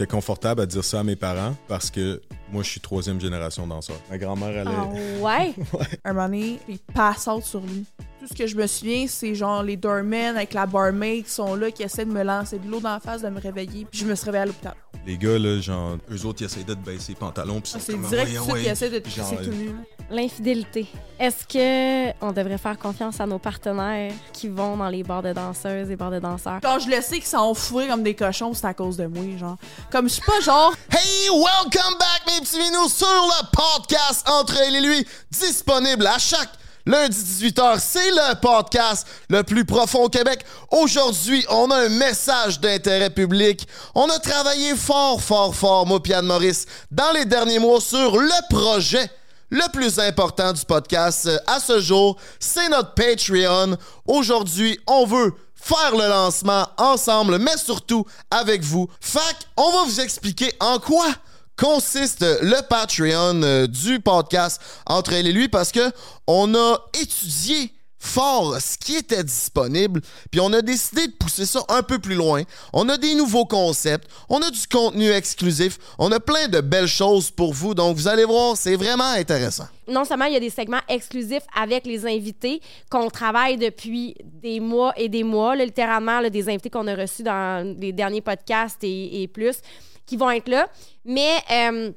J'étais confortable à dire ça à mes parents parce que moi, je suis troisième génération danseur. Ma grand-mère, elle Ah est... ouais? Un moment donné, il passe out sur lui. Tout ce que je me souviens, c'est genre les doormen avec la barmaid qui sont là, qui essaient de me lancer de l'eau dans la face, de me réveiller. Puis je me suis réveillée à l'hôpital. Les gars, là, genre, eux autres, ils essaient de te baisser les pantalons. puis Ah, c'est comme, direct Ouais, qu'ils essaient de te Genre, tout nu. là. L'infidélité. Est-ce que on devrait faire confiance à nos partenaires qui vont dans les bars de danseuses et bars de danseurs? Quand je le sais qu'ils sont fourrés comme des cochons, c'est à cause de moi, genre. Comme je suis pas genre, Hey, welcome back mes petits minous sur le podcast Entre elle et lui, disponible à chaque lundi 18h. C'est le podcast le plus profond au Québec. Aujourd'hui, on a un message d'intérêt public. On a travaillé fort, fort, fort, moi Pierre Maurice, dans les derniers mois sur le projet le plus important du podcast euh, à ce jour, c'est notre Patreon. Aujourd'hui, on veut faire le lancement ensemble, mais surtout avec vous. Fac, on va vous expliquer en quoi consiste le Patreon euh, du podcast entre elle et lui parce que on a étudié fort ce qui était disponible, puis on a décidé de pousser ça un peu plus loin. On a des nouveaux concepts, on a du contenu exclusif, on a plein de belles choses pour vous, donc vous allez voir, c'est vraiment intéressant. Non seulement il y a des segments exclusifs avec les invités qu'on travaille depuis des mois et des mois, littéralement des invités qu'on a reçus dans les derniers podcasts et plus qui vont être là, mais euh,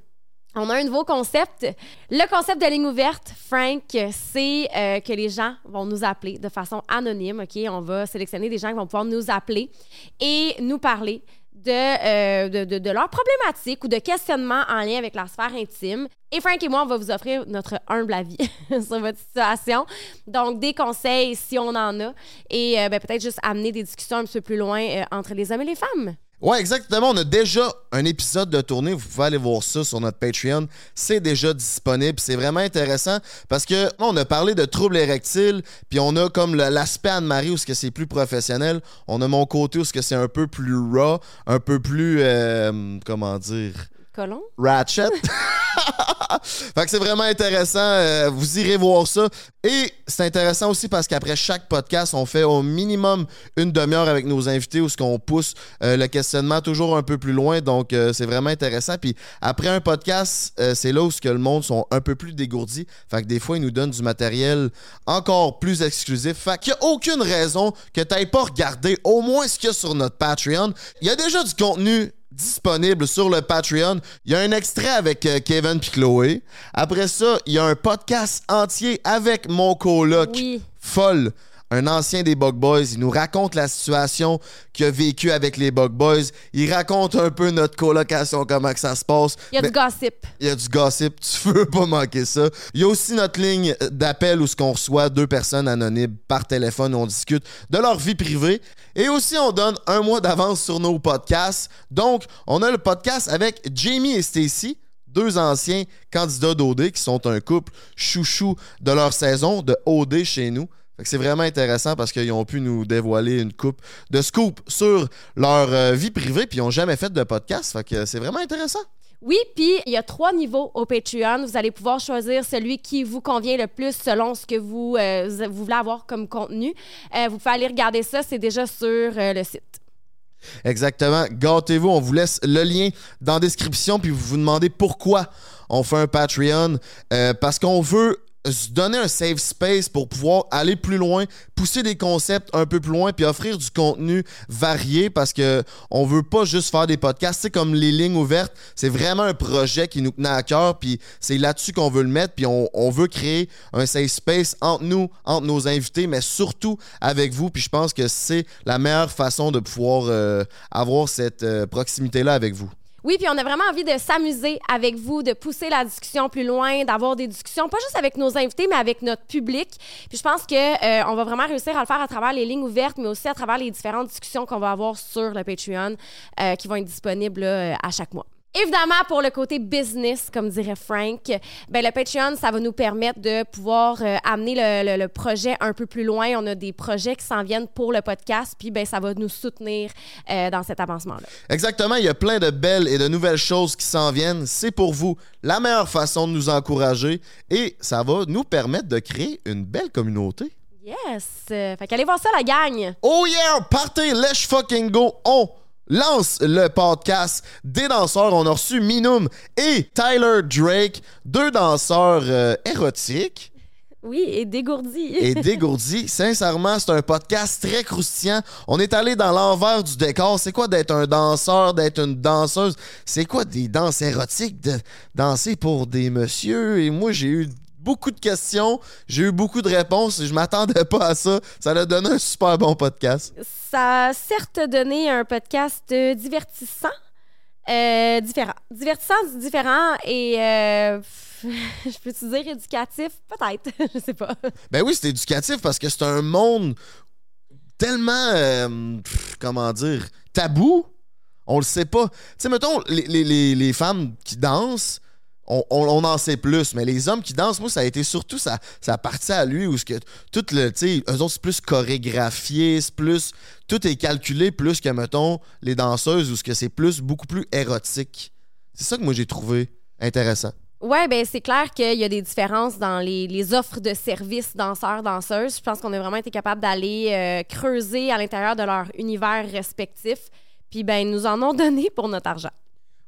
on a un nouveau concept. Le concept de ligne ouverte, Frank, c'est euh, que les gens vont nous appeler de façon anonyme. On va sélectionner des gens qui vont pouvoir nous appeler et nous parler de, euh, de, de- leurs problématiques ou de questionnements en lien avec leur sphère intime. Et Frank et moi, on va vous offrir notre humble avis sur votre situation. Donc, des conseils si on en a. Et ben, peut-être juste amener des discussions un petit peu plus loin entre les hommes et les femmes. Ouais, exactement. On a déjà un épisode de tournée. Vous pouvez aller voir ça sur notre Patreon. C'est déjà disponible. C'est vraiment intéressant parce que on a parlé de troubles érectiles, puis on a comme l'aspect Anne-Marie où ce que c'est plus professionnel. On a mon côté où ce que c'est un peu plus raw, un peu plus euh, comment dire Colon? ratchet. fait que c'est vraiment intéressant. euh, vous irez voir ça. Et c'est intéressant aussi parce qu'après chaque podcast, on fait au minimum une demi-heure avec nos invités où ce qu'on pousse euh, le questionnement toujours un peu plus loin. Donc, euh, c'est vraiment intéressant. Puis après un podcast, c'est là où ce que le monde sont un peu plus dégourdis. Fait que des fois, ils nous donnent du matériel encore plus exclusif. Fait qu'il n'y a aucune raison que tu n'ailles pas regarder au moins ce qu'il y a sur notre Patreon. Il y a déjà du contenu disponible sur le Patreon. Il y a un extrait avec euh, Kevin puis Chloé. Après ça, il y a un podcast entier avec mon coloc Oui. folle. Un ancien des Bug Boys, il nous raconte la situation qu'il a vécue avec les Bug Boys. Il raconte un peu notre colocation, comment que ça se passe. Il y a Mais- du gossip. il y a du gossip, tu veux pas manquer ça. Il y a aussi notre ligne d'appel où ce qu'on reçoit deux personnes anonymes par téléphone, on discute de leur vie privée. Et aussi, on donne un mois d'avance sur nos podcasts. Donc, on a le podcast avec Jamie et Stacy, deux anciens candidats d'OD qui sont un couple chouchou de leur saison de OD chez nous. C'est vraiment intéressant parce qu'ils ont pu nous dévoiler une coupe de scoop sur leur euh, vie privée puis ils n'ont jamais fait de podcast. Fait que c'est vraiment intéressant. Oui, puis il y a trois niveaux au Patreon. Vous allez pouvoir choisir celui qui vous convient le plus selon ce que vous, euh, vous voulez avoir comme contenu. Euh, vous pouvez aller regarder ça, c'est déjà sur le site. Exactement. Gâtez-vous. On vous laisse le lien dans la description. Puis vous vous demandez pourquoi on fait un Patreon. Euh, parce qu'on veut se donner un safe space pour pouvoir aller plus loin, pousser des concepts un peu plus loin, puis offrir du contenu varié parce que on veut pas juste faire des podcasts. C'est comme les lignes ouvertes, c'est vraiment un projet qui nous tenait à cœur, puis c'est là-dessus qu'on veut le mettre, puis on, on veut créer un safe space entre nous, entre nos invités, mais surtout avec vous. Puis je pense que c'est la meilleure façon de pouvoir euh, avoir cette euh, proximité-là avec vous. Oui, puis on a vraiment envie de s'amuser avec vous, de pousser la discussion plus loin, d'avoir des discussions, pas juste avec nos invités, mais avec notre public. Puis je pense que euh, on va vraiment réussir à le faire à travers les lignes ouvertes, mais aussi à travers les différentes discussions qu'on va avoir sur le Patreon, euh, qui vont être disponibles là, euh, à chaque mois. Évidemment, pour le côté business, comme dirait Frank, ben, le Patreon, ça va nous permettre de pouvoir euh, amener le, le- le projet un peu plus loin. On a des projets qui s'en viennent pour le podcast, puis ben, ça va nous soutenir euh, dans cet avancement-là. Exactement, il y a plein de belles et de nouvelles choses qui s'en viennent. C'est pour vous la meilleure façon de nous encourager et ça va nous permettre de créer une belle communauté. Yes! Euh, fait qu'allez voir ça, la gang! Oh yeah, partez, let's fucking go. On lance le podcast des danseurs. On a reçu Minum et Tyler Drake, deux danseurs euh, érotiques Oui, et dégourdi. et dégourdis. Sincèrement, c'est un podcast très croustillant. On est allé dans l'envers du décor. C'est quoi d'être un danseur, d'être une danseuse? C'est quoi des danses érotiques, de danser pour des messieurs? Et moi, j'ai eu beaucoup de questions, j'ai eu beaucoup de réponses et je m'attendais pas à ça. Ça a donné un super bon podcast. Ça a certes donné un podcast divertissant, euh, différent. Divertissant, différent et, euh, je peux te dire éducatif? Peut-être, je sais pas. Ben oui, c'est éducatif parce que c'est un monde tellement, euh, pff, comment dire, tabou. On le sait pas. Tu sais, mettons, les, les- les- les femmes qui dansent, on, en sait plus, mais les hommes qui dansent, moi, ça a été surtout sa, sa partie à lui où ce que tout le, tu sais, eux autres, c'est plus chorégraphié, c'est plus, tout est calculé plus que, mettons, les danseuses où ce que c'est plus, beaucoup plus érotique. C'est ça que moi, j'ai trouvé intéressant. Ouais, ben c'est clair qu'il y a des différences dans les, offres de services danseurs-danseuses. Je pense qu'on a vraiment été capable d'aller euh, creuser à l'intérieur de leur univers respectif. Puis ben, nous en ont donné pour notre argent.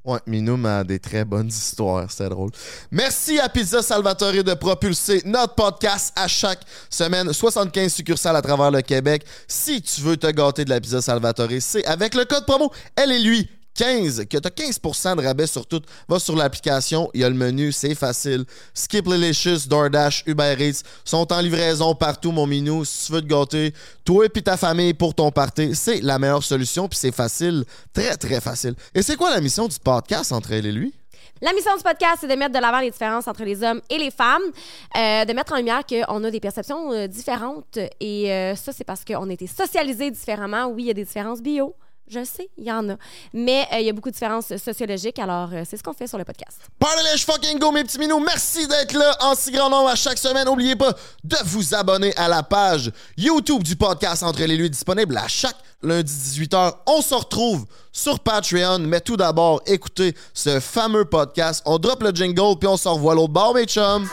Ouais, Minoum a des très bonnes histoires, c'est drôle. Merci à Pizza Salvatore de propulser notre podcast à chaque semaine. 75 succursales à travers le Québec. Si tu veux te gâter de la Pizza Salvatore, c'est avec le code promo Elle et lui 15 que tu as 15% de rabais sur tout. Va sur l'application, il y a le menu, c'est facile. Skip Licious, DoorDash, Uber Eats sont en livraison partout, mon minou. Si tu veux te gâter, toi et puis ta famille pour ton party, c'est la meilleure solution, puis c'est facile, très très facile. Et c'est quoi la mission du podcast entre elle et lui? La mission du podcast, c'est de mettre de l'avant les différences entre les hommes et les femmes, euh, de mettre en lumière qu'on a des perceptions euh, différentes. Et euh, ça, c'est parce qu'on a été socialisés différemment. Oui, il y a des différences bio. Je sais, il y en a. Mais euh, il y a beaucoup de différences sociologiques. Alors, euh, c'est ce qu'on fait sur le podcast. Parlez fucking go, mes petits minous. Merci d'être là en si grand nombre à chaque semaine. N'oubliez pas de vous abonner à la page YouTube du podcast Entre les Lui disponible à chaque lundi 18h. On se retrouve sur Patreon. Mais tout d'abord, écoutez ce fameux podcast. On drop le jingle puis on se revoit l'autre bord, mes chums.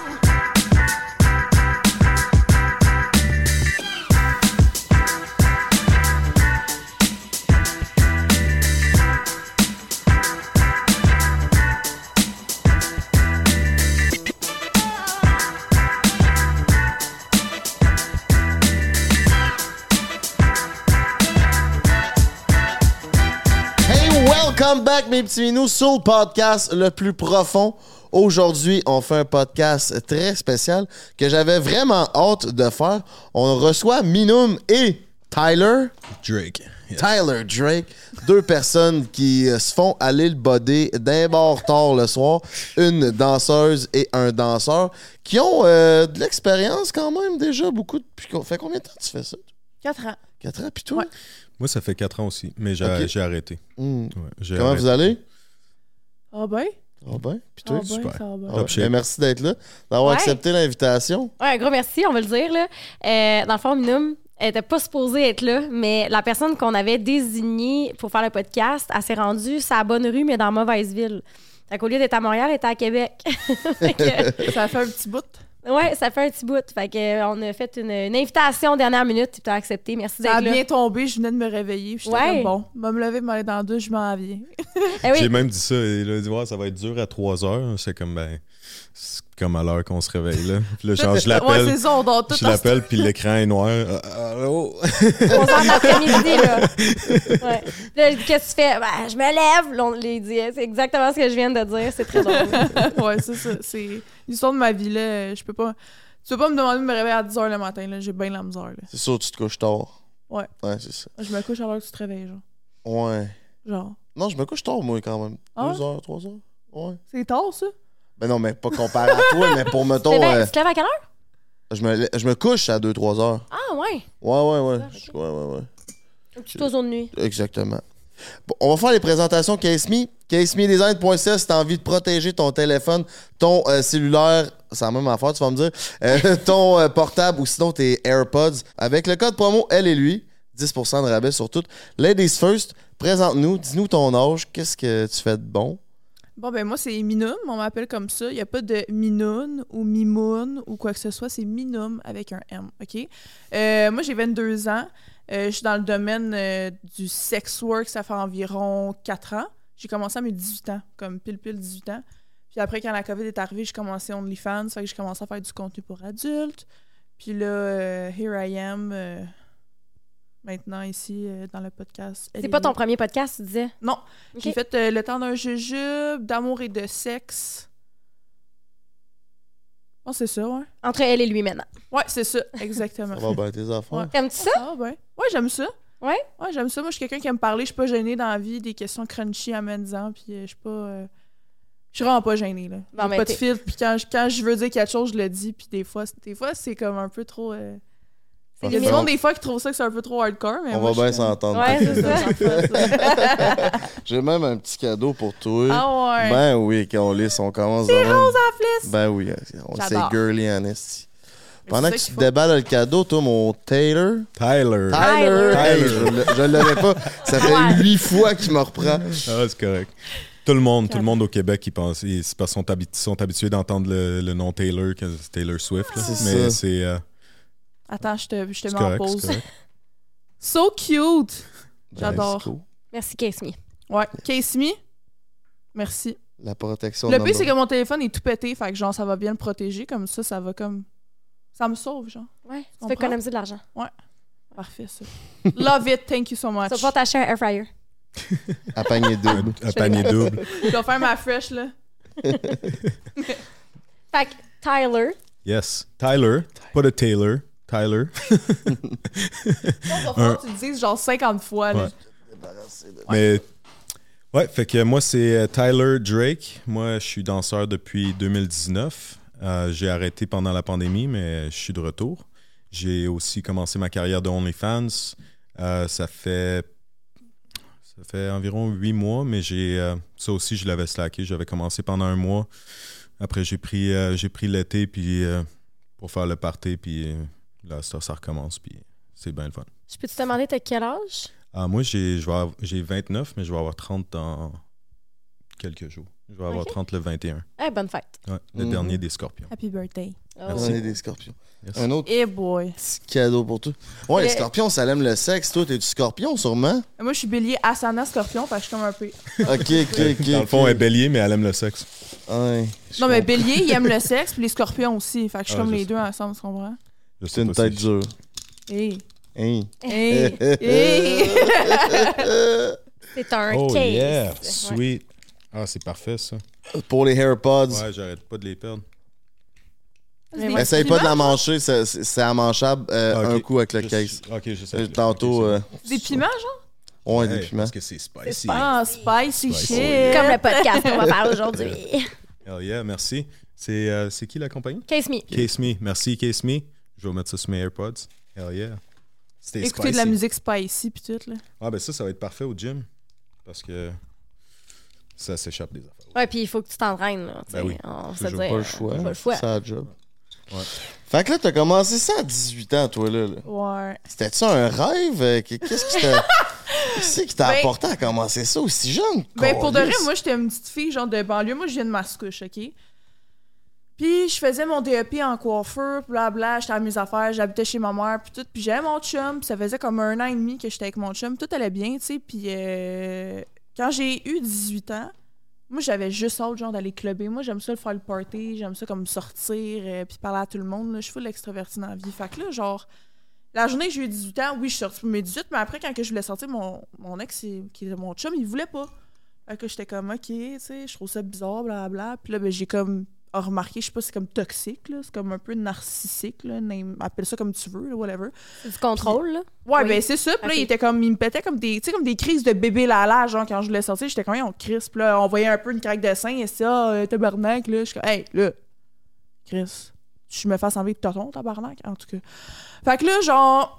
Welcome back, mes petits minous, sur le podcast le plus profond. Aujourd'hui, on fait un podcast très spécial que j'avais vraiment hâte de faire. On reçoit Minum et Tyler. Drake. Yes. Tyler Drake, deux personnes qui euh, se font aller le body d'un bord tard le soir, une danseuse et un danseur, qui ont euh, de l'expérience quand même déjà beaucoup. Depuis, fait combien de temps tu fais ça? 4 ans. Quatre ans, puis toi? Ouais. Moi, ça fait 4 ans aussi, mais j'ai arrêté. Hmm. Ouais, Comment arrêté. vous allez? Ah ben? Ah ben, puis toi? ben, super. Ben, merci d'être là, d'avoir Ouais. accepté l'invitation. Ouais, un gros merci, on va le dire. Là. Euh, dans le fond, Minum, elle était pas supposée être là, mais la personne qu'on avait désignée pour faire le podcast, elle s'est rendue la bonne rue, mais dans mauvaise ville. Fait qu'au lieu d'être à Montréal, elle était à Québec. Ça fait un petit bout. Ouais, ça fait un petit bout. Fait que, euh, on a fait une, une invitation dernière minute, puis t'as accepté. Merci Ça a d'être là. bien tombé, je venais de me réveiller. puis J'étais Ouais. comme bon, va me lever, m'aller dans douche, je m'en viens. Eh oui. J'ai même dit ça. Et il a dit, ouais, ça va être dur à 3 heures. C'est comme, ben, c'est comme à l'heure qu'on se réveille, là. Puis là, genre, je Ouais, l'appelle. c'est ça, on dort tout je l'appelle, puis l'écran est noir. Ah, allô? 3 heures de l'après-midi, là. Ouais. Là, qu'est-ce que tu fais? Ben, je me lève. Là, on lui dit, c'est exactement ce que je viens de dire. C'est très drôle. ouais, c'est ça. C'est l'histoire de ma vie, là. Je peux pas... Tu peux pas me demander de me réveiller à 10h le matin, là. J'ai bien la misère, là. C'est sûr, tu te couches tard. Ouais. Ouais, c'est ça. Je me couche à l'heure que tu te réveilles, genre. Ouais. Genre. Non, je me couche tard, moi, quand même. Ah Deux heures, trois heures. Ouais. C'est tard, ça? Ben non, mais pas comparé à toi, mais pour, Tu te lèves- euh, tu te lèves à quelle heure? je, me, je me couche à 2-3 heures. Ah, ouais. Ouais, ouais, ouais. Ah. Ouais, ouais, ouais. Un petit oiseau de nuit. Exactement. On va faire les présentations Case Me. CaseMeDesign.ca si tu as envie de protéger ton téléphone, ton euh, cellulaire, c'est la même affaire, tu vas me dire, euh, ton euh, portable ou sinon tes AirPods. Avec le code promo Elle et lui, 10% de rabais sur tout. Ladies first, présente-nous, dis-nous ton âge, qu'est-ce que tu fais de bon? Bon, ben moi, c'est Minum. On m'appelle comme ça. Il n'y a pas de Minoun ou Mimoun ou quoi que ce soit. C'est Minum avec un M, OK? Moi, j'ai 22 ans. Euh, je suis dans le domaine euh, du sex work, ça fait environ 4 ans. J'ai commencé à mes 18 ans, comme pile pile 18 ans. Puis après, quand la COVID est arrivée, j'ai commencé OnlyFans, fait que j'ai commencé à faire du contenu pour adultes. Puis là, euh, here I am, euh, maintenant ici, euh, dans le podcast. C'est est pas ton premier podcast, tu disais? Non, Ok. j'ai fait Le temps d'un jujube, d'amour et de sexe. Oh, c'est ça, ouais. Entre elle et lui maintenant. Ouais, c'est ça, exactement. Ça va bien tes affaires. Ouais. T'aimes-tu ça? Ah, ouais. Ouais, j'aime ça. Ouais? Ouais, j'aime ça. Moi, je suis quelqu'un qui aime parler. Je suis pas gênée dans la vie. Des questions crunchy à disant Puis euh, je suis pas. euh, Je suis vraiment pas gênée, là. Bon, pas de filtre. Puis quand, je- quand je veux dire quelque chose, je le dis. Puis des fois, c'est- des fois c'est comme un peu trop. euh, Il y a du monde, des fois, qui trouve ça que c'est un peu trop hardcore. Mais On moi, va bien s'entendre. Ouais, c'est ça. J'ai même un petit cadeau pour toi. Ah ouais. Ben oui, quand on lisse, on commence. C'est rose en flisse. Ben oui, on c'est girly en esti. Pendant que tu faut. déballes le cadeau, toi, mon Taylor? Tyler. Tyler! Tyler. Je je l'avais pas. Ça fait Ouais. huit fois qu'il me reprend. Ah, c'est correct. Tout le monde, tout le monde au Québec, ils pensent, ils, c'est parce qu'ils sont, habi- sont habitués d'entendre le, le nom Taylor, que c'est Taylor Swift. là. Mais c'est euh, Attends, je te, je te c'est mets en correct. pause. So cute. J'adore. cool. Merci, Case Me. Ouais. Case me. Merci. La protection Le pire, c'est que mon téléphone est tout pété. Fait que genre, ça va bien le protéger. Comme ça, ça va comme. Ça me sauve, genre. Ouais, tu fais économiser de l'argent. Parfait, ça. Love it. Thank you so much. Vas pas t'acheter un air fryer. à panier double. Un panier double. Je vais faire ma fresh, là. Fait que Tyler, Yes. Tyler. Pas de Taylor. Tyler. Tu le dises genre 50 fois. Mais ouais, fait que moi c'est euh, Tyler Drake. Moi je suis danseur depuis 2019. Euh, j'ai arrêté pendant la pandémie, mais je suis de retour. J'ai aussi commencé ma carrière de OnlyFans. Euh, ça fait ça fait environ huit mois, mais j'ai euh, ça aussi je l'avais slacké. J'avais commencé pendant un mois. Après j'ai pris euh, j'ai pris l'été puis euh, pour faire le party puis euh, là ça, ça recommence puis c'est bien le fun. je peux te demander t'as quel âge? Ah, moi, j'ai je vais avoir- j'ai 29, mais je vais avoir 30 dans quelques jours. Je vais avoir Ok. 30 le 21. Eh, bonne fête. Ouais, le Mhm. dernier des scorpions. Happy birthday. Oh. Merci. est des scorpions. Yes. Un autre Eh boy. petit cadeau pour toi. Ouais, les Le- scorpions, ça aime le sexe. Toi, t'es-tu scorpion, sûrement? Moi, je suis bélier Asana Scorpion, fait que je suis comme un peu. Ok, ok, ok. Dans le fond, elle est bélier, mais elle aime le sexe. Ouais. Non, mais bélier, il aime le sexe, puis les scorpions aussi. Fait que je suis Ah, comme je les sais. deux ensemble, tu comprends? C'est une tête dure. Hey. Hein? Hey. hey. C'est un Oh case. yeah, Ouais. sweet. Ah, c'est parfait ça. Pour les AirPods, Ouais, j'arrête pas de les perdre. Mais essaye pas de la mancher, c'est ammanchable euh, Ah, un coup avec le Je- case. Ok, je sais. Euh, Tantôt, euh. Des piments, genre? ouais, Hey, des piments. Parce que c'est spicy. Ah, spicy, Spicy. shit. Comme le podcast qu'on va faire aujourd'hui. Hell yeah, merci. C'est euh, c'est qui la compagnie? Case Me. Case Me. Merci, Case Me. Je vais mettre ça sur mes AirPods. Hell yeah. C'était Écouter de la musique spicy, puis tout, là. Ah, ben ça, ça va être parfait au gym. Parce que ça s'échappe des affaires. Ouais, puis il faut que tu t'entraînes. là. Ben oui. On va se Toujours dire, Pas le choix. Pas le choix. C'est la job. Ouais. Fait que là, t'as commencé ça à 18 ans, toi, là. là. Ouais. C'était-tu un rêve? Euh, que- Qu'est-ce qui t'a... Qu'est-ce qui t'a Ben- apporté à commencer ça aussi jeune? Ben, pour de vrai, moi, j'étais une petite fille, genre de banlieue. Moi, je viens de Mascouche, OK? Puis, je faisais mon DEP en coiffeur, blabla, j'étais à mes affaires, j'habitais chez ma mère, puis tout. Puis, j'avais mon chum, puis ça faisait comme un an et demi que j'étais avec mon chum. Tout allait bien, tu sais. Puis, euh, quand j'ai eu 18 ans, moi, j'avais juste hâte, genre, d'aller clubber. Moi, j'aime ça le faire le party, j'aime ça comme sortir, euh, puis parler à tout le monde. Je suis full dans la vie. Fait que là, genre, la journée que j'ai eu 18 ans, oui, je suis sortie pour mes 18, mais après, quand que je voulais sortir, mon, mon ex, qui était mon chum, il voulait pas. Fait que j'étais comme, OK, tu sais, je trouve ça bizarre, blablabla. Puis là, ben, j'ai comme remarqué, je sais pas, c'est comme toxique, là. C'est comme un peu narcissique, là. name- appelle ça comme tu veux, là, whatever. C'est du contrôle, là? Ouais, Oui. ben c'est ça. Puis là, il était comme, il me pétait comme des, tu sais, comme des crises de bébé lala, genre, quand je voulais sortir, j'étais comme, on crise. Puis là, on voyait un peu une craque de sein, et ça, euh, tabarnak, là. Je suis comme, hey, là, Chris, je me fasse enlever de tonton, tabarnak, en tout cas. Fait que là, genre,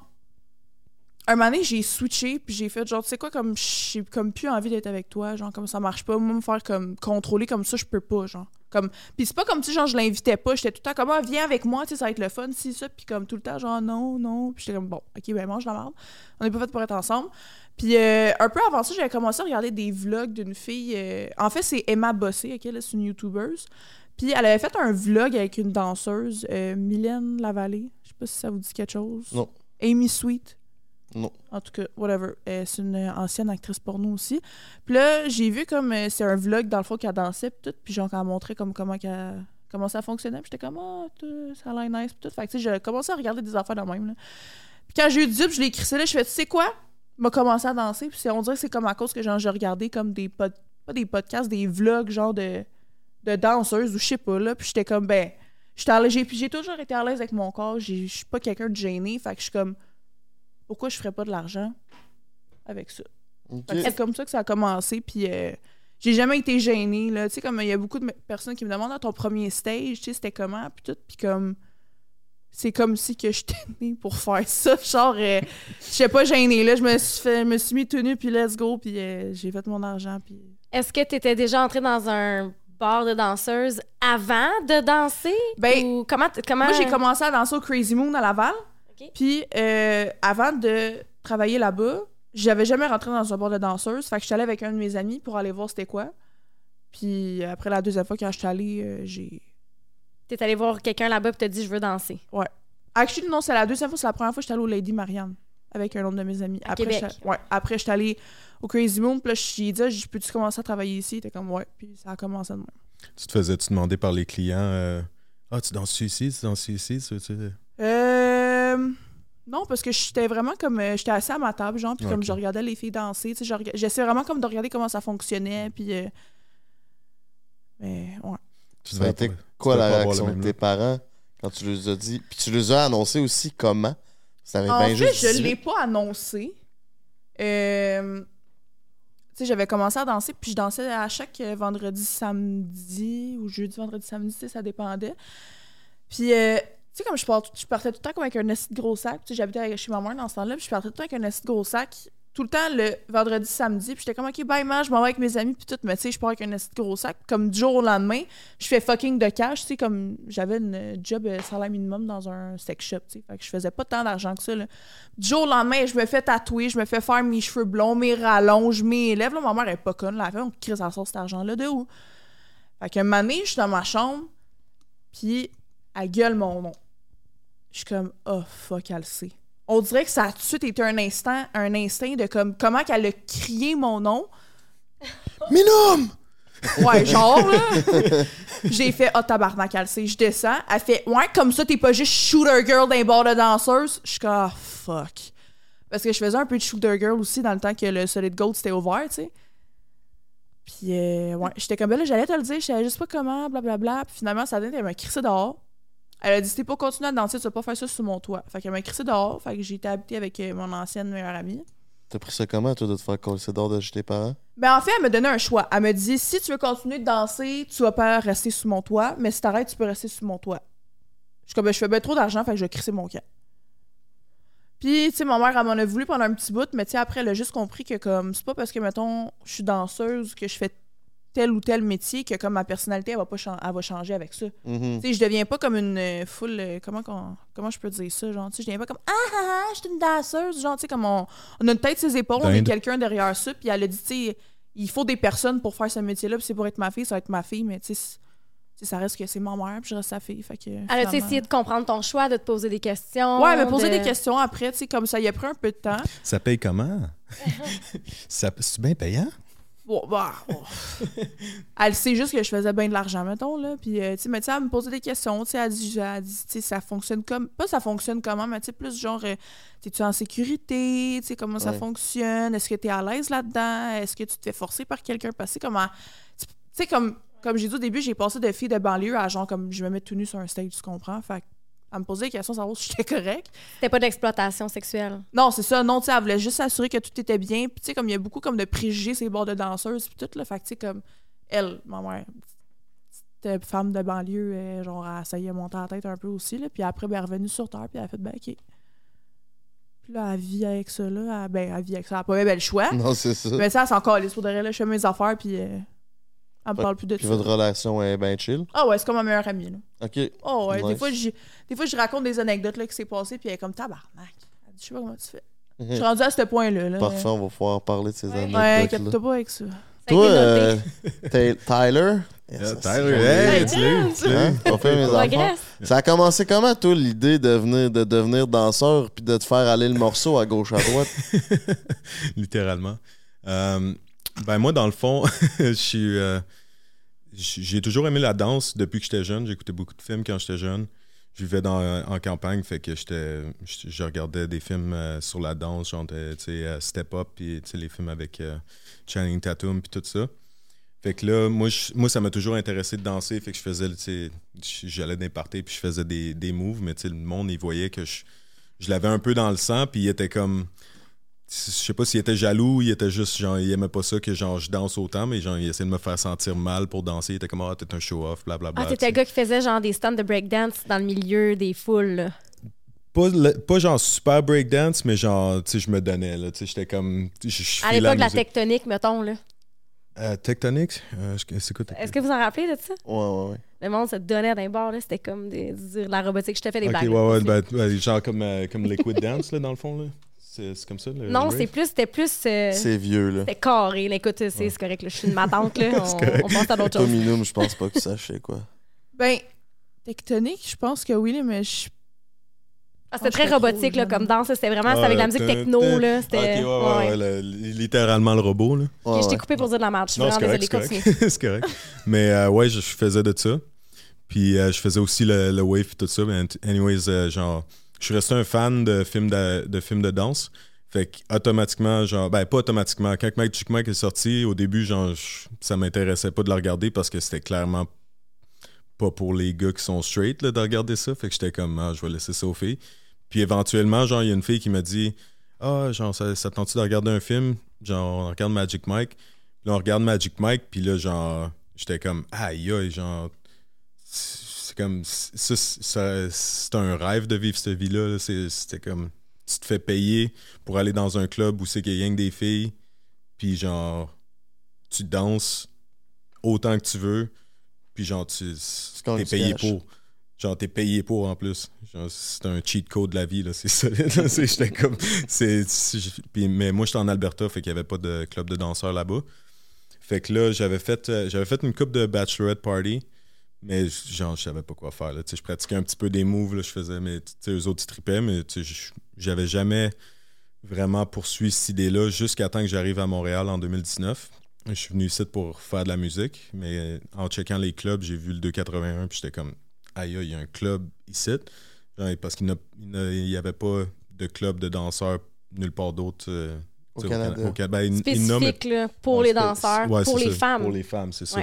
un moment donné, j'ai switché, puis j'ai fait genre, tu sais quoi, comme j'ai comme plus envie d'être avec toi, genre, comme ça marche pas. Moi, me faire comme contrôler comme ça, je peux pas, genre. Comme, puis c'est pas comme, tu sais, genre, je l'invitais pas, j'étais tout le temps comme, ah, viens avec moi, tu sais, ça va être le fun, si, ça, puis comme tout le temps, genre, non, non. Puis j'étais comme, bon, ok, ben, mange la merde. On est pas fait pour être ensemble. Puis euh, un peu avant ça, j'avais commencé à regarder des vlogs d'une fille. euh, En fait, c'est Emma Bossé, ok, c'est une YouTuber. Puis elle avait fait un vlog avec une danseuse, euh, Mylène Lavallée. Je sais pas si ça vous dit quelque chose. Non. Amy Sweet. Non. En tout cas, whatever. Euh, c'est une ancienne actrice porno aussi. Puis là, j'ai vu comme euh, c'est un vlog dans le fond qu'elle dansait puis tout, puis genre qu'elle montrait comme comment qu'elle- comment ça fonctionnait. Puis j'étais comme ah, tout, ça a l'air nice puis tout. Fait que tu sais, j'ai commencé à regarder des affaires de même là. Puis quand j'ai eu du dip, je l'ai écrit ça là, je fais tu sais quoi? M'a commencé à danser, puis on dirait que c'est comme à cause que genre j'ai regardé comme des pas des podcasts, des vlogs genre de de danseuses ou je sais pas là, puis j'étais comme ben j'ai toujours été à l'aise avec mon corps, je suis pas quelqu'un de gêné, fait que je suis comme pourquoi je ferais pas de l'argent avec ça? C'est comme ça que ça a commencé, puis euh, j'ai jamais été gênée, là. Tu sais, comme il y a beaucoup de personnes qui me demandent, Ah, ton premier stage, tu sais, c'était comment, puis tout, puis comme... C'est comme si que j'étais née pour faire ça, genre... euh, je sais pas gênée, là. Je me suis, fait, me suis mis nu, puis let's go, puis euh, j'ai fait mon argent, puis... Est-ce que tu étais déjà entrée dans un bar de danseuse avant de danser? Ben, Ou comment, comment... Moi, j'ai commencé à danser au Crazy Moon à Laval. Ok. Puis, euh, avant de travailler là-bas, j'avais jamais rentré dans un bar de danseuse. Fait que j'étais allée avec un de mes amis pour aller voir c'était quoi. Puis, après la deuxième fois, quand j'étais allée, euh, j'ai. T'es allé voir quelqu'un là-bas et t'as dit je veux danser. Actually, non, c'est la deuxième fois, c'est la première fois que j'étais allée au Lady Marianne avec un autre de mes amis. À après, Québec. j'étais- Ouais, après, j'étais allée au Crazy Moon. Puis là, j'ai dit, Ah, j'ai peux-tu commencer à travailler ici? Il était comme, ouais. Puis, ça a commencé de même. Tu te faisais-tu demander par les clients euh, Ah, tu danses ici, tu danses ici, tu- tu- Euh. Non, parce que j'étais vraiment comme. euh, J'étais assis à ma table, genre, puis comme je regardais les filles danser, tu sais, j'essayais vraiment comme de regarder comment ça fonctionnait, puis. euh, Mais, ouais. tu Ça a été quoi la réaction de tes parents quand tu les as dit? Puis tu les as annoncé aussi comment? Ça avait En bien fait, juste je 18. l'ai pas annoncé. Euh, Tu sais, j'avais commencé à danser, puis je dansais à chaque vendredi, samedi, ou jeudi, vendredi, samedi, ça dépendait. Puis, euh, sais, comme je, part- je partais tout le temps comme avec un de gros sac. Tu sais, j'habitais chez ma mère dans ce temps-là, puis je partais tout le temps avec un de gros sac. Tout le temps le vendredi, samedi, puis j'étais comme, OK, bye, man, je m'en vais avec mes amis, puis tout. Mais tu sais, je pars avec un de gros sac. Comme du jour au lendemain, je fais fucking de cash, tu sais, comme j'avais une job euh, salaire minimum dans un sex shop, tu sais. Fait que je faisais pas tant d'argent que ça, là. Du jour au lendemain, je me fais tatouer, je me fais faire mes cheveux blonds, mes rallonges, mes lèvres. Là, ma mère elle est pas conne, là. Elle fait, on crie sa sauce cet argent-là, de où? Fait que un année, je suis dans ma chambre, puis elle gueule mon nom. Je suis comme, oh fuck, elle le sait. On dirait que ça a tout de suite été un instant, un instinct de comme, comment qu'elle a crié mon nom. Minum! Ouais, genre, là. J'ai fait, oh tabarnak, elle le sait. Je descends. Elle fait, ouais, comme ça, t'es pas juste shooter girl d'un bar de danseuse. Je suis comme, ah, fuck. Parce que je faisais un peu de shooter girl aussi dans le temps que le Solid Gold c'était ouvert, tu sais. Puis, euh, ouais, j'étais comme, ben là, j'allais te le dire, je savais juste pas comment, blablabla. Puis finalement, ça donne, elle m'a crissé dehors. Elle a dit, si pas continué à danser, tu vas pas faire ça sous mon toit. Fait qu'elle m'a crissé dehors. Fait que j'ai été habitée avec euh, mon ancienne meilleure amie. T'as pris ça comment, toi, de te faire coller dehors de chez tes parents? Ben en fait, elle m'a donné un choix. Elle me dit si tu veux continuer de danser, tu vas pas rester sous mon toit, mais si t'arrêtes, tu peux rester sous mon toit. Je suis comme ben, je fais bien trop d'argent, fait que je vais crisser mon camp. Puis, tu sais, ma mère, elle m'en a voulu pendant un petit bout, mais tu sais, après, elle a juste compris que, comme, c'est pas parce que, mettons, je suis danseuse, que je fais tel ou tel métier, que, comme, ma personnalité, elle va, pas chan- elle va changer avec ça. Tu sais, je deviens pas comme une euh, foule. euh, comment, qu'on- comment je peux dire ça? Genre, tu sais, je deviens pas comme Ah ah ah, je suis une danseuse. Genre, tu sais, comme on, on a une tête ses épaules, on est quelqu'un derrière ça. Puis elle a dit, tu sais, il faut des personnes pour faire ce métier-là. Puis c'est pour être ma fille, ça va être ma fille. Mais tu sais, ça reste que c'est ma mère, puis je reste sa fille. Fait que. Elle finalement- essayé de comprendre ton choix, de te poser des questions? Ouais, elle m'a posé de- des questions après, tu sais, comme ça, il a pris un peu de temps. Ça paye comment? Ça, C'est bien payant Bon, bah, elle sait juste que je faisais bien de l'argent, mettons, là. Puis, euh, tu sais, mais tu sais, elle me posait des questions, tu sais, elle dit, elle dit, tu sais, ça fonctionne comme... Pas ça fonctionne comment, mais tu sais, plus genre, euh, t'es-tu en sécurité, tu sais, comment ça fonctionne, est-ce que t'es à l'aise là-dedans, est-ce que tu te fais forcer par quelqu'un, parce que comment... Tu sais, comme, comme j'ai dit au début, j'ai passé de fille de banlieue à genre, comme, je me mets tout nu sur un stage, tu comprends? Fait elle me posait des questions, savoir si j'étais correct. C'était pas d'exploitation sexuelle. Non, c'est ça. Non, tu sais, elle voulait juste s'assurer que tout était bien. Puis, tu sais, comme il y a beaucoup comme de préjugés ces bords de danseuses, puis tout, là. Fait que, tu sais, comme elle, ma mère, petite femme de banlieue, euh, genre, elle essayait de monter la tête un peu aussi, là. Puis après, ben, elle est revenue sur Terre, puis elle a fait, ben, OK. Puis là, elle vit avec ça, là. Elle, ben, elle vit avec ça. Elle a pas bien ben, le choix. Non, c'est ça. Mais ça, elle s'en calisse. Pour de vrai, là, je fais mes affaires, puis euh, elle me parle plus de Puis ça. votre relation est bien chill. Ah ouais, c'est comme ma meilleure amie, là. OK. Oh ouais, des Nice. fois, des fois, je raconte des anecdotes, là, qui s'est passé, puis elle est comme, tabarnak. Elle dit, je sais pas comment tu fais. Je suis rendue à ce point-là, là. Parfait, on va pouvoir parler de ces Ouais. Ouais, anecdotes-là. inquiète-toi pas avec ça. Ça a Toi, été euh. Ty- Tyler, Tyler, hey, tu l'as eu, tu l'as eu. Hein? On fait mes enfants. Progresse. Ça a commencé comment, toi, l'idée de, venir, de devenir danseur puis de te faire aller le morceau à gauche à droite? Littéralement. Euh, ben moi, dans le fond, je suis, euh, j'ai toujours aimé la danse depuis que j'étais jeune. J'écoutais beaucoup de films quand j'étais jeune. Je vivais dans, en campagne, fait que j'étais, je, regardais des films euh, sur la danse, genre, euh, Step Up, puis les films avec euh, Channing Tatum, puis tout ça. Fait que là, moi, moi ça m'a toujours intéressé de danser, fait que je faisais, j'allais parties, puis je faisais des, des moves, mais le monde, il voyait que je, je l'avais un peu dans le sang, puis il était comme je sais pas s'il était jaloux, il était juste genre il aimait pas ça que genre je danse autant, mais genre il essayait de me faire sentir mal pour danser. Il était comme ah t'es un show off, blablabla. Ah, t'étais le gars qui faisait genre des stands de breakdance dans le milieu des foules. là. pas, le- pas genre super breakdance, mais genre tu sais je me donnais là, tu sais j'étais comme je, À l'époque de la tectonique, mettons. là. Euh, Tectonics, Euh, je- c'est quoi Est-ce que vous en rappelez de ça? Ouais, ouais, ouais. Le monde se donnait d'un bord, là. C'était comme des, dire la robotique. Je te fais des Ok, blagues. ouais, là. ouais, ben, ouais, genre comme, euh, comme Liquid Dance là dans le fond là. C'est comme ça le non, c'est plus, c'était plus. euh, C'est vieux, là. c'était carré. là. Écoute, c'est correct. là. Je suis une matante. Là. On, on passe à d'autres choses. Minoum, je pense pas que ça sais quoi. Ben, tectonique, je pense que oui, mais je. Ah, c'était très robotique là, comme danse. C'était vraiment c'était Ouais, avec la musique techno. Là. C'était. ouais, ouais, ouais. ouais, le- littéralement le robot là. Je t'ai ouais. coupé pour dire de la merde. Je suis Non, vraiment c'est désolée. correct, c'est. Mais euh, ouais, je, je faisais de ça. Puis euh, je faisais aussi le, le wave et tout ça. Mais anyways, euh, genre, je suis resté un fan de films de, films de danse. Fait que automatiquement, genre, ben pas automatiquement. Quand Magic Mike est sorti, au début, genre, je- ça m'intéressait pas de le regarder parce que c'était clairement pas pour les gars qui sont straight de regarder ça. Fait que j'étais comme, ah, je vais laisser ça aux filles. Puis éventuellement, genre, il y a une fille qui m'a dit, ah, genre, ça, ça te tente-tu de regarder un film? Genre, on regarde Magic Mike. Puis là, on regarde Magic Mike, puis là, genre, j'étais comme, aïe, aïe, genre, c'est comme, ça, ça- c'est un rêve de vivre cette vie-là. C'était comme, tu te fais payer pour aller dans un club où c'est qu'il y a rien que des filles, puis genre, tu danses autant que tu veux, puis genre, tu t'es payé pour. Genre, t'es payé pour en plus. C'est un cheat code de la vie, là. C'est solide. puis- mais moi, j'étais en Alberta, fait qu'il n'y avait pas de club de danseurs là-bas. Fait que là, j'avais fait, euh, j'avais fait une coupe de bachelorette party, mais genre, je savais pas quoi faire. Là. Tu sais, Je pratiquais un petit peu des moves, là, je faisais, mais tu sais, eux autres, ils tripaient, mais j'avais jamais vraiment poursuivi cette idée-là jusqu'à temps que j'arrive à Montréal en 2019. Je suis venu ici pour faire de la musique, mais en checkant les clubs, j'ai vu le 281, puis j'étais comme, aïe, il y a un club ici. Genre, parce qu'il n'y avait pas de club de danseurs nulle part d'autre. euh, Au Canada. Cana- Ca- ben, il- il nomme- Spécifique là, pour Ouais, les danseurs, ouais, pour les ça, femmes. Pour les femmes, c'est ça.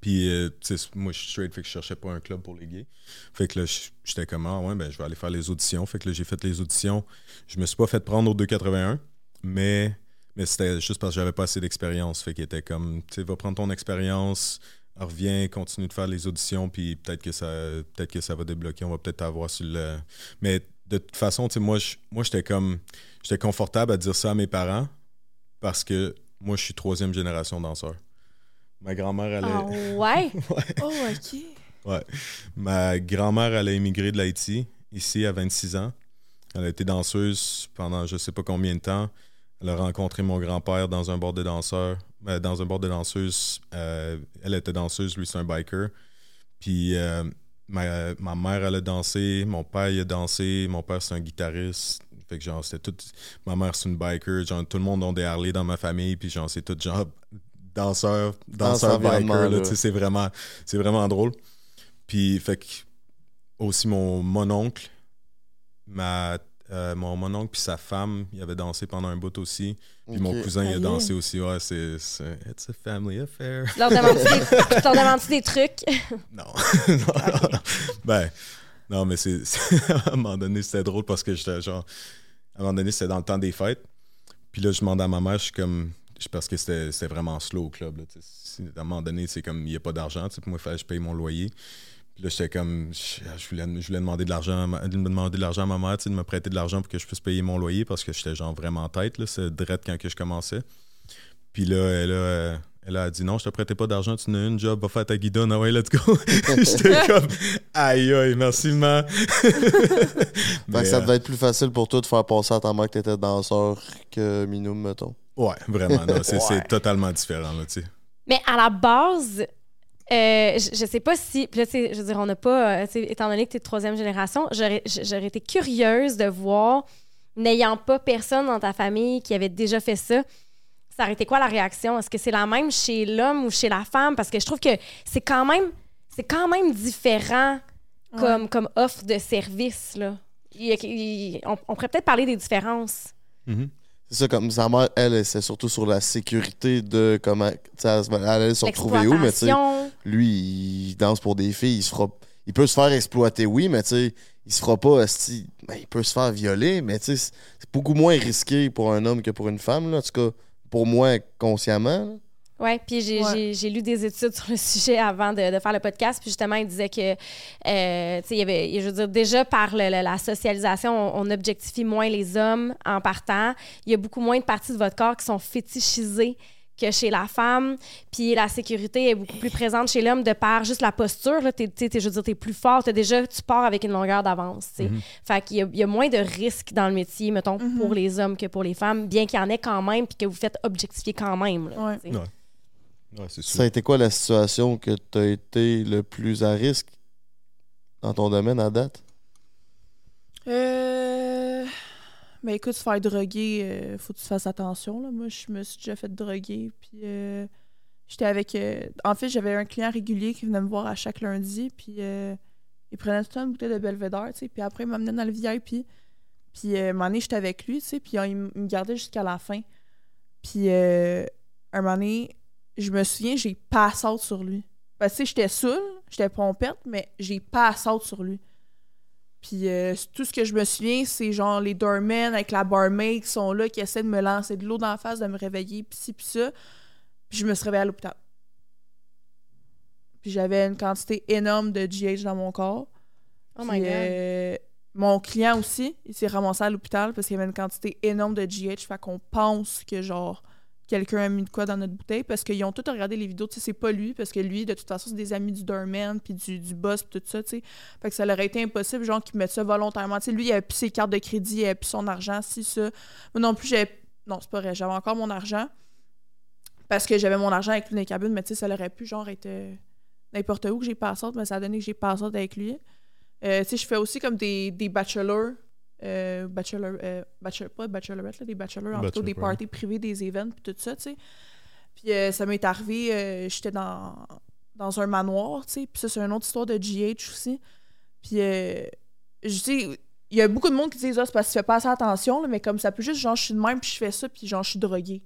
Puis, euh, moi, je suis straight, fait que je cherchais pas un club pour les gays. Fait que là, j'étais comme, ah, ouais, ben, je vais aller faire les auditions. Fait que j'ai fait les auditions. Je me suis pas fait prendre au 281, mais, mais c'était juste parce que j'avais pas assez d'expérience. Fait qu'il était comme, tu sais, va prendre ton expérience, reviens, continue de faire les auditions, puis peut-être que ça peut-être que ça va débloquer. On va peut-être avoir sur le. Mais de toute façon, moi, moi, j'étais comme, j'étais confortable à dire ça à mes parents parce que moi, je suis troisième génération danseur. Ma grand-mère, elle Ah ouais? Oh, OK. Ouais. Ma grand-mère, elle a immigré de l'Haïti, ici, à 26 ans. Elle a été danseuse pendant je sais pas combien de temps. Elle a rencontré mon grand-père dans un bord de danseurs. euh, dans un bord de danseuses. Euh, elle était danseuse, lui, c'est un biker. Puis euh, ma, ma mère, elle a dansé. Mon père, il a dansé. Mon père, c'est un guitariste. Fait que genre, c'était tout. Ma mère, c'est une biker. Genre, tout le monde a des Harley dans ma famille. Puis genre, c'est tout genre danseur, danseur environnement, biker. là, c'est vraiment, c'est vraiment drôle. Puis, fait que aussi mon mononcle, ma, euh, mon mononcle puis sa femme, il avait dansé pendant un bout aussi. Puis mon cousin, il a Aïe. dansé aussi. Ouais, c'est, c'est It's a family affair. Tu leur demandes-tu des, tu leur demandes-tu des trucs? Non. non, non, non. Ben, non, mais c'est, c'est- à un moment donné, c'était drôle parce que j'étais genre. À un moment donné, c'était dans le temps des fêtes. Puis là, je demande à ma mère, je suis comme. Je- Parce que c'était, vraiment slow au club. Là, à un moment donné, c'est comme, il n'y a pas d'argent. moi, il fallait que je paye mon loyer. Puis là, j'étais comme. Je, je voulais, je voulais demander de l'argent, à ma- de me demander de l'argent à ma mère, de me prêter de l'argent pour que je puisse payer mon loyer parce que j'étais genre vraiment en tête. C'est direct quand que je commençais. Puis là, elle a, euh, elle a dit non, je te prêtais pas d'argent, tu n'as une job, va faire ta guidonne, ah ouais, let's go. J'étais comme aïe aïe, merci ma. Fait que ça euh, devait être plus facile pour toi de faire passer à ta mère que t'étais danseur que Minoum, mettons. Ouais, vraiment, non, c'est, Ouais. totalement différent, là, tu sais. Mais à la base, Euh, je, je sais pas si. Puis là, je veux dire, on n'a pas. euh, tu sais, étant donné que tu es de troisième génération, j'aurais été curieuse de voir, n'ayant pas personne dans ta famille qui avait déjà fait ça, ça aurait été quoi la réaction? Est-ce que c'est la même chez l'homme ou chez la femme? Parce que je trouve que c'est quand même. C'est quand même différent comme, comme offre de service, là. Il il- on, on pourrait peut-être parler des différences. Mhm. C'est ça, comme sa mère, elle, c'est surtout sur la sécurité de comment. Elle allait se retrouver où, mais tu sais, lui, il danse pour des filles, il se fera. Il peut se faire exploiter, oui, mais tu sais, il se fera pas. ben, il peut se faire violer, mais tu sais, c'est c'est beaucoup moins risqué pour un homme que pour une femme, là. En tout cas, pour moi, consciemment. là. Oui, puis j'ai Ouais. lu des études sur le sujet avant de, de faire le podcast, puis justement, il disait que, euh, tu sais, il y avait, je veux dire, déjà par le- le- la socialisation, on, on objectifie moins les hommes en partant. Il y a beaucoup moins de parties de votre corps qui sont fétichisées que chez la femme, puis la sécurité est beaucoup plus présente chez l'homme de par juste la posture. Là, t'es, je veux dire, t'es plus fort, t'as déjà, tu pars avec une longueur d'avance. tu sais. Fait qu'il y a, il y a moins de risques dans le métier, mettons, pour les hommes que pour les femmes, bien qu'il y en ait quand même, puis que vous faites objectifier quand même. là, Ouais. Ça a été quoi la situation que tu as été le plus à risque dans ton domaine à date? Euh. Mais écoute, se faire droguer, euh, faut que tu fasses attention. Là. Moi, je me suis déjà fait droguer. Puis euh, j'étais avec. euh, En fait, j'avais un client régulier qui venait me voir à chaque lundi. Puis euh, il prenait tout le temps une bouteille de Belvedere. tu sais, Puis après, il m'amenait dans le VIP. Puis euh, un moment donné, j'étais avec lui. tu sais, Puis euh, il me gardait jusqu'à la fin. Puis euh, un moment donné, je me souviens, j'ai pass out sur lui. Parce que tu sais, j'étais saoul, j'étais pompette, mais j'ai pass out sur lui. Puis euh, tout ce que je me souviens, c'est genre les doormen avec la barmaid qui sont là, qui essaient de me lancer de l'eau dans la face, de me réveiller, puis ci, puis ça. Puis je me suis réveillée à l'hôpital. Puis j'avais une quantité énorme de GH dans mon corps. Oh my God. euh, mon client aussi, il s'est ramassé à l'hôpital parce qu'il y avait une quantité énorme de GH. Fait qu'on pense que, genre, quelqu'un a mis de quoi dans notre bouteille parce qu'ils ont tous regardé les vidéos. Tu sais, c'est pas lui parce que lui, de toute façon, c'est des amis du doorman puis du, du boss puis tout ça, tu sais. Fait que ça leur aurait été impossible, genre, qu'ils mettent ça volontairement. Tu sais, lui, il avait plus ses cartes de crédit, il avait plus son argent, si, ça. Moi non plus, j'avais. Non, c'est pas vrai. J'avais encore mon argent parce que j'avais mon argent avec lui dans les cabines, mais tu sais, ça aurait pu, genre, être euh, n'importe où que j'ai passé, mais ça a donné que j'ai passé avec lui. Euh, tu sais, je fais aussi comme des, des bachelors. Euh, bachelor, euh, bachelor, pas bachelorette, là, des bachelors, en plutôt des Bachelor, parties privées, des events, puis tout ça, tu sais. Puis euh, ça m'est arrivé, euh, j'étais dans, dans un manoir, tu sais, puis ça, c'est une autre histoire de GH aussi. Puis, je sais, il y a beaucoup de monde qui disent, ah, c'est parce que tu fais pas assez attention, là, mais comme ça peut juste, genre, je suis de même, puis je fais ça, puis genre, je suis droguée.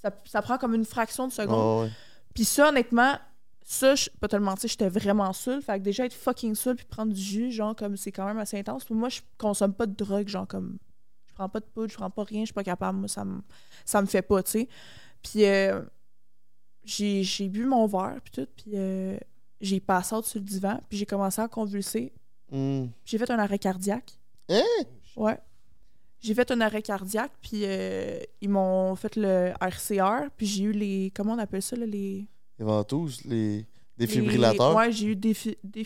Ça, ça prend comme une fraction de seconde. Ouais. Puis ça, honnêtement, ça, je peux pas te le mentir, j'étais vraiment saoul. Fait que déjà être fucking saoul puis prendre du jus, genre, comme c'est quand même assez intense. Puis moi, je consomme pas de drogue, genre, comme. Je prends pas de poudre, je prends pas rien, je suis pas capable. Moi, ça me, ça me fait pas, tu sais. Puis euh, j'ai j'ai bu mon verre, puis tout. Puis euh, j'ai passé sur le divan, puis j'ai commencé à convulser. Hmm. J'ai fait un arrêt cardiaque. Hein? Ouais. J'ai fait un arrêt cardiaque, puis euh, ils m'ont fait le RCR, puis j'ai eu les. Comment on appelle ça, là, les. Les ventouses, les les- défibrillateurs. Ouais, j'ai eu des. fi- des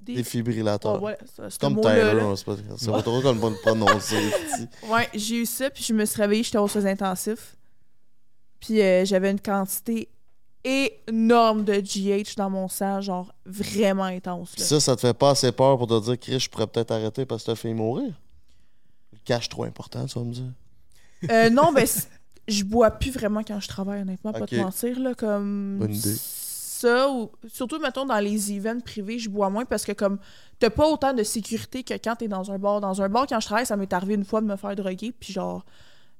Défibrillateurs. Oh, ouais, ça- ce Comme Tyler, sait pas, c'est pas trop comme le prononcer. Ouais, j'ai eu ça, puis je me suis réveillée, j'étais aux soins intensifs. Puis euh, j'avais une quantité énorme de GH dans mon sang, genre vraiment intense. Là. ça, ça te fait pas assez peur pour te dire, Chris, je pourrais peut-être arrêter parce que t'as fait mourir? Le cash trop important, tu vas me dire. Euh, non, ben, je bois plus vraiment quand je travaille, honnêtement, pas te mentir. Là, comme Bonne idée. Ça, ou surtout, mettons, dans les events privés, je bois moins parce que, comme, t'as pas autant de sécurité que quand t'es dans un bar. Dans un bar, quand je travaille, ça m'est arrivé une fois de me faire droguer, puis genre.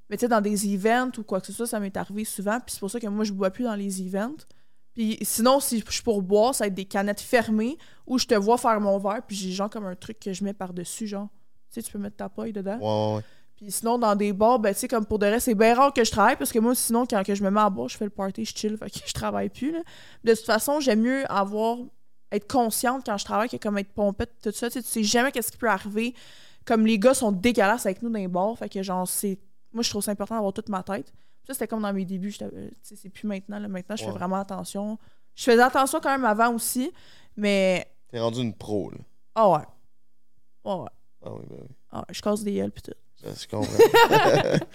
Mais tu sais, dans des events ou quoi que ce soit, ça m'est arrivé souvent, puis c'est pour ça que moi, je bois plus dans les events. Puis sinon, si je suis pour boire, ça va être des canettes fermées où je te vois faire mon verre, puis j'ai genre comme un truc que je mets par-dessus, genre. Tu sais, tu peux mettre ta paille dedans. Ouais, ouais, ouais. Puis sinon, dans des bars, ben, tu sais, comme pour de reste, c'est bien rare que je travaille parce que moi, sinon, quand que je me mets à boire, je fais le party, je chill, fait que je travaille plus. Là. De toute façon, j'aime mieux avoir, être consciente quand je travaille que comme être pompette, tout ça. Tu sais, tu sais jamais qu'est-ce qui peut arriver. Comme les gars sont dégueulasses avec nous dans les bars, fait que genre, c'est. Moi, je trouve ça important d'avoir toute ma tête. Ça, c'était comme dans mes débuts. euh, tu sais, C'est plus maintenant. Là. Maintenant, je fais vraiment attention. Je faisais attention quand même avant aussi, mais. T'es rendu une pro, là. Ah ouais. Ah ouais. Ah oui, ben oui. Ah ouais, je casse des gueules pis tout. Je comprends.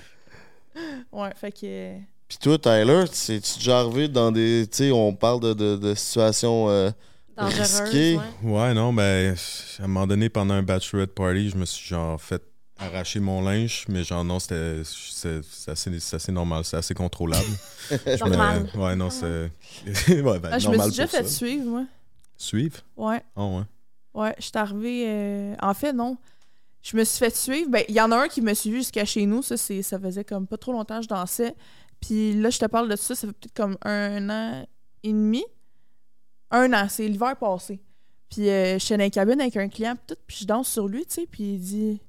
Ouais, fait que. Puis Puis toi, Tyler, c'est-tu déjà arrivé dans des. Tu sais, on parle de, de, de situations. euh, Dangereuse, Risqué. ouais. Ouais, non, ben, à un moment donné, pendant un bachelorette party, je me suis genre fait arracher mon linge, mais genre non, c'était c'est c'est assez, c'est assez normal, c'est assez contrôlable. Je me- Normal. ouais, non, c'est. ouais, ben, Ah, je me suis déjà fait ça. suivre, moi. Suivre? Ouais. Ah ouais. Ouais, je suis arrivée. euh, En fait, non. Je me suis fait suivre. Ben, il y en a un qui me suivi jusqu'à chez nous. Ça, c'est... ça faisait comme pas trop longtemps que je dansais. Puis là, je te parle de ça, ça fait peut-être comme un an et demi. Un an, c'est l'hiver passé. Puis euh, je suis dans la cabine avec un client, puis tout, puis je danse sur lui, tu sais, puis il dit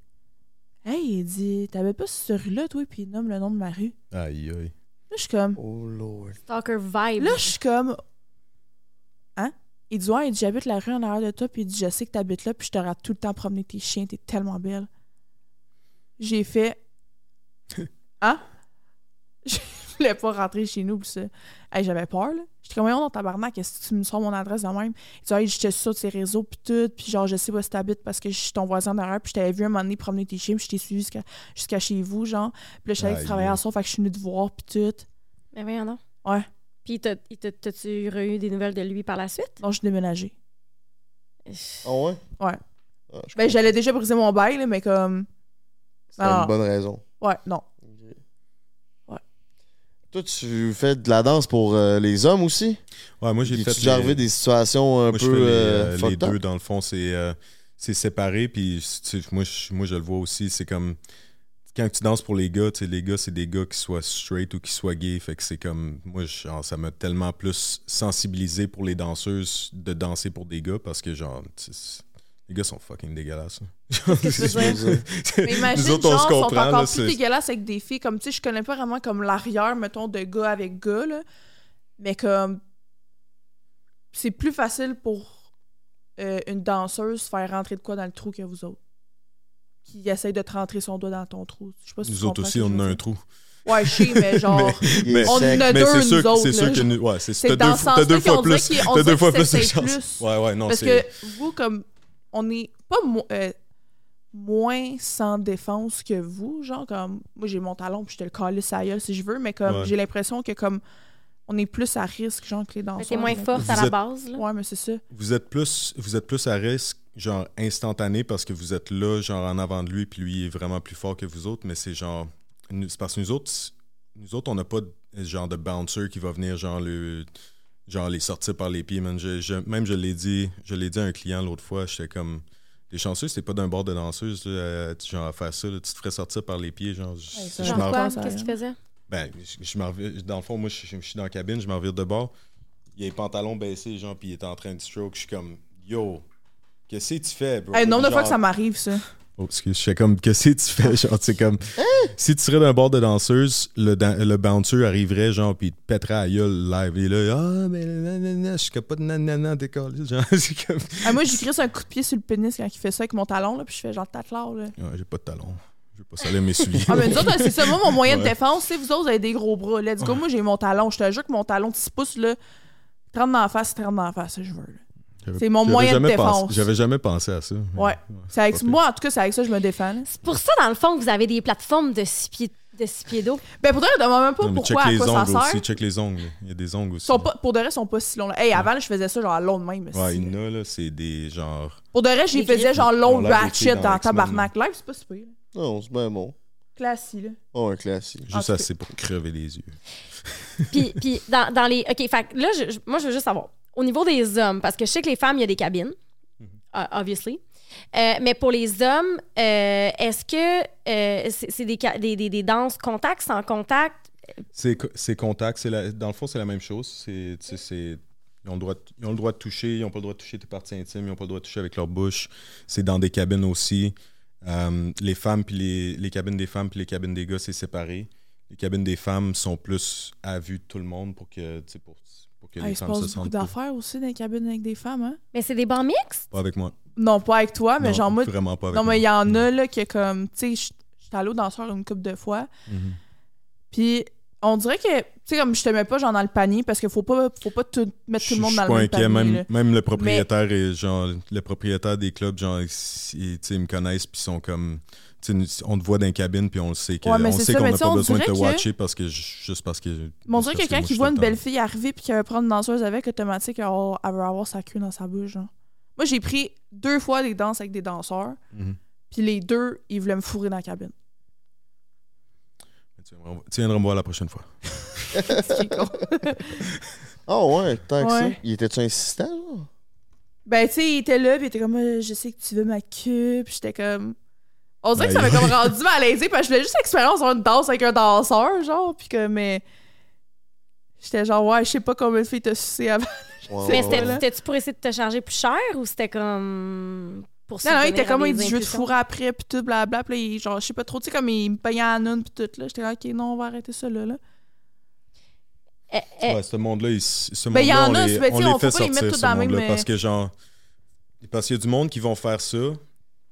Hey, il dit, t'avais pas cette rue-là, toi, puis il nomme le nom de ma rue. Aïe, aïe. Là, je suis comme Oh lord. Stalker vibe. Là, je suis comme. Hein? Il dit, ouais, il dit, j'habite la rue en arrière de toi, puis il dit, je sais que t'habites là, puis je te rate tout le temps promener tes chiens, t'es tellement belle. J'ai fait. Hein? Je voulais pas rentrer chez nous, puis ça. Hey, j'avais peur, là. J'étais comme, voyons dans tabarnak, est-ce que tu me sors mon adresse de même? Il dit, hey, suis sur tes réseaux, puis tout, puis genre, je sais où t'habites parce que je suis ton voisin derrière, puis je t'avais vu un moment donné promener tes chiens, puis je t'ai suivi jusqu'à chez vous, genre. Puis là, je savais que tu travaillais à soir, fait que je suis venue te voir, puis tout. Mais voyons donc. Ouais. Puis t'as-tu eu des nouvelles de lui par la suite? Donc, je suis déménagée. Ah ouais? Ouais. Ah, Ben, j'allais déjà briser mon bail, là, mais comme. C'est Ah. une bonne raison. Ouais, non. Ouais. Toi, tu fais de la danse pour euh, les hommes aussi? Ouais, moi j'ai fait. déjà les- des situations un Moi, je peu fais les, euh, euh, les deux, dans le fond, c'est euh, c'est séparé. Puis, tu moi, je, moi, je le vois aussi. C'est comme. Quand tu danses pour les gars, tu sais, les gars, c'est des gars qui soient straight ou qui soient gays. Fait que c'est comme. Moi, genre, ça m'a tellement plus sensibilisé pour les danseuses de danser pour des gars parce que, genre, les gars sont fucking dégueulasses. hein. Qu'est-ce que tu veux dire? Mais imagine, autres, genre, sont encore là, plus dégueulasses avec des filles. Comme, tu sais, je connais pas vraiment comme l'arrière, mettons, de gars avec gars, là. Mais comme. C'est plus facile pour euh, une danseuse faire rentrer de quoi dans le trou que vous autres. Qui essaye de te rentrer son doigt dans ton trou. Je sais pas si tu Nous autres aussi, on a un trou. Ouais, je sais, mais genre. Est On en a Mais deux, c'est sûr, nous autres, c'est sûr que nous- ouais, c'est C'est t'as deux, t'as deux fois plus. T'as deux fois plus de chance. Ouais, ouais, non, Parce c'est. que vous, comme, on est pas mo- euh, moins sans défense que vous, genre, comme, moi j'ai mon talon puis je te le calisse à gueule si je veux, mais comme, Ouais. j'ai l'impression que, comme, on est plus à risque, genre, que les danseurs. Mais t'es moins forte à la base, là. Ouais, mais c'est ça. Vous êtes plus vous êtes plus à risque genre instantané parce que vous êtes là genre en avant de lui puis lui est vraiment plus fort que vous autres mais c'est genre c'est parce que nous autres nous autres on n'a pas de genre de bouncer qui va venir genre le genre les sortir par les pieds man. Je- je- même je l'ai dit je l'ai dit à un client l'autre fois j'étais comme les chanceux c'est pas d'un bord de danseuse là, euh, genre à faire ça là, tu te ferais sortir par les pieds genre Ouais, Genre quoi? Qu'est-ce qu'il faisait? ben, je, je dans le fond, moi, je, je suis dans la cabine, je m'en vire de bord. Il a les pantalons baissés, genre, puis il est en train de stroke. Je suis comme, yo, qu'est-ce que tu fais, bro? Hey, nombre de fois que ça m'arrive, ça. Oh, excuse, je fais comme, qu'est-ce que tu fais? Genre, tu sais, comme, si tu serais d'un bord de danseuse, le, dan- le bouncer arriverait, genre, puis il te pèterait à gueule live. Et là, ah, mais nanana, je suis pas de nanana, t'es. Genre, c'est comme, Ah, moi, j'ai crisse un coup de pied sur le pénis quand il fait ça avec mon talon, là, puis je fais genre tatlard, là. Ouais, j'ai pas de talons. Je vais pas salir mes souliers. Ah, mais nous autres, c'est ça. Moi, mon moyen de Ouais. défense, c'est vous autres, vous avez des gros bras. Let's go. Moi, j'ai mon talon. Je te jure que mon talon de 6 pouces, là, 30 dans la face, 30 dans la face, ça, je veux. là. C'est mon moyen de défense. J'avais jamais pensé à ça. Ouais. C'est avec, pire. moi, en tout cas, c'est avec ça que je me défends. C'est pour ça, dans le fond, que vous avez des plateformes de six pieds, de six pieds d'eau. Ben, pour de vrai, je demande même pas Non, pourquoi, check à les quoi ça ongles sert. aussi, check les ongles. Il y a des ongles aussi. sont pas, pour de vrai, ils sont pas si longs. Là. Hey, avant, là, je faisais ça genre long de même. mais Ouais, si- il y en a, là, c'est des genre. Pour de vrai, j'y faisais genre long ratchet dans dans X-Men, tabarnak. Live, c'est pas super. là. Non, c'est bien bon. Classique, là. Oh, un classique. Juste assez pour crever les yeux. Puis, puis dans, dans les. OK, fait là, je- je- moi, je veux juste savoir. Au niveau des hommes, parce que je sais que les femmes, il y a des cabines, uh, obviously. Euh, mais pour les hommes, euh, est-ce que euh, c'est des, des, des, des danses contact, sans contact? C'est co- c'est contact, c'est la- dans le fond, c'est la même chose. Sais, c'est- ils, ont le droit de, ils ont le droit de toucher, ils n'ont pas le droit de toucher tes parties intimes, ils n'ont pas le droit de toucher avec leur bouche. C'est dans des cabines aussi. Les femmes, puis les, les cabines des femmes, puis les cabines des gars, c'est séparé. Les cabines des femmes sont plus à vue de tout le monde pour que, tu sais, pour, pour que Ah, les il se femmes passe se beaucoup sentent pas, d'affaires aussi dans les cabines avec des femmes, hein? Mais c'est des bancs mixtes? pas avec moi. Non, pas avec toi, mais Non, genre moi. Vraiment pas avec Non, moi. mais il y en a, là, qui est comme. Tu sais, je- j'étais allée au danseur une couple de fois. Mhm. Puis on dirait que, tu sais, comme je te mets pas genre dans le panier parce qu'il faut pas, faut pas tout, mettre tout le monde Je dans suis le pas même inquiet. panier. Même, là. même le propriétaire et genre le propriétaire des clubs, genre, ils, ils- me connaissent puis ils sont comme. tu sais, nous- on te voit dans les cabines puis on le sait que- Ouais, qu'on mais n'a pas on besoin de te que- watcher parce que juste parce que. Mais on juste dirait parce quelqu'un qui voit une belle fille arriver puis qui veut prendre une danseuse avec, automatique, elle va elle va avoir sa queue dans sa bouche. Genre. Moi, j'ai pris deux fois des danses avec des danseurs, Mhm. puis les deux, ils voulaient me fourrer dans la cabine. Tu viendras- Tu viendras me voir la prochaine fois. Ce qui est con. Ah ouais, tant que ça. Ouais. Il était-tu insistant, genre? Ben, tu sais, il était là, puis il était comme, Euh, je sais que tu veux ma queue, puis j'étais comme. On dirait que ça Ben, m'a comme rendu malaisé, parce que je voulais juste l'expérience d'avoir une danse avec un danseur, genre, puis que, mais. J'étais genre, ouais, je sais pas combien de filles t'as sucé avant. Mais ouais, c'était- ouais. c'était-tu pour essayer de te charger plus cher ou c'était comme. Pour Non, non, il était comme, il dit, je veux te fourrer après, puis tout, blablabla. Puis là, il- genre, je sais pas trop, tu sais, comme il me payait à noun, puis tout, là. J'étais là, ok, non, on va arrêter ça, là. là. Eh, eh, Ouais, ce monde-là, il- ce Ben, monde-là, en on a, les, on sais, les on fait sortir, ce monde-là, mais- parce que genre... Parce qu'il y a du monde qui vont faire ça,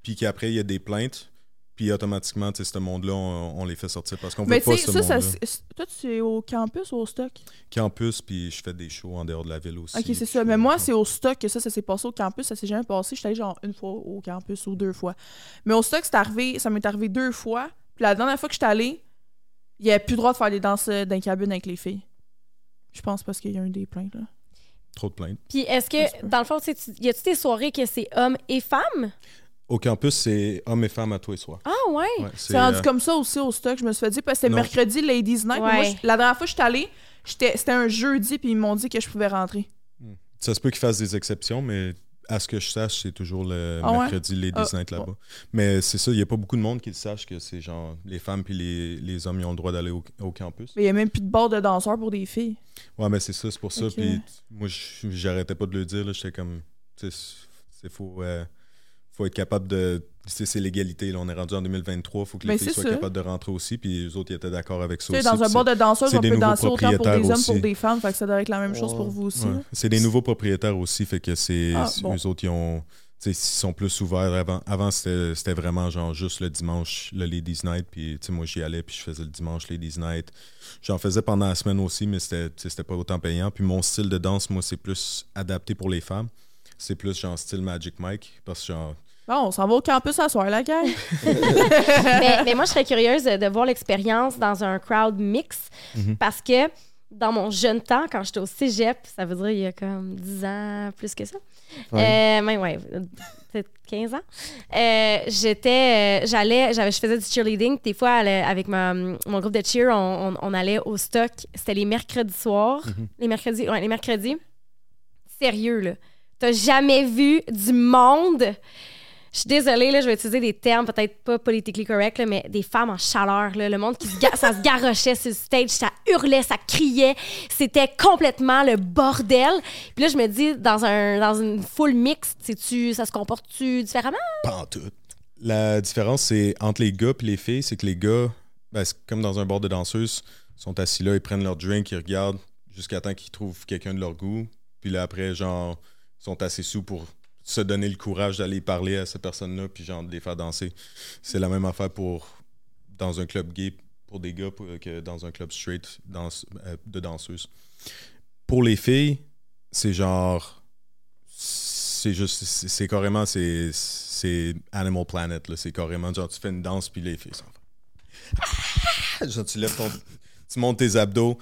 puis qu'après, il y a des plaintes, puis automatiquement, tu sais, ce monde-là, on, on les fait sortir parce qu'on veut Mais tu pas sais, ce ça, ça, monde-là. c'est- toi, tu es au campus ou au stock? Campus, puis je fais des shows en dehors de la ville aussi. Ok, c'est ça. je- Mais moi, c'est au stock que ça, ça s'est passé au campus. Ça s'est jamais passé. J'étais allée genre une fois au campus ou deux fois. Mais au stock, c'est arrivé, ça m'est arrivé deux fois. Puis la dernière fois que j'étais allée, il n'y avait plus le droit de faire des danses euh, dans les cabines avec les filles. Je pense parce qu'il y a eu des plaintes, là. Trop de plaintes. Puis est-ce que, dans le fond, tu sais, tu- y a-tu des soirées que c'est hommes et femmes? Au campus, c'est hommes et femmes à tous les soirs. Ah, ouais. Ouais, C'est rendu euh, comme ça aussi au stock, je me suis fait dire, parce que c'était mercredi, Ladies Night. Moi, Ouais. je- la dernière fois que j'étais allée, j'étais- c'était un jeudi, puis ils m'ont dit que je pouvais rentrer. Ça se peut qu'ils fassent des exceptions, mais à ce que je sache, c'est toujours le Ah ouais? mercredi Ladies Ah, Night là-bas. Mais c'est ça, il n'y a pas beaucoup de monde qui le sache que c'est genre les femmes puis les, les hommes ils ont le droit d'aller au, au campus. Mais il n'y a même plus de bord de danseurs pour des filles. Ouais, mais c'est ça, c'est pour ça. Ok. Puis moi, je- j'arrêtais pas de le dire. J'étais comme, tu sais, c'est faut, euh, faut être capable de. C'est l'égalité. là, On est rendu en 2023. Il faut que les Mais filles soient ça. capables de rentrer aussi. Puis les autres, ils étaient d'accord avec ça aussi. dans un bord de danseurs, c'est on des peut nouveaux danser autant pour des propriétaires hommes aussi. pour des femmes. Fait que ça devrait être la même chose Ouais. pour vous aussi. Ouais. C'est des nouveaux propriétaires aussi, fait que c'est Ah, bon. eux autres, ils ont. tu sais, Ils sont plus ouverts. Avant, avant c'était c'était vraiment genre juste le dimanche, le Ladies Night. Puis moi, j'y allais, puis je faisais le dimanche Ladies Night. J'en faisais pendant la semaine aussi, mais c'était pas autant payant. Puis mon style de danse, moi, c'est plus adapté pour les femmes. C'est plus genre style Magic Mike. Parce que genre. Bon, on s'en va au campus à soir, la gang. mais, mais moi, je serais curieuse de, de voir l'expérience dans un crowd mix Mhm. parce que dans mon jeune temps, quand j'étais au cégep, ça veut dire il y a comme 10 ans, plus que ça. Ouais. Euh, même, ouais, peut-être 15 ans. Euh, j'étais, euh, j'allais, j'avais, je faisais du cheerleading. Des fois, avec ma- mon groupe de cheer, on, on- on allait au stock. C'était les mercredis soirs. Les mercredis, ouais, les mercredis. Sérieux, là. T'as jamais vu du monde. Je suis désolée, là, je vais utiliser des termes peut-être pas politically correct, mais des femmes en chaleur. Là, le monde qui se, ça se garochait sur le stage, ça hurlait, ça criait. C'était complètement le bordel. Puis là, je me dis, dans, un, dans une foule mixte, sais-tu, ça se comporte-tu différemment? Pas en tout. La différence, c'est entre les gars et les filles, c'est que les gars, ben, comme dans un bord de danseuses, sont assis là, ils prennent leur drink, ils regardent jusqu'à temps qu'ils trouvent quelqu'un de leur goût. Puis là, après, genre, ils sont assez sous pour se donner le courage d'aller parler à ces personnes-là, puis genre, de les faire danser. C'est la même affaire pour dans un club gay pour des gars pour- que dans un club straight danse- euh, de danseuses. Pour les filles, c'est genre c'est juste c'est carrément c'est c'est Animal Planet là c'est carrément genre tu fais une danse puis les filles s'en vont. Ah! genre tu lèves ton tu montes tes abdos!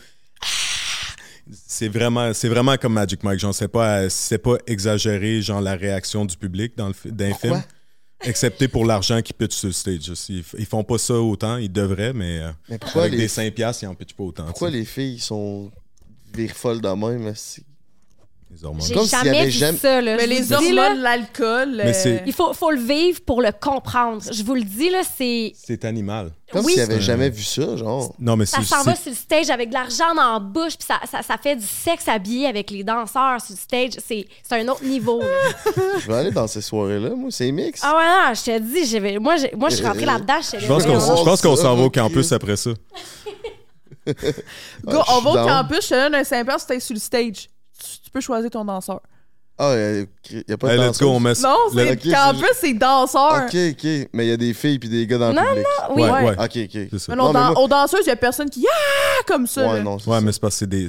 C'est vraiment c'est vraiment comme Magic Mike genre c'est pas c'est pas exagéré genre la réaction du public dans le d'un film excepté pour l'argent qu'ils pitchent sur le stage. Ils, ils font pas ça autant ils devraient mais euh, Mais avec les, des 5 piastres ils en pitchent pas autant pourquoi les filles sont des folles de même? Les hormones. J'ai Comme s'il y jamais avait vu jamais- ça. Là. Mais Je les vous dis, là, hormones, l'alcool. Mais c'est- euh, il faut, faut le vivre pour le comprendre. Je vous le dis, là, c'est... c'est animal Comme Oui. s'il avait jamais vu ça, genre. non mais Ça c'est s'en va c'est- sur le stage avec de l'argent dans la bouche, puis ça, ça, ça fait du sexe habillé avec les danseurs sur le stage. C'est c'est un autre niveau. là. Je vais aller dans ces soirées-là, moi, c'est mix. ah ouais, non, je te dis, j'avais- moi, j'ai- moi, je suis rentrée là-dedans. Je pense qu'on on- je pense qu'on s'en va au campus après ça. Go, Ah, je on suis va au down. campus, je te donne un 5 si t'es sur le stage. Tu, peux choisir ton danseur. Ah, il n'y a pas de Hey, let's go, on met Non, c'est ok, qu'en c'est- plus, c'est danseur. Ok, ok. Mais il y a des filles puis des gars dans le Non, public. Oui. Ouais, Ouais. ouais. Ok, ok. Mais non, Non, mais dans- moi- aux danseuses, il y a personne qui ah comme ça. Ouais, là. non, c'est Ouais, ça. mais c'est parce que c'est des.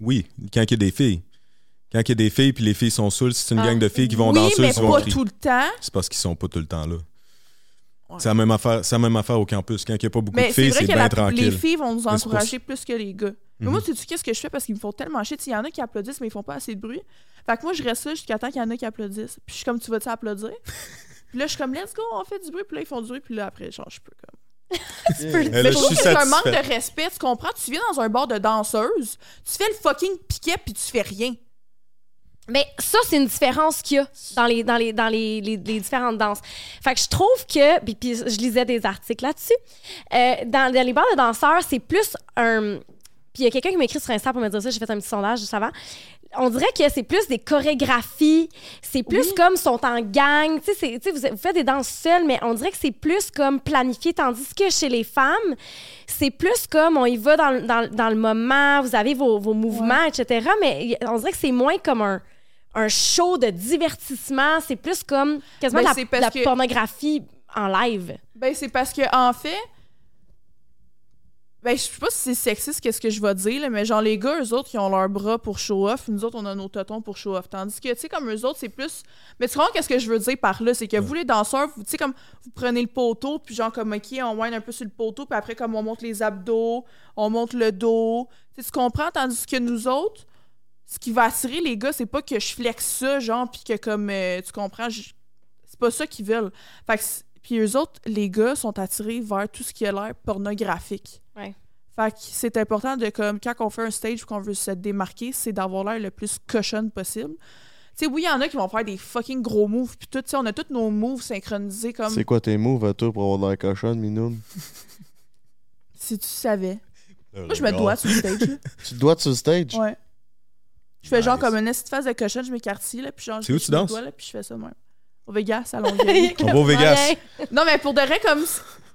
Oui, quand il y a des filles. Quand il y a des filles puis les filles sont saoules, si c'est une Ah. gang de filles qui vont oui, danser, mais ils vont pas crier. tout le temps. C'est parce qu'ils sont pas tout le temps là. Ouais. C'est la même affaire, c'est la même affaire au campus. Quand il n'y a pas beaucoup Mais de c'est filles, vrai c'est que bien la- tranquille. les filles vont nous encourager plus que les gars. Mais Mhm. moi, sais-tu qu'est-ce que je fais? Parce qu'ils me font tellement chier? Il y en a qui applaudissent, mais ils font pas assez de bruit. Fait que moi, je reste là jusqu'à temps qu'il y en a qui applaudissent. Puis je suis comme, tu vas-tu applaudir? puis là, je suis comme, let's go, on fait du bruit. Puis là, ils font du bruit. Puis là, après, genre, je peux comme. Mais là, je trouve que c'est un manque de respect, tu comprends? Tu viens dans un bar de danseuse, tu fais le fucking piquet, puis tu fais rien. Mais ça, c'est une différence qu'il y a dans les, dans les, dans les, les- les différentes danses. Fait que je trouve que, puis, puis je lisais des articles là-dessus, euh, dans, dans les bars de danseurs, c'est plus un... Puis il y a quelqu'un qui m'a écrit sur Insta pour me dire ça, j'ai fait un petit sondage juste avant. On dirait que c'est plus des chorégraphies, c'est plus Oui. comme sont en gang, tu sais, vous, vous faites des danses seules, mais on dirait que c'est plus comme planifié, tandis que chez les femmes, c'est plus comme on y va dans, le- dans, dans le moment, vous avez vos, vos mouvements, etc. Mais on dirait que c'est moins comme un, un show de divertissement, c'est plus comme quasiment Ben, la, que- pornographie en live. Ben, c'est parce que, en fait. Ben, je sais pas si c'est sexiste, qu'est-ce que je vais dire, là, mais genre, les gars, eux autres, ils ont leurs bras pour show off, nous autres, on a nos totons pour show off. Tandis que, tu sais, comme eux autres, c'est plus. Mais tu comprends qu'est-ce que je veux dire par là? C'est que vous, les danseurs, vous, tu sais, comme, vous prenez le poteau, puis genre, comme, OK, on whine un peu sur le poteau, puis après, comme, on monte les abdos, on monte le dos. Tu comprends? Tandis que nous autres, ce qui va attirer les gars, c'est pas que je flexe ça, genre, puis que, comme, euh, tu comprends, je- c'est pas ça qu'ils veulent. Fait que puis eux autres, les gars sont attirés vers tout ce qui a l'air pornographique. Ouais. Fait que c'est important de comme quand on fait un stage qu'on veut se démarquer, c'est d'avoir l'air le plus cochonne possible. Tu sais, oui, il y en a qui vont faire des fucking gros moves, puis tout, tu sais, on a tous nos moves synchronisés comme C'est quoi tes moves à toi pour avoir de la cochonne, Minoun? si tu savais. Le Moi, je me dois sur le stage. Tu te dois sur le stage? Ouais. Je fais genre comme une petite face de cochonne, je m'écartille, là, puis genre, C'est je où tu danses? là, puis je fais ça même. Au Vegas, à Longueuil. On va au Vegas. Non, mais pour de vrai, comme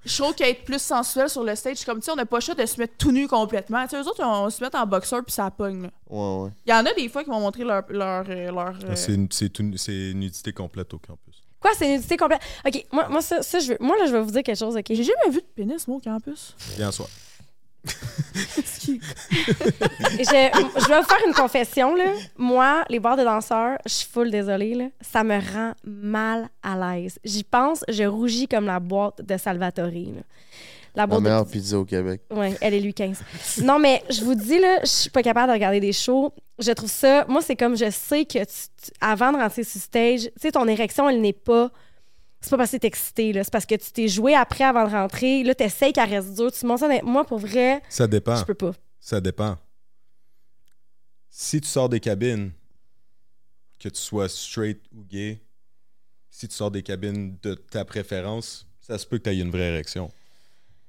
je trouve qu'être plus sensuel sur le stage, comme tu sais, on n'a pas le choix de se mettre tout nu complètement. Tu sais, eux autres, on, se met en boxeur puis ça pogne. là. Ouais, ouais. Il y en a des fois qui vont montrer leur. leur, euh, leur euh, Ah, C'est une, c'est tout- c'est une nudité complète au campus. Quoi, c'est une nudité complète? OK, moi, moi, ça, ça, je veux... moi là, je vais vous dire quelque chose, OK? J'ai jamais vu de pénis, moi, au campus. Bien soir. Je, je vais vous faire une confession, là. Moi, les bars de danseurs, je suis full désolée, là. Ça me rend mal à l'aise. J'y pense, je rougis comme la boîte de Salvatore, là. La La boîte de meilleure pizza au Québec. Oui, elle est lui 15. Non, mais je vous dis, là, je suis pas capable de regarder des shows. Je trouve ça. Moi, c'est comme je sais que tu- tu- avant de rentrer sur stage, tu sais, ton érection, elle n'est pas. C'est pas parce que t'es excité, là. C'est parce que tu t'es joué après avant de rentrer. Là, t'essayes qu'elle reste dure. Tu montes ça. Moi, pour vrai, Ça dépend. je peux pas. Ça dépend. Si tu sors des cabines, que tu sois straight ou gay, si tu sors des cabines de ta préférence, ça se peut que tu aies une vraie érection.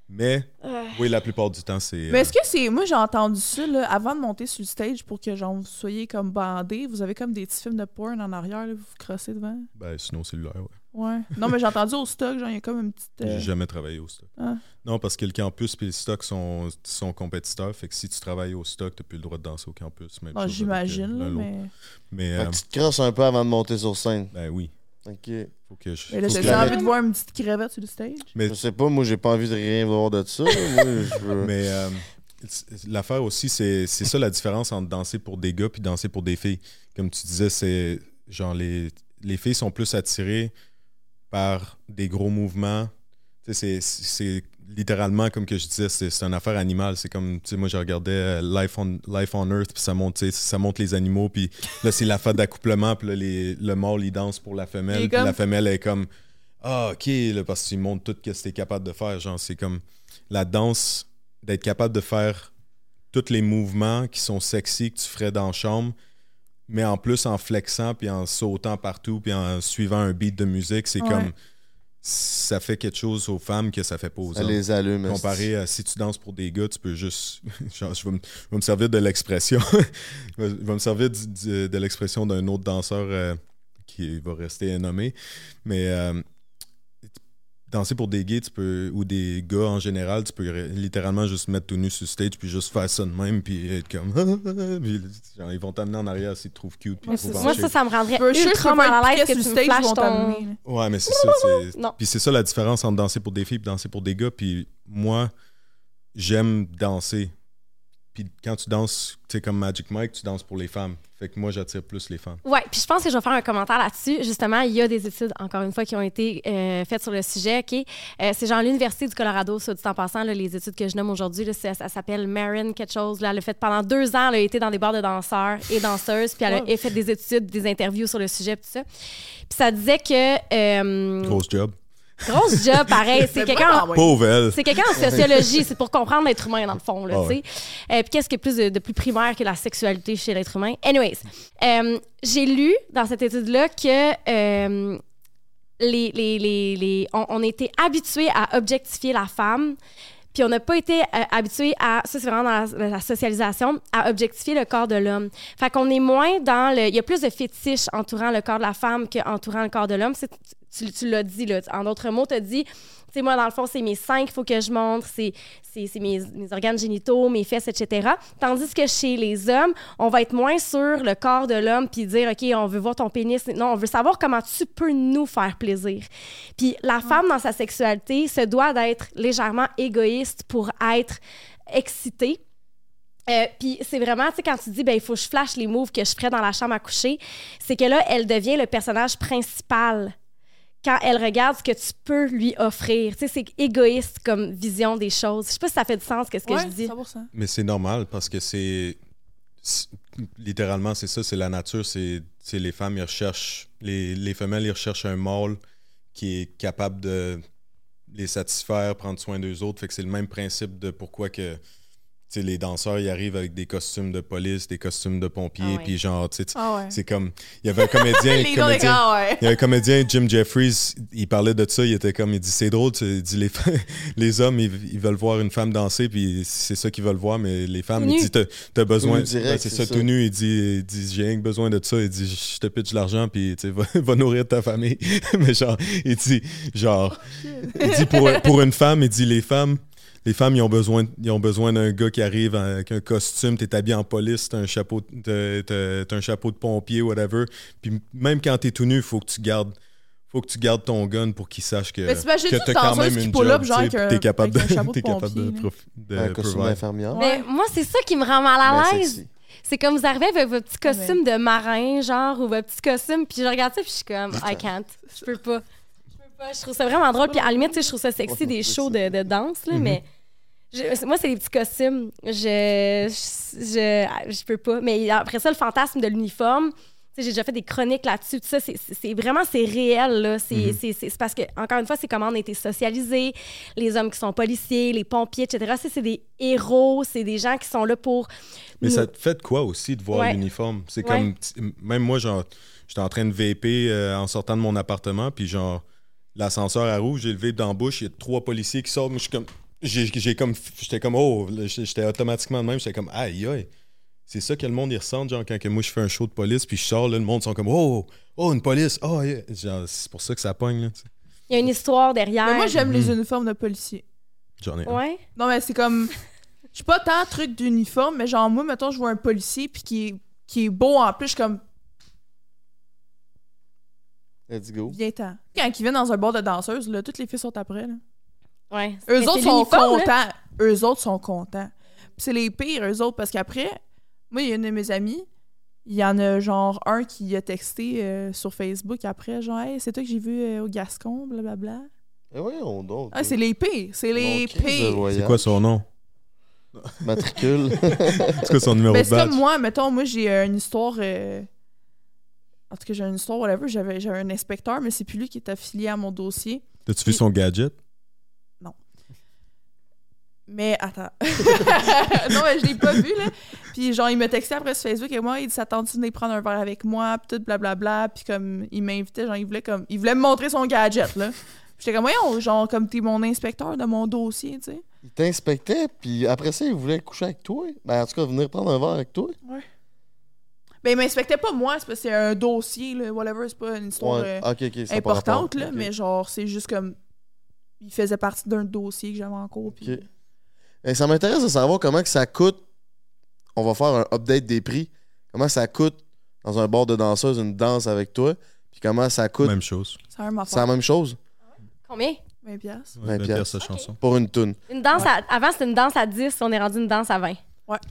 Mais Euh, oui, la plupart du temps, c'est. Mais euh, est-ce que c'est. Moi, j'ai entendu ça, là, avant de monter sur le stage pour que, genre, vous soyez comme bandés. Vous avez comme des petits films de porn en arrière, là, vous vous crossez devant? ben, sinon, cellulaire, ouais. Ouais. Non, mais j'ai entendu au stock, genre, il y a comme une petite. euh, J'ai jamais travaillé au stock. Ah. Non, parce que le campus et le stock sont, sont compétiteurs. Fait que si tu travailles au stock, tu n'as plus le droit de danser au campus. Même chose avec, J'imagine, euh, mais. Mais, Fait euh, que tu te crosses un peu avant de monter sur scène. ben oui. Ok. Faut que je. Mais là, j'ai envie de voir une petite crevette sur le stage. Mais Je sais pas, moi, j'ai pas envie de rien voir de ça. moi, je veux- Mais euh, l'affaire aussi, c'est c'est ça la différence entre danser pour des gars puis danser pour des filles. Comme tu disais, c'est genre les, les filles sont plus attirées par des gros mouvements. Tu c'est- c'est littéralement, comme que je disais, c'est c'est une affaire animale. C'est comme, tu sais, moi, je regardais euh, Life on, Life on Earth, puis ça tu sais, ça montre les animaux, puis là, c'est la fête d'accouplement, puis là, les- le mâle, il danse pour la femelle, est puis comme- la femelle est comme, ah, ok, là, parce qu'il montre tout ce que t'es capable de faire. Genre, c'est comme la danse, d'être capable de faire tous les mouvements qui sont sexy que tu ferais dans la chambre, mais en plus en flexant, puis en sautant partout, puis en suivant un beat de musique, c'est Ouais. comme ça fait quelque chose aux femmes que ça fait pas aux Ça hommes. les allume. Comparé à si tu danses pour des gars, tu peux juste. genre, je, vais me, je vais me servir de l'expression. je vais me servir du- du- de l'expression d'un autre danseur euh, qui va rester nommé. Mais euh, danser pour des gays, tu peux, ou des gars en général, tu peux littéralement juste mettre tout nu sur stage, puis juste faire ça de même, puis être comme. Puis, genre, ils vont t'amener en arrière s'ils te trouvent cute. Puis Ouais, trouvent Moi, ça, ça me rendrait ultra mal à l'aise que tu me stage, ils flashes vont ton... Ouais, mais c'est ça. Puis c'est ça la différence entre danser pour des filles et danser pour des gars. Puis moi, j'aime danser. Puis quand tu danses, tu sais, comme Magic Mike, tu danses pour les femmes. Fait que moi, j'attire plus les femmes. Ouais, puis je pense que je vais faire un commentaire là-dessus. Justement, il y a des études, encore une fois, qui ont été euh, faites sur le sujet. OK? Euh, c'est genre l'Université du Colorado, ça, dit en passant, là, les études que je nomme aujourd'hui, là, ça, ça s'appelle Marin quelque chose. Là, elle a fait pendant deux ans, elle a été dans des bars de danseurs et danseuses, puis elle Wow. a fait des études, des interviews sur le sujet, puis tout ça. Puis ça disait que... euh, Grosse job. Grosse job, pareil. C'est quelqu'un... elle. C'est quelqu'un en sociologie, c'est pour comprendre l'être humain, dans le fond. Là, Ah ouais. tu sais. Euh, puis qu'est-ce qui est plus de, de plus primaire que la sexualité chez l'être humain? Anyways, euh, j'ai lu dans cette étude-là que euh, les, les, les, les- on, on était habitués à objectifier la femme. Puis on n'a pas été euh, habitué à, ça c'est vraiment dans la, la socialisation, à objectifier le corps de l'homme. Fait qu'on est moins dans le, il y a plus de fétiches entourant le corps de la femme qu'entourant le corps de l'homme. Tu, tu l'as dit, là. En d'autres mots, tu as dit, tu sais, moi, dans le fond, c'est mes seins qu'il faut que je montre, c'est mes, mes organes génitaux, mes fesses, etc. Tandis que chez les hommes, on va être moins sur le corps de l'homme puis dire, OK, on veut voir ton pénis. Non, on veut savoir comment tu peux nous faire plaisir. Puis la femme, dans sa sexualité, se doit d'être légèrement égoïste pour être excitée. Euh, puis c'est vraiment, tu sais, quand tu dis, ben il faut que je flash les moves que je ferais dans la chambre à coucher, c'est que là, elle devient le personnage principal quand elle regarde ce que tu peux lui offrir. Tu sais, c'est égoïste comme vision des choses. Je sais pas si ça fait du sens, qu'est-ce que Ouais, je dis. 100%. Mais c'est normal parce que c'est. Littéralement, c'est ça, c'est la nature. C'est c'est les femmes, ils recherchent. Les, les femelles, ils recherchent un mâle qui est capable de les satisfaire, prendre soin d'eux autres. Fait que c'est le même principe de pourquoi que. Les danseurs, ils arrivent avec des costumes de police, des costumes de pompiers, Ah puis genre, tu sais, Ah ouais. c'est comme. Il y avait un comédien. Gars, ouais. il y a un comédien, Jim Jeffries, il parlait de ça, il était comme, il dit, c'est drôle, tu- il dit, les, les hommes, ils, ils veulent voir une femme danser, puis c'est ça qu'ils veulent voir, mais les femmes, il dit, t'as besoin, Ouais, c'est ça, ça. tout nu, il dit, il dit j'ai rien que besoin de ça, il dit, je te pitch de l'argent, puis tu va, va nourrir ta famille. mais genre, il dit, genre, il dit, pour, pour une femme, il dit, les femmes, les femmes, ils ont besoin, ils ont besoin d'un gars qui arrive avec un costume, t'es habillé en police, t'as un chapeau, t'as, t'as- t'as un chapeau de pompier, whatever. Puis même quand t'es tout nu, faut que tu gardes, faut que tu gardes ton gun pour qu'il sache que, Mais que t'as quand même une job, up, genre, un- t'es capable avec un de, de t'es capable de, pompier, là. prof- de Un costume d'infirmière. Mais moi, c'est ça qui me rend mal à l'aise. C'est comme vous arrivez avec votre petit costume de marin, genre, ou votre petit costume, puis je regarde ça, puis je suis comme, I can't. Je peux pas. Je peux pas. Je trouve ça vraiment drôle. Puis à la limite, tu sais, je trouve ça sexy, des shows de, de danse, là, mais. Je- moi, c'est des petits costumes. Je, je, je, peux pas. Mais après ça, le fantasme de l'uniforme, tu sais, j'ai déjà fait des chroniques là-dessus. Tout ça, c'est- vraiment, c'est réel, là. C'est c'est- parce que, encore une fois, c'est comment on a été socialisés. Les hommes qui sont policiers, les pompiers, etc. C'est des héros, c'est des gens qui sont là pour. Mais nous- ça te fait de quoi aussi de voir Ouais. l'uniforme? C'est Ouais. comme, même moi, genre, j'étais en train de vaper euh, en sortant de mon appartement, puis genre, l'ascenseur à rouge, j'ai le vape dans la bouche, il y a trois policiers qui sortent, mais je suis comme, j'ai j'ai comme, j'étais comme, oh, j'étais automatiquement de même, j'étais comme, aïe, aïe. C'est ça que le monde y ressent, genre, quand que moi je fais un show de police, puis je sors, là, le monde sont comme, oh, oh, une police, oh, yeah. Genre, c'est pour ça que ça pogne, là. Il y a une histoire derrière. Mais moi, j'aime les Mhm. uniformes de policiers. J'en ai un. Ouais. Non, mais c'est comme. Je suis pas tant truc d'uniforme, mais genre, moi, mettons, je vois un policier puis qui est, qui est beau en plus, je suis comme, Let's go. viens-t'en. Quand ils viennent dans un bar de danseuse, là, toutes les filles sont après, là. Ouais. Eux autres sont là. contents. Eux autres sont contents. C'est les pires, eux autres, parce qu'après, moi, il y a une de mes amies, il y en a genre un qui a texté euh, sur Facebook après, genre, hey, c'est toi que j'ai vu euh, au Gascon, blablabla. Eh voyons donc. Ah, c'est les pires, c'est les pires. C'est quoi son nom? Matricule. C'est quoi son numéro Ben, de c'est badge? comme moi, mettons, moi, j'ai euh, une histoire. euh, En tout cas, j'ai une histoire, whatever. J'avais, j'avais un inspecteur, mais c'est plus lui qui est affilié à mon dossier. T'as-tu vu son gadget? Mais attends. non, mais je l'ai pas vu, là. Puis genre, il m'a texté après sur Facebook et moi, il dit s'attend-tu de venir prendre un verre avec moi, puis tout blablabla. Puis comme, il m'invitait, genre, il voulait comme. Il voulait me montrer son gadget, là. Puis J'étais comme, voyons, genre, comme t'es mon inspecteur de mon dossier, tu sais. il t'inspectait, puis après ça, il voulait coucher avec toi. Ben, en tout cas, venir prendre un verre avec toi. Ben, il m'inspectait pas moi, c'est parce que c'est un dossier, là, whatever, c'est pas une histoire Ouais. euh, importante, là, mais genre, c'est juste comme. il faisait partie d'un dossier que j'avais en cours. puis- Ok. Eh, ça m'intéresse de savoir comment que ça coûte. On va faire un update des prix. Comment ça coûte dans un bar de danseuse une danse avec toi. Puis comment ça coûte. Même chose. C'est la même C'est la affaire. même chose Combien? 20 piastres. Ouais, 20 20 piastres. chanson. pour une toune. Une danse à- Avant, c'était une danse à 10, on est rendu une danse à 20.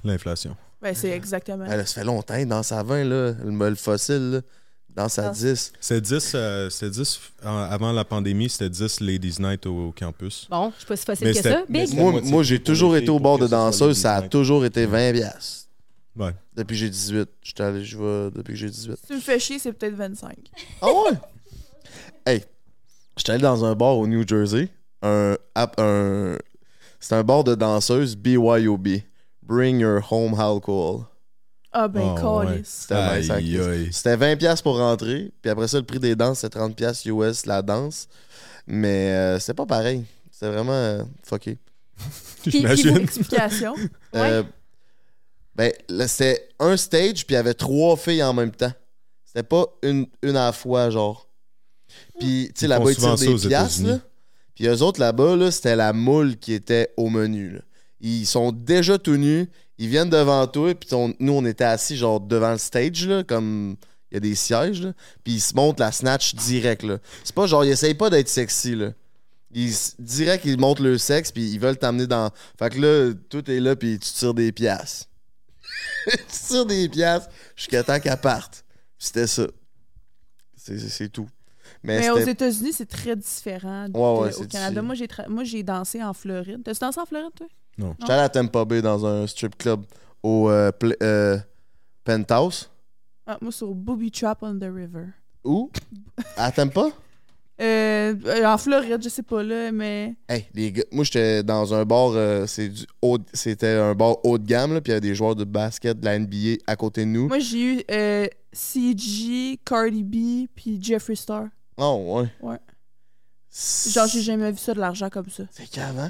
L'inflation. Ben, c'est exactement. Là, ça fait longtemps, il danse à 20, là. Le, le fossile, là. Il Danse à Ah. 10. C'est 10, euh, c'était 10 euh, avant la pandémie, c'était 10 Ladies Night au, au campus. Bon, je suis pas si facile Mais que ça. Big. Moi, moi j'ai toujours été au bord de danseuse. Ça a toujours été 20 piastres. Ouais. Depuis que j'ai 18. J'étais allé, je vais depuis que j'ai 18. Si tu me fais chier, c'est peut-être 25. Ah ouais? hey, j'étais allé dans un bar au New Jersey. Un, ap- un, c'est un bar de danseuses BYOB. Bring your home alcohol. Ah ben, ouais. calice. C'était Aïe, nice, hein, Chris. aïe. C'était 20$ piastres pour rentrer. Puis après ça, le prix des danses, c'est 30$ piastres US la danse. Mais euh, c'est pas pareil. C'est vraiment euh, fucké. J'imagine. Explication. Euh, ben, là, c'était un stage, puis il y avait trois filles en même temps. C'était pas une, une à la fois, genre. Puis, tu sais, là-bas, ils tirent des piastres, là. Puis eux autres, là-bas, là, c'était la moule qui était au menu, là. Ils sont déjà tout nus, ils viennent devant toi, puis on- nous, on était assis, genre, devant le stage, là, comme... Il y a des sièges, là. Puis ils se montent la snatch direct, là. C'est pas genre, ils essayent pas d'être sexy, là. Ils, direct, ils montrent le sexe, puis ils veulent t'amener dans... Fait que là, tout est là, puis tu tires des piastres. tu tires des piastres jusqu'à temps qu'elle parte. C'était ça. C'est tout. Mais, Mais aux. États-Unis, c'est très différent Ouais, ouais, au Canada. difficile. Moi, j'ai dansé en Floride. T'as-tu dansé en Floride, toi? J'étais allé à Tampa Bay dans un strip club au euh, euh, Penthouse. Ah, moi, c'est au Booby Trap on the River. Où? À Tampa? Euh, en Floride, je sais pas, là, mais... Hey, les gars, moi j'étais dans un bar, euh, c'est du haut- c'était un bar haut de gamme, là, puis il y avait des joueurs de basket de la NBA à côté de nous. Moi, j'ai eu euh, CG, Cardi B, puis Jeffree Star. Oh, ouais. Ouais. Genre, j'ai jamais vu ça de l'argent comme ça. C'est qu'avant.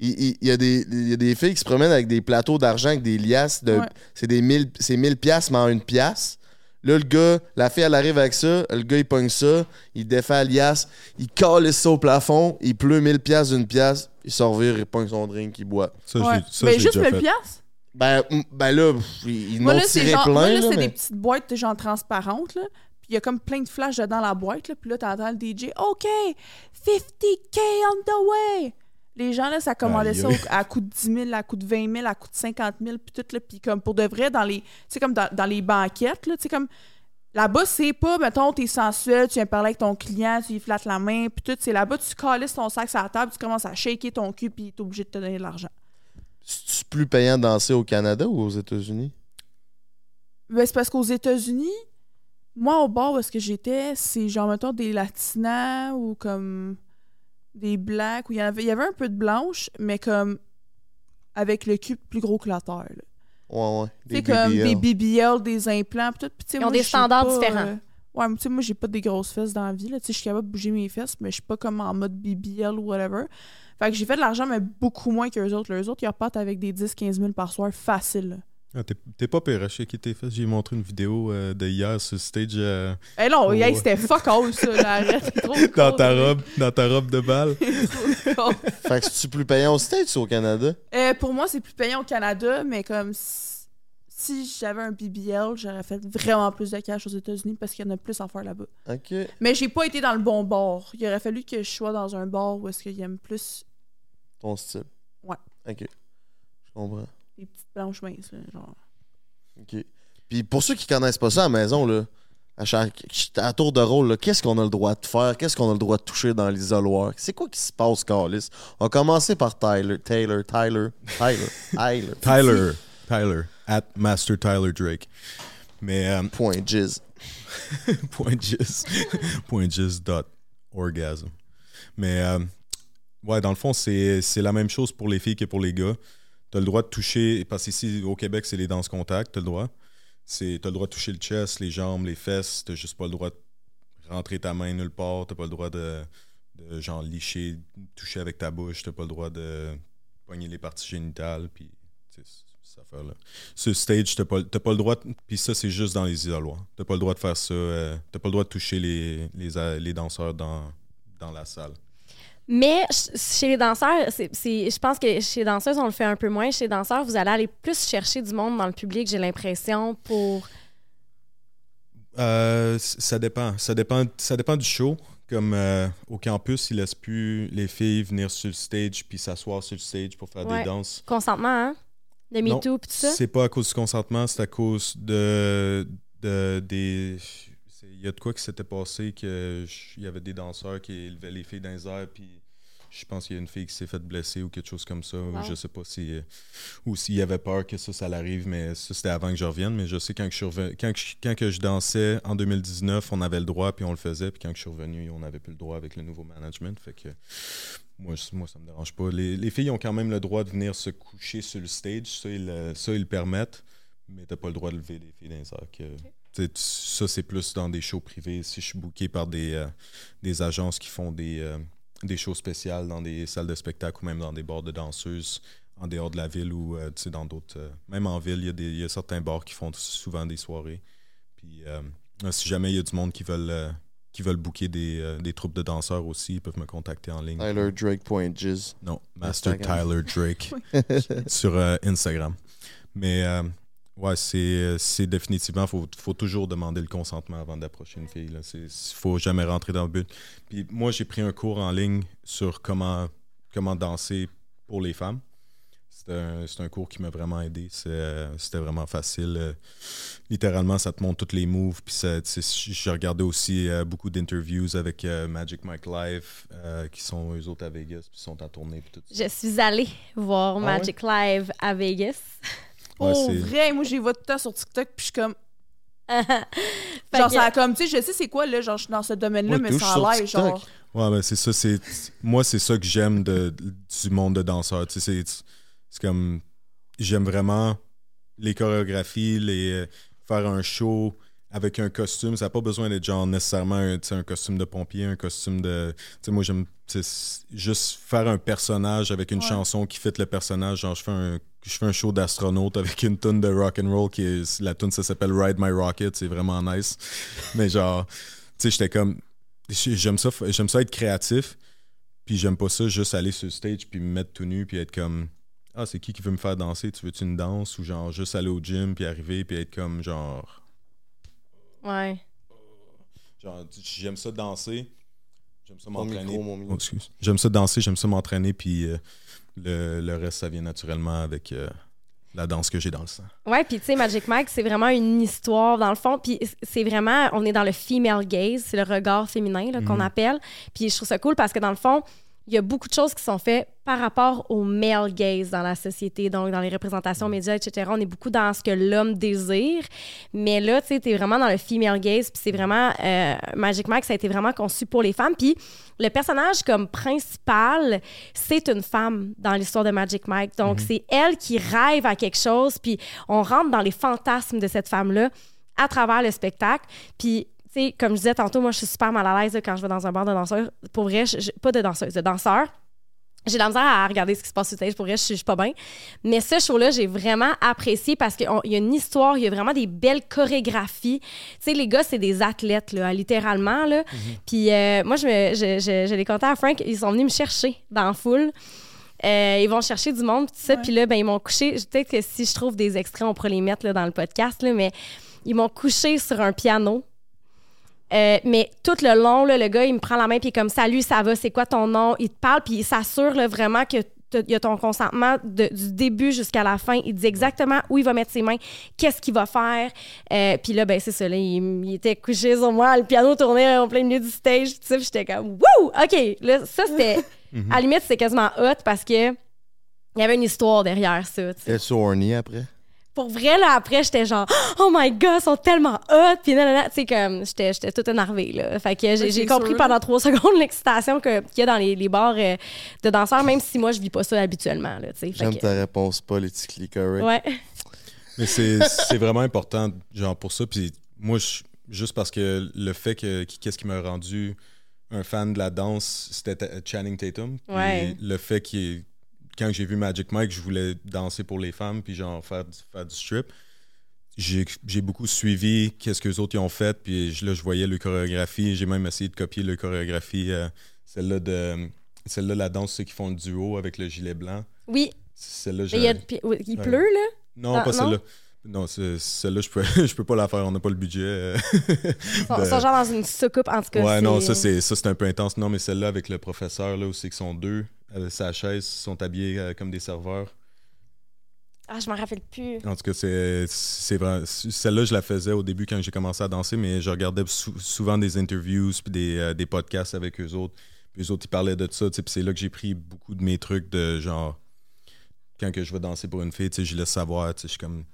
Il, il- il y a des, il y a des filles qui se promènent avec des plateaux d'argent, avec des liasses. De, Ouais. C'est des 1000 c'est 1000 piastres, mais en une pièce. Là, le gars, la fille, elle arrive avec ça. Le gars, il pogne ça. Il défait la liasse. Il colle ça au plafond. Il pleut 1000 piastres d'une pièce. Il sort revire, il pogne son drink, il boit. Ça, Ouais. j'ai ça, Mais j'ai juste déjà le fait. piastres? Ben, ben là, ils c'est tiré genre, plein. moi, là, là, c'est mais- des petites boîtes genre transparentes, là. Puis il y a comme plein de flashs dedans la boîte, là. Puis là, t'entends le DJ, OK, 50K on the way. Les gens, là, ça commandait Aïe, ça au- à coût de 10 000, à coût de 20 000, à coût de 50 000, puis tout, là. Puis comme pour de vrai, dans les, comme dans, dans les banquettes, là, tu sais, comme... Là-bas, c'est pas, mettons, t'es sensuel, tu viens parler avec ton client, tu lui flattes la main, puis tout. C'est là-bas, tu calisses ton sac sur la table, tu commences à shaker ton cul, puis t'es obligé de te donner de l'argent. C'est plus payant de danser au Canada ou aux États-Unis? Ben, c'est parce qu'aux États-Unis, moi, au bar où est-ce que j'étais, c'est genre, mettons, des latinas ou comme des blacks, où il y, avait, il y avait un peu de blanche, mais comme avec le cul plus gros que la terre. là. Ouais, ouais. Tu sais, comme BBL. des BBL, des implants, pis tout. Pis tu sais, Ils ont moi, des standards pas, différents. euh, Ouais, mais tu sais, moi, j'ai pas des grosses fesses dans la vie. Là. Tu sais, je suis capable de bouger mes fesses, mais je suis pas comme en mode BBL ou whatever. Fait que j'ai fait de l'argent, mais beaucoup moins qu'eux autres. Les autres, ils repartent avec des 10-15 000 par soir facile. là. Ah, t'es- pas pire shaker tes fesses. J'ai montré une vidéo euh, de hier sur le stage euh, Eh non, hey, ouais. c'était fuck all, ça. là. Arrête, c'est trop dans ta robe, dans ta robe de balle. Fait que c'est-tu plus payant aux States ou au Canada? Euh, pour moi, c'est plus payant au Canada, mais comme si, j'avais un BBL, j'aurais fait vraiment plus de cash aux États-Unis parce qu'il y en a plus à faire là-bas. OK. Mais j'ai pas été dans le bon bar. Il aurait fallu que je sois dans un bar où est-ce qu'il aime plus Ton style. Ouais. OK. Je comprends. Les petites blanches minces. là, genre. OK. Puis pour ceux qui connaissent pas ça à la maison, là, à, chaque, à tour de rôle, là, qu'est-ce qu'on a le droit de faire? Qu'est-ce qu'on a le droit de toucher dans l'isoloir? C'est quoi qui se passe, Carlis? On va commencer par Tyler. Taylor. Tyler. Tyler. Tyler. Tyler. Tyler. At Master Tyler Drake. Mais euh, Point jizz. point jizz. point jizz dot orgasm. Mais euh, ouais, dans le fond, c'est c'est la même chose pour les filles que pour les gars. Tu as le droit de toucher, parce qu'ici au Québec, c'est les danses contact, tu as le droit. Tu as le droit de toucher le chest, les jambes, les fesses. Tu juste pas le droit de rentrer ta main nulle part. Tu pas le droit de, de genre licher, toucher avec ta bouche. Tu pas le droit de pogner les parties génitales. Puis, tu cette affaire-là. Sur stage, t'as pas, pas le droit. Puis ça, c'est juste dans les isoloirs. T'as pas le droit de faire ça. euh, t'as pas le droit de toucher les, les, les danseurs dans, dans la salle. Mais ch- chez les danseurs, c'est, je pense que chez les danseuses, on le fait un peu moins. Chez les danseurs, vous allez aller plus chercher du monde dans le public, j'ai l'impression, pour. Euh, ça dépend. Ça dépend, ça dépend du show. Comme euh, au campus, ils laissent plus les filles venir sur le stage puis s'asseoir sur le stage pour faire Ouais. des danses. Consentement, hein? De MeToo, puis tout ça? C'est pas à cause du consentement, c'est à cause de, de des. Il y a de quoi qui s'était passé que il y avait des danseurs qui élevaient les filles dans les airs puis je pense qu'il y a une fille qui s'est faite blesser ou quelque chose comme ça. ou Wow. Je sais pas si euh, ou s'il y avait peur que ça, ça l'arrive, mais ça c'était avant que je revienne. Mais je sais quand que je revenu- quand, que je, quand que je dansais en 2019, on avait le droit puis on le faisait. Puis quand que je suis revenu, on n'avait plus le droit avec le nouveau management. Fait que moi, moi ça me dérange pas. Les, les filles ont quand même le droit de venir se coucher sur le stage. Ça, ils, le- ça, ils le permettent. Mais t'as pas le droit de lever des filles dans les. Que, tu- Ça, c'est plus dans des shows privés. Si je suis booké par des, euh, des agences qui font des, euh, des shows spéciales dans des salles de spectacle ou même dans des bars de danseuses en dehors de la ville ou euh, tu sais, dans d'autres. euh, même en ville, il y, a des- il y a certains bars qui font souvent des soirées. Puis euh, si jamais il y a du monde qui veulent, euh, qui veulent booker des, des troupes de danseurs aussi, ils peuvent me contacter en ligne. TylerDrake.jizz. Non, Master Instagram. Tyler Drake sur Instagram. Mais euh, ouais, c'est c'est définitivement, il faut, faut toujours demander le consentement avant d'approcher une fille. Il faut jamais rentrer dans le but. Puis moi, j'ai pris un cours en ligne sur comment, comment danser pour les femmes. C'était un, c'est un cours qui m'a vraiment aidé. Euh, C'était vraiment facile. Euh, littéralement, ça te montre tous les moves. Puis j'ai regardé aussi euh, beaucoup d'interviews avec euh, Magic Mike Live, euh, qui sont eux autres à Vegas, puis sont en tournée. Puis tout ça. Je suis allée voir Ah Magic Live à Vegas. Pour c'est- vrai, moi, j'ai vu tout le temps sur TikTok, puis je suis comme. Genre, ça a comme, tu sais, je sais c'est quoi, là, genre, je suis dans ce domaine-là, Ouais, mais ça a l'air, genre. Ouais, ben c'est ça. C'est, moi, c'est ça que j'aime de, du monde de danseurs. Tu sais, c'est, c'est comme. J'aime vraiment les chorégraphies, les, euh, faire un show avec un costume. Ça n'a pas besoin d'être genre nécessairement un, costume de pompier, un costume de. Tu sais, moi, j'aime juste faire un personnage avec une Ouais. chanson qui fit le personnage. Genre, je fais un, je fais un show d'astronaute avec une tune de rock and roll qui est. La tune, ça s'appelle Ride My Rocket. C'est vraiment nice. Mais genre, tu sais, j'étais comme. J'aime ça, j'aime ça être créatif. Puis j'aime pas ça juste aller sur le stage puis me mettre tout nu puis être comme ah c'est qui qui veut me faire danser? Tu veux-tu une danse ou genre juste aller au gym puis arriver puis être comme genre Ouais. genre j'aime ça danser j'aime ça Mon m'entraîner micro, mon Oh, micro. excuse. j'aime ça danser j'aime ça m'entraîner puis euh, le, le reste ça vient naturellement avec euh, la danse que j'ai dans le sang Ouais, puis tu sais, Magic Mike, c'est vraiment une histoire dans le fond. Puis c'est vraiment, on est dans le female gaze, c'est le regard féminin là, qu'on appelle. Puis je trouve ça cool parce que dans le fond, il y a beaucoup de choses qui sont faites par rapport au male gaze dans la société, donc dans les représentations médias, etc. On est beaucoup dans ce que l'homme désire. Mais là, tu sais, t'es vraiment dans le female gaze, puis c'est vraiment... euh, Magic Mike, ça a été vraiment conçu pour les femmes. Puis le personnage comme principal, c'est une femme dans l'histoire de Magic Mike. Donc, c'est elle qui rêve à quelque chose, puis on rentre dans les fantasmes de cette femme-là à travers le spectacle. Puis, sais, comme je disais tantôt, moi, je suis super mal à l'aise quand je vais dans un bar de danseurs. Pour vrai, je- je- pas de danseuse, de danseurs. J'ai de la misère à regarder ce qui se passe sur stage. Pour vrai, je suis, pas bien. Mais ce show-là, j'ai vraiment apprécié parce qu'il y a une histoire, il y a vraiment des belles chorégraphies. Tu sais, les gars, c'est des athlètes, là, littéralement. Là. Puis euh, moi, je, me, je, je, je les comptais à Frank, ils sont venus me chercher dans la foule. Euh, ils vont chercher du monde, puis tout ça. Puis là, ben, ils m'ont couché. Peut-être que si je trouve des extraits, on pourrait les mettre là, dans le podcast, là, mais ils m'ont couché sur un piano. Euh, mais tout le long, là, le gars, il me prend la main, puis il est comme Salut, ça va, c'est quoi ton nom? Il te parle, puis il s'assure là, vraiment que il y a ton consentement de- du début jusqu'à la fin. Il dit exactement où il va mettre ses mains, qu'est-ce qu'il va faire. Euh, puis là, ben, c'est ça, là, il, il était couché sur moi, le piano tournait en plein milieu du stage, puis j'étais comme Wouh OK, là, ça, c'était. À la limite, c'était quasiment hot parce que. Il y avait une histoire derrière ça. T'es-tu horny après? Pour vrai, là, après, j'étais genre, oh my god, ils sont tellement hot. Puis, nanana, tu sais, comme, j'étais, j'étais toute énervée, là. Fait que j'ai, compris sûr, pendant trois secondes l'excitation que- qu'il y a dans les, les bars euh, de danseurs, même si moi, je vis pas ça habituellement, là, tu sais. J'aime que- ta réponse politically correct. Ouais. Mais c'est c'est vraiment important, genre, pour ça. Puis moi, je- juste parce que le fait que qu'est-ce qui m'a rendu un fan de la danse, c'était Ta- Channing Tatum. Ouais. le fait qu'il quand j'ai vu Magic Mike, je voulais danser pour les femmes, puis genre faire du, faire du strip. J'ai beaucoup suivi qu'est-ce que les autres y ont fait, puis je- là, je voyais le chorégraphie. J'ai même essayé de copier le chorégraphie, euh, celle-là de Celle-là, la danse, ceux qui font le duo avec le gilet blanc. Oui, Celle-là, mais il, il pleut, là? Non, Ah, pas celle-là. Non, celle-là, je peux, je peux pas la faire. On n'a pas le budget. euh. Ils de- sont genre dans une soucoupe, en tout cas. Ouais, non, ça, c'est ça, c'est un peu intense. Non, mais celle-là, avec le professeur, là, où c'est qu'ils sont deux, sa chaise, sont habillés euh, comme des serveurs. Ah, je m'en rappelle plus. En tout cas, c'est c'est vrai. Celle-là, je la faisais au début quand j'ai commencé à danser, mais je regardais sou- souvent des interviews puis des, euh, des podcasts avec eux autres. Puis eux autres, ils parlaient de ça. Puis c'est là que j'ai pris beaucoup de mes trucs de genre. Quand que je vais danser pour une fille, je laisse savoir. Je suis comme.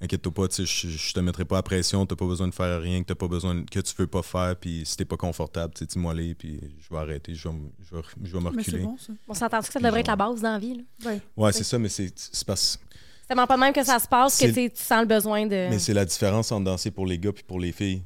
Inquiète-toi pas, je, je te mettrai pas à pression, t'as pas besoin de faire rien, que t'as pas besoin que tu veux pas faire, puis si t'es pas confortable, tu sais, dis-moi aller, puis je vais arrêter, je vais, je vais, je vais me Mais c'est reculer. bon, ça. On s'entend que ça devrait être la base dans la vie, là? Ouais. Ouais, c'est ça, mais c'est c'est parce C'est tellement pas de même que ça se passe que tu sens le besoin de. Mais c'est la différence entre danser pour les gars puis pour les filles.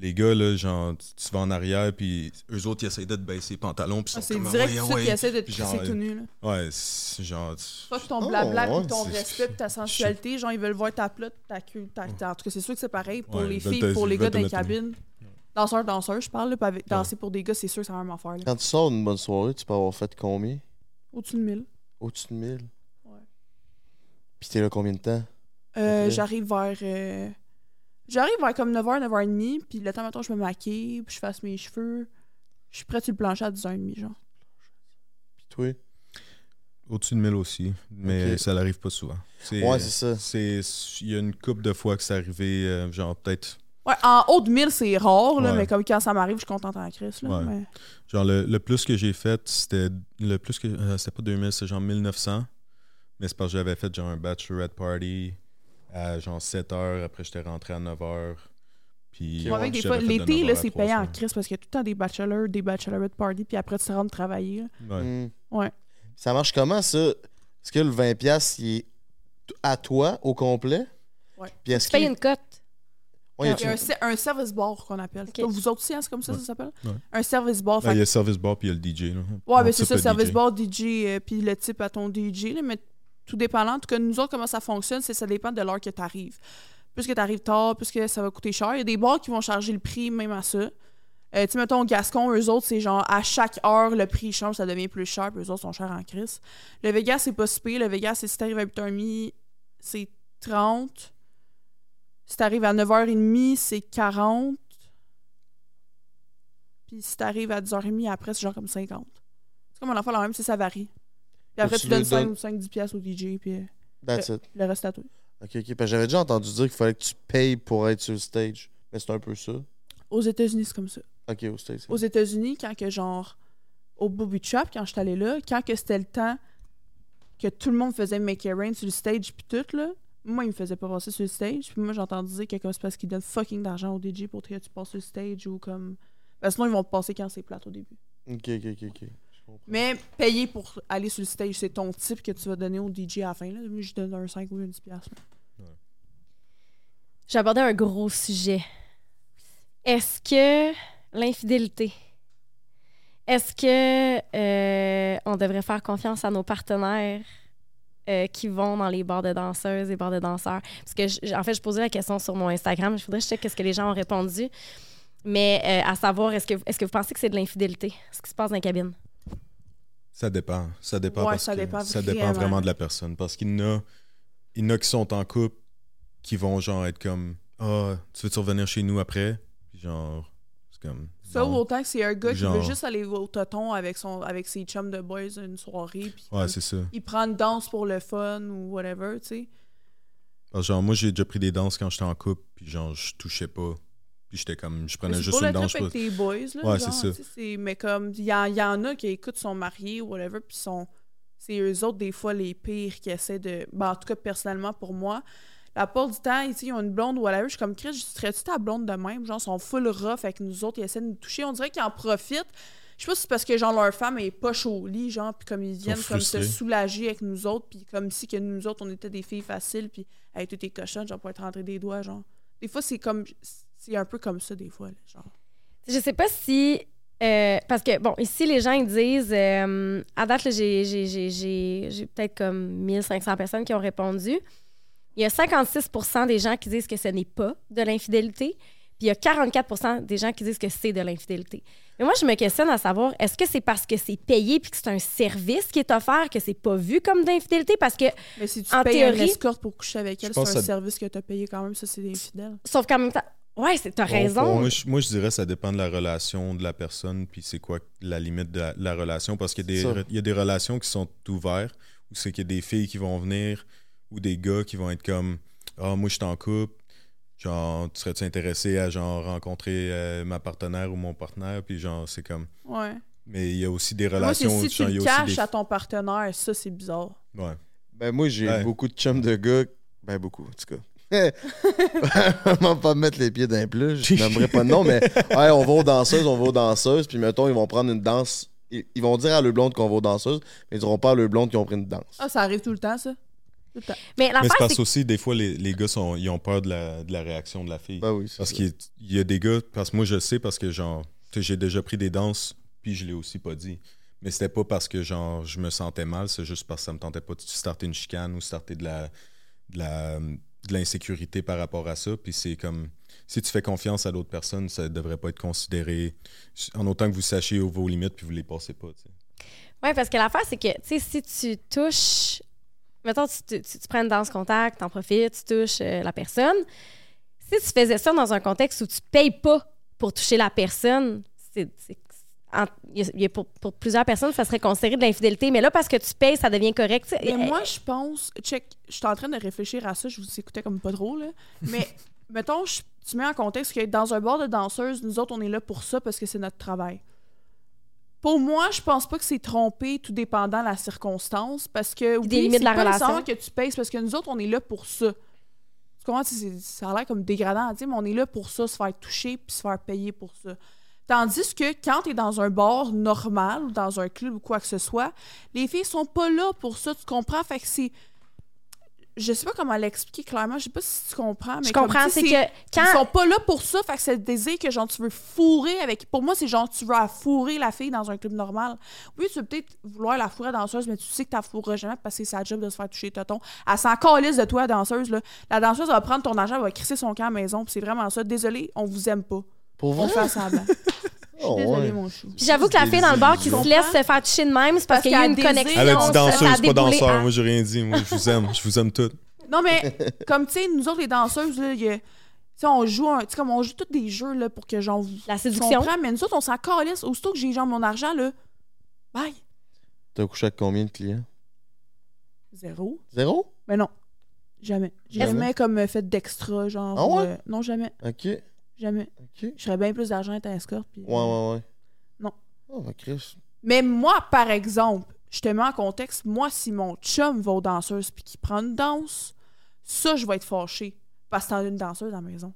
Les gars, là, genre, tu, tu vas en arrière, puis eux autres, ils essayent de te baisser les pantalons, puis ils Ah, sont c'est comme, direct ouais, ouais. qui essaie de te genre, crisser tout nu. Là. Ouais, c'est genre... tu- Pas que ton Oh, blabla, ouais, puis ton respect, puis ta sensualité. Genre, ils veulent voir ta plot, ta queue. Ta... En tout cas, c'est sûr que c'est pareil pour Ouais, les filles, pour les gars dans les cabines. Danseurs, danseurs, je parle. Là, danser pour des gars, c'est sûr que c'est la même affaire. là. Quand tu sors d'une bonne soirée, tu peux avoir fait combien? Au-dessus de 1000. Au-dessus de 1000 Ouais. Puis t'es là combien de temps? Euh. J'arrive vers. J'arrive vers comme 9h, 9h30, puis le temps, maintenant, je me maquille, puis je fasse mes cheveux. Je suis prête sur le plancher à 10h30, genre. Puis toi? Au-dessus de 1000 aussi, mais ça n'arrive pas souvent. C'est- Ouais, c'est ça. c'est Il y a une couple de fois que c'est arrivé, euh, genre, peut-être... Ouais, en haut de 1000, c'est rare, là, Ouais. mais comme quand ça m'arrive, je suis contente en crise. Là, Ouais. mais- Genre, le, le plus que j'ai fait, c'était... Le plus que... euh, c'était pas 2000, c'est genre 1900. Mais c'est parce que j'avais fait, genre, un bachelorette party à, genre, 7 heures. Après, j'étais rentré à 9 heures. Puis... Ouais, des fois, de l'été, 9 là, c'est 3 payant en crise parce qu'il y a tout le temps des bachelors, des bachelorette parties, puis après, tu te rends travailler. là. Ouais. Hmm. Ouais. Ça marche comment, ça? Est-ce que le 20$, piastres, il est à toi au complet? Ouais. Puis est-ce Tu payes une cote. Ouais, y Il y a a-tu- un, se- un service bar qu'on appelle. Vous autres aussi, hein, c'est comme ça, Ouais. ça s'appelle? Ouais. Un service bar. Fait il y a le service bar puis il y a le DJ. Là. Ouais, mais c'est type ça, service DJ. bar, DJ, euh, puis le type à ton DJ. Là, mais tout dépendant. En tout cas, nous autres, comment ça fonctionne, c'est ça dépend de l'heure que tu arrives. Plus que tu arrives tard, plus que ça va coûter cher. Il y a des bars qui vont charger le prix même à ça. Euh, tu mettons, Gascon, eux autres, c'est genre à chaque heure, le prix change, ça devient plus cher, puis eux autres sont chers en crise. Le Vegas, c'est pas si. Le Vegas, c'est si t'arrives à 8h30, c'est 30. Si t'arrives à 9h30, c'est 40. Puis si t'arrives à 10h30, après, c'est genre comme 50. C'est comme un enfant, la même, c'est ça varie. Puis après, tu donnes 5 donnes- ou 5-10 piastres au DJ, puis euh, it. le reste à toi. Ok, ok. Parce que j'avais déjà entendu dire qu'il fallait que tu payes pour être sur le stage. Mais c'est un peu ça. Aux États-Unis, c'est comme ça. Ok, au stage. Aux États-Unis, quand que genre, au Booby Trap, quand je suis allée là, quand que c'était le temps que tout le monde faisait Make It Rain sur le stage, puis tout, là, moi, il me faisait pas passer sur le stage. Puis moi, j'ai entendu dire que comme c'est parce qu'ils donnent fucking d'argent au DJ pour que tu passes sur le stage ou comme. Parce que sinon, ils vont te passer quand c'est plate au début. Ok, ok, ok, ok. Mais payer pour aller sur le stage, c'est ton type que tu vas donner au DJ à la fin. Là. Moi, je donne un 5 ou un 10 piastres. là. J'ai abordé un gros sujet. Est-ce que l'infidélité, est-ce que euh, on devrait faire confiance à nos partenaires euh, qui vont dans les bars de danseuses et bars de danseurs? Parce que, je- en fait, je posais la question sur mon Instagram. Je voudrais que je check ce que les gens ont répondu. Mais euh, à savoir, est-ce que, est que vous pensez que c'est de l'infidélité, ce qui se passe dans la cabine? Ça dépend. Ça dépend, Ouais, parce ça que dépend ça dépend vraiment. de la personne. Parce qu'il y en a, il y en a qui sont en couple qui vont genre être comme Ah, tu veux-tu revenir chez nous après? Puis genre, c'est comme. Ça, ou autant que c'est un gars qui veut juste aller au toton avec, son, avec ses chums de boys une soirée, puis Ouais, c'est ça. il prend une danse pour le fun ou whatever, tu sais. Que genre, moi, j'ai déjà pris des danses quand j'étais en couple, puis genre, je touchais pas. Puis j'étais comme, je prenais juste pour le une danse. avec tes boys, là. Ouais, c'est ça. Mais comme, il y, y en a qui écoutent, sont mariés ou whatever, puis sont... C'est eux autres, des fois, les pires qui essaient de... Ben, en tout cas, personnellement, pour moi, la plupart du temps, ici, ils ont une blonde ou whatever, je suis comme, Chris, je serais-tu ta blonde de même? Genre, ils sont full rough avec nous autres, ils essaient de nous toucher. On dirait qu'ils en profitent. Je sais pas si c'est parce que, genre, leur femme est pas au lit, genre, puis comme ils viennent comme se soulager avec nous autres, puis comme si que nous autres, on était des filles faciles, puis avec toutes tes cochonnes, genre, pour être rentré des doigts, genre. Des fois, c'est comme... C'est un peu comme ça, des fois, là, genre. Je sais pas si. euh, parce que, bon, ici, les gens, ils disent. euh, à date, là, j'ai, j'ai, j'ai, j'ai, j'ai peut-être comme 1500 personnes qui ont répondu. Il y a 56% des gens qui disent que ce n'est pas de l'infidélité. Puis il y a 44% des gens qui disent que c'est de l'infidélité. Mais moi, je me questionne à savoir, est-ce que c'est parce que c'est payé puis que c'est un service qui est offert que c'est pas vu comme de l'infidélité? Parce que, Mais si tu En payes une théorie- escorte pour coucher avec elle, c'est un ça- service que tu as payé quand même, ça, c'est des infidèles. sauf qu'en même temps, ouais, c'est- t'as Bon, raison. pour- moi, je, moi, je dirais que ça dépend de la relation de la personne, puis c'est quoi la limite de la, la relation. Parce qu'il y, y a des relations qui sont ouvertes, où c'est qu'il y a des filles qui vont venir, ou des gars qui vont être comme Ah, moi, je suis en couple. Genre, tu serais-tu intéressé à genre rencontrer euh, ma partenaire ou mon partenaire? Puis genre, c'est comme. Ouais. Mais il y a aussi des Moi, c'est relations. si tu genre, le caches des- à ton partenaire, ça, c'est bizarre. Ouais. Ben, moi, j'ai Ouais. beaucoup de chums de gars. Ben, beaucoup, en tout cas. Vraiment pas me mettre les pieds dans les plat. Je n'aimerais pas de nom, mais ouais, on va aux danseuses, on va aux danseuses, puis mettons, ils vont prendre une danse. Ils, ils vont dire à le blonde qu'on va aux danseuses, mais ils diront pas à le blonde qu'ils ont pris une danse. Ah, ça arrive tout le temps, ça. Tout le temps. Mais Mais c'est c'est parce aussi, des fois, les, les gars sont, ils ont peur de la, de la réaction de la fille. Ben oui, Parce qu'il y a- des gars, parce que moi je le sais, parce que genre, j'ai déjà pris des danses, puis je l'ai aussi pas dit. Mais c'était pas parce que genre je me sentais mal, c'est juste parce que ça me tentait pas de starter une chicane ou starter de la de la de l'insécurité par rapport à ça. Puis c'est comme si tu fais confiance à l'autre personne, ça devrait pas être considéré en autant que vous sachiez vos limites puis vous les passez pas. Oui, parce que l'affaire, c'est que, si tu touches. Mettons, tu, tu, prends une danse contact, t'en profites, tu touches euh, la personne. Si tu faisais ça dans un contexte où tu payes pas pour toucher la personne, c'est. En- y a- pour, pour plusieurs personnes, ça serait considéré de l'infidélité. Mais là, parce que tu payes, ça devient correct. Mais Euh, moi, je pense. Check, je suis en train de réfléchir à ça, je vous écoutais comme pas trop, là. Mais, mettons, je- tu mets en contexte que dans un bar de danseuses, nous autres, on est là pour ça parce que c'est notre travail. Pour moi, je pense pas que c'est trompé tout dépendant de la circonstance parce que. Oui, des limites c'est de la pas relation. que tu payes, parce que nous autres, on est là pour ça. Tu comprends? Ça a l'air comme dégradant à dire, mais on est là pour ça, se faire toucher puis se faire payer pour ça. Tandis que quand tu es dans un bar normal ou dans un club ou quoi que ce soit, les filles sont pas là pour ça, tu comprends? Fait que c'est. Je sais pas comment l'expliquer clairement, je sais pas si tu comprends, mais je comme, comprends. C'est que quand. Ils sont pas là pour ça, fait que c'est le désir que genre tu veux fourrer avec. Pour moi, c'est genre tu veux la fourrer la fille dans un club normal. Oui, tu veux peut-être vouloir la fourrer danseuse, mais tu sais que tu la fourreras jamais parce que c'est sa job de se faire toucher le tonton. Elle s'en calisse de toi, la danseuse. Là. La danseuse va prendre ton argent, elle va crisser son camp à la maison, c'est vraiment ça. Désolé, on vous aime pas. Pour On vrai? fait semblant. Oh, ouais. mon chou. Puis j'avoue que la fille dans le bar qui se laisse se faire toucher de même, c'est parce Parce qu'il y a une connexion. Elle a dit ça- danseuse, ça pas danseur. à- Moi j'ai rien dit. Moi je vous aime, je vous aime toutes. Non, mais comme tu sais, nous autres, les danseuses, là, y a- on joue, un- tu sais, comme on joue tous des jeux là, pour que genre. vous- La séduction. comprends, mais nous autres, on s'en calisse. Aussitôt que j'ai genre mon argent, là, bye. T'as couché avec combien de clients? Zéro. Zéro? Mais non, jamais. J'ai Jamais? jamais comme fait d'extra, genre. Ah ouais? euh, non, jamais. Ok, Jamais. ok. Je serais bien plus d'argent à être escorte. puis- Ouais, ouais, ouais. Non. Oh, bah, Chris. Mais moi, par exemple, je te mets en contexte, moi, si mon chum va aux danseuses puis qu'il prend une danse, ça, je vais être fâchée. Parce que t'en as une danseuse à la maison.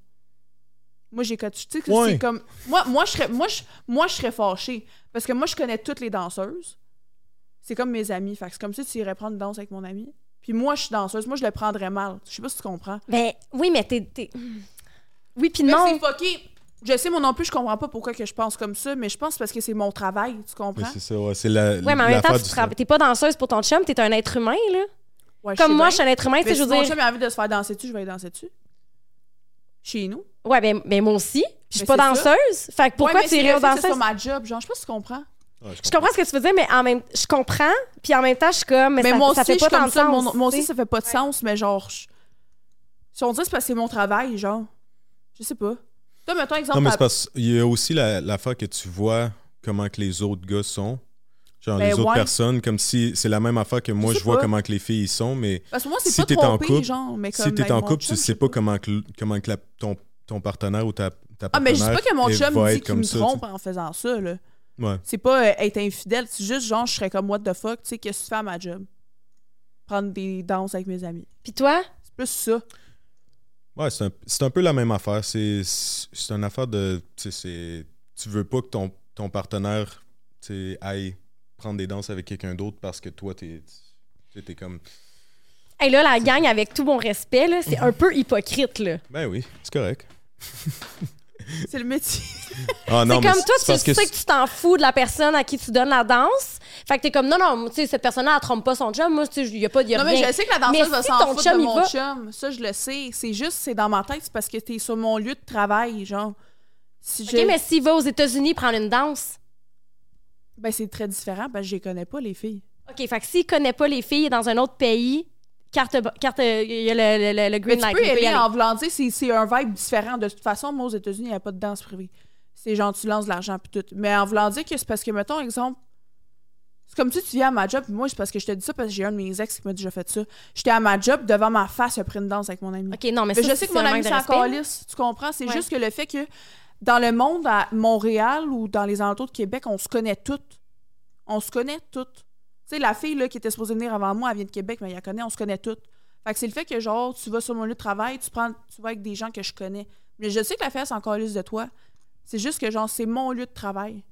Moi, j'ai tu sais que Ouais. c'est comme. Moi, moi, je serais, moi, je, moi, je serais fâchée. Parce que moi, je connais toutes les danseuses. C'est comme mes amis. Fait que c'est comme si tu irais prendre une danse avec mon ami. Puis moi, je suis danseuse. Moi, je le prendrais mal. Je sais pas si tu comprends. Ben oui, mais t'es. t'es- Oui, puis Fait non. c'est fucké. Je sais, moi non plus, je comprends pas pourquoi que je pense comme ça, mais je pense parce que c'est mon travail, tu Mais comprends? c'est ça, ouais, c'est la. Ouais, mais en même temps, tu travailles- t'es pas danseuse pour ton chum, t'es un être humain, là. Ouais, Comme moi, bien. je suis un être humain, tu Mais sais, je si veux mon dire. chum a envie de se faire danser dessus, je vais aller danser dessus. Chez nous. Ouais, ben, ben moi aussi. Je suis Mais pas c'est ça. danseuse. Fait que pourquoi ouais, mais tu irais aux fait que c'est danseuses? sur ma job, genre, je sais pas si tu comprends. Ouais, Je comprends ce que tu veux dire, mais en même je comprends, puis en même temps, je suis comme, mais, Mais ça, moi ça aussi, fait pas comme ça. sens. Mon- moi aussi, tu sais. ça fait pas de sens, mais genre. je- Si on dit c'est parce que c'est mon travail, genre. Je sais pas. Toi, mettons exemple. Non, mais c'est parce qu'il y a aussi la- l'affaire que tu vois comment que les autres gars sont. Genre Ben les autres ouais. personnes, comme si c'est la même affaire que moi, Je je, sais vois pas. comment que les filles y sont, mais Parce que moi, c'est si pas t'es en trompé, couple- genre. Mais comme si t'es en couple, chum, tu sais pas comment que, comment que la- ton, ton partenaire ou ta, ta Ah, mais je partenaire dis pas que mon chum va dit qu'il me ça, trompe en faisant ça, là. sais. Ouais. C'est pas euh, être infidèle, c'est juste genre, je serais comme what the fuck, tu sais, qu'est-ce que tu fais à ma job? Prendre des danses avec mes amis. Puis toi, C'est plus ça. Ouais, c'est un, c'est un peu la même affaire. C'est c'est une affaire de. Tu sais, c'est- tu veux pas que ton, ton partenaire aille prendre des danses avec quelqu'un d'autre parce que toi, t'es t'es comme. hey, là, la gang, avec tout mon respect, là, c'est un peu hypocrite, là. Ben oui, c'est correct. C'est le métier. Ah non, C'est comme toi, tu sais que tu t'en fous de la personne à qui tu donnes la danse, Fait que t'es comme, non, non, tu sais, cette personne-là, elle trompe pas son chum. Moi, tu sais, il y a pas, a Non, mais rien. je sais que la danseuse Mais va si s'en foutre de mon va- chum. Ça, je le sais. C'est juste, c'est dans ma tête, c'est parce que t'es sur mon lieu de travail, genre. Si OK, je- mais s'il va aux États-Unis prendre une danse, Ben, c'est très différent, parce que je les connais pas, les filles. OK, fait que s'il connaît pas les filles dans un autre pays, carte, carte il y a le, le- le- Mais green tu light. peux aller aller. en voulant c'est un vibe différent. De toute façon, moi, aux États-Unis, il n'y a pas de danse privée. C'est genre, tu lances de l'argent puis tout. Mais en voulant dire que c'est parce que, mettons, exemple, c'est comme si tu viens à ma job, puis moi, c'est parce que je te dis ça parce que j'ai un de mes ex qui m'a déjà fait ça. J'étais à ma job, devant ma face, il a pris une danse avec mon ami. OK, non, mais, Mais ça, je sais que c'est mon ami s'en respect. calisse, tu comprends? C'est Ouais. juste que le fait que dans le monde, à Montréal ou dans les alentours de Québec, on se connaît toutes. On se connaît toutes. Tu sais, la fille là, qui était supposée venir avant moi, elle vient de Québec, mais elle la connaît, on se connaît toutes. Fait que c'est le fait que, genre, tu vas sur mon lieu de travail, tu prends, tu vas avec des gens que je connais. Mais je sais que la fille, elle s'en calisse de toi. C'est juste que, genre, c'est mon lieu de travail.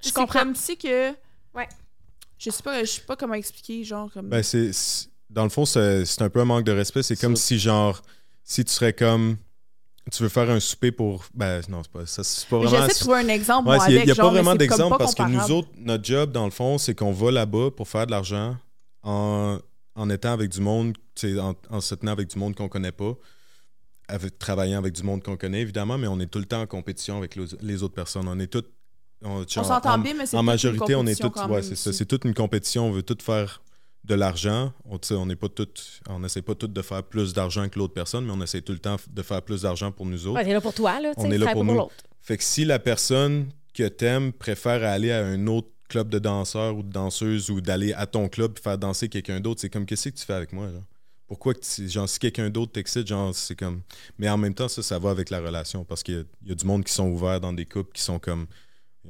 Je C'est comprends. comme si que... Ouais. Je sais pas, je sais pas comment expliquer, genre, comme... Ben, c'est, dans le fond, c'est, un peu un manque de respect. C'est comme si, genre, si tu serais comme. Tu veux faire un souper pour. Ben, non, c'est pas ça. C'est pas vraiment. J'essaie de trouver un exemple, Ouais, il n'y a, genre, pas vraiment d'exemple parce que nous autres, notre job, dans le fond, c'est qu'on va là-bas pour faire de l'argent en, en étant avec du monde, en, en se tenant avec du monde qu'on connaît pas, avec, travaillant avec du monde qu'on connaît, évidemment, mais on est tout le temps en compétition avec les- les autres personnes. On est toutes. On, On s'entend en- bien, mais c'est En toute une majorité, on est Ouais, même c'est ça. C'est toute une compétition. On veut tout faire de l'argent. On on n'est pas toutes. On n'essaie pas toutes de faire plus d'argent que l'autre personne, mais on essaie tout le temps de faire plus d'argent pour nous autres. Ouais, t'es là pour toi, là. On est là pour nous. Fait que si la personne que t'aimes préfère aller à un autre club de danseurs ou de danseuses ou d'aller à ton club et faire danser quelqu'un d'autre, c'est comme qu'est-ce que tu fais avec moi, genre? Pourquoi que tu- genre si quelqu'un d'autre t'excite, genre c'est comme. Mais en même temps, ça, ça va avec la relation parce qu'il y y, a du monde qui sont ouverts dans des couples qui sont comme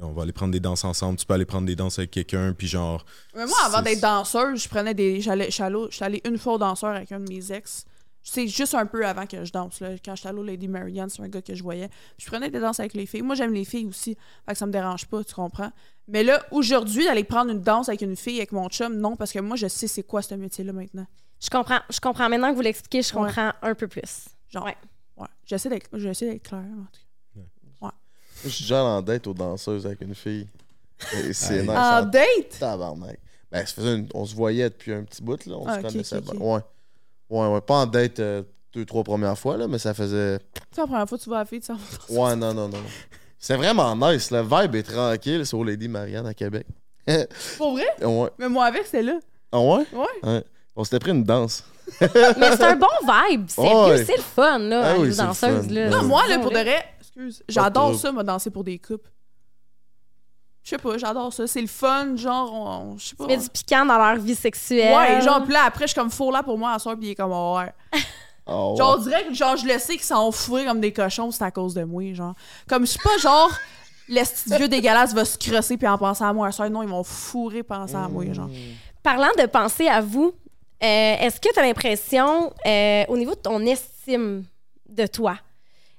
on va aller prendre des danses ensemble, tu peux aller prendre des danses avec quelqu'un, puis genre. Mais moi, avant d'être danseuse, je prenais des. J'allais, j'étais allée- j'étais allée une fois au danseur avec un de mes ex. C'est juste un peu avant que je danse. Là. Quand j'étais allée au Lady Marianne, c'est un gars que je voyais. Je prenais des danses avec les filles. Moi, j'aime les filles aussi. Fait que ça me dérange pas, tu comprends? Mais là, aujourd'hui, d'aller prendre une danse avec une fille, avec mon chum, non, parce que moi, je sais c'est quoi ce métier-là maintenant. Je comprends. Je comprends. Maintenant que vous l'expliquez, je Ouais. comprends un peu plus. Genre, Ouais. ouais. J'essaie d'être, j'essaie d'être claire, en tout Je suis déjà en date aux danseuses avec une fille. Et C'est nice. En date? tabarnak. Ben, ça faisait une- on se voyait depuis un petit bout, là. On Ah, se connaissait. ok, ok. bien. Ouais. Ouais, ouais. Pas en date euh, deux, trois premières fois, là, mais ça faisait. C'est la première fois que tu vois la fille, tu sais. Ouais, non, non, non. C'est vraiment nice. Le vibe est tranquille sur Lady Marianne à Québec. Pour vrai? ouais. Mais moi, avec, c'était là. Ah ouais? Ouais. On s'était pris une danse. Mais c'est un bon vibe. Ouais. c'est le fun, là, Ah à oui, une c'est le danseuse. fun. Là. Non, Non, moi, là, pour de vrai, j'adore ça, moi, danser pour des couples. Je sais pas, j'adore ça. C'est le fun, genre, on, je sais pas. Tu mets du piquant dans leur vie sexuelle. Ouais, genre, puis là, après, je suis comme faux là pour moi à soir, puis il est comme, oh, ouais. Ouais. Genre, on dirait que, genre, je le sais qu'ils sont fourrés comme des cochons, c'est à cause de moi, genre. Comme, je suis pas, genre, l'esti vieux dégueulasse va se crosser puis en pensant à moi un soir. Non, ils vont fourrer pensant à moi, genre. Parlant de penser à vous, euh, est-ce que tu as l'impression, euh, au niveau de ton estime de toi,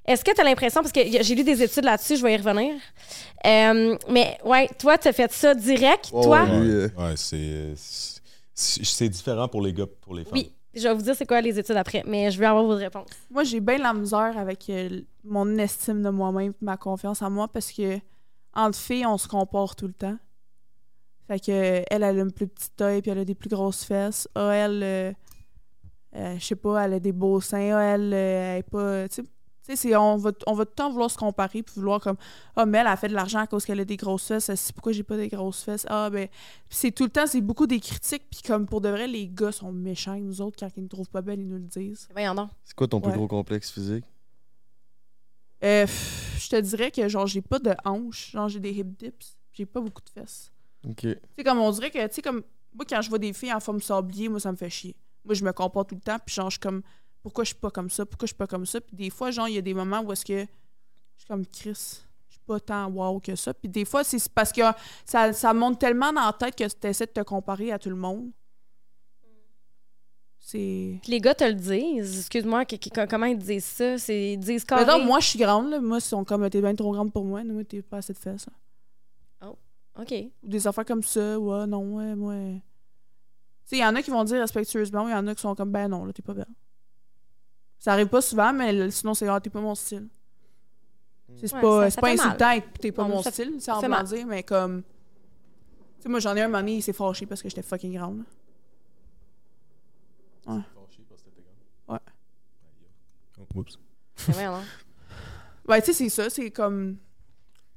est-ce que tu as l'impression, parce que j'ai lu des études là-dessus, je vais y revenir, euh, mais ouais, toi, tu as fait ça direct, Oh, toi? oui. Ouais, c'est, c'est. Différent pour les gars que pour les femmes. Oui, je vais vous dire c'est quoi les études après, mais je veux avoir vos réponses. Moi, j'ai bien la misère avec euh, mon estime de moi-même, ma confiance en moi, parce que entre filles, on se compare tout le temps. Fait que elle, elle a une plus petite taille, puis elle a des plus grosses fesses. Ah, elle, euh, euh, je sais pas, elle a des beaux seins. Ah, elle, euh, elle est pas. Tu sais, tu sais, c'est- on va, on va tout le temps vouloir se comparer, puis vouloir comme Ah, mais elle a fait de l'argent à cause qu'elle a des grosses fesses. C'est pourquoi j'ai pas des grosses fesses. Ah, ben. C'est tout le temps, c'est beaucoup des critiques, puis comme pour de vrai, les gars sont méchants, nous autres, quand ils nous trouvent pas belles, ils nous le disent. Voyons donc. C'est quoi ton plus gros complexe physique? Euh, pff, je te dirais que genre j'ai pas de hanches, genre j'ai des hip dips, j'ai pas beaucoup de fesses. Ok. Tu sais comme on dirait que tu sais comme moi quand je vois des filles en forme sablier, moi ça me fait chier. Moi je me compare tout le temps puis genre je suis comme pourquoi je suis pas comme ça, pourquoi je suis pas comme ça puis des fois genre il y a des moments où est-ce que je suis comme Chris, je suis pas tant wow que ça puis des fois c'est parce que ça, ça monte tellement dans la tête que tu essaies de te comparer à tout le monde. C'est les gars te le disent. Excuse-moi, comment ils disent ça? C'est, ils disent carré. Mettons, moi je suis grande là, moi ils sont comme t'es bien trop grande pour moi, moi t'es pas assez de fesses. hein. OK. ou des affaires comme ça, ouais, non, ouais, moi. Tu sais, il y en a qui vont dire respectueusement, il y en a qui sont comme, ben non, là, t'es pas belle. Ça arrive pas souvent, mais sinon, c'est, ah, t'es pas mon style. C'est c'est Ouais, pas, ça- c'est pas insultant, être- t'es pas Non, mon ça- style, c'est ça en mal. dire, mais comme. sais, moi, j'en ai un moment donné, il s'est fâché parce que j'étais fucking grande. là. Ouais. Oups. Mais voyons donc. Ouais, tu sais, c'est ça, c'est comme.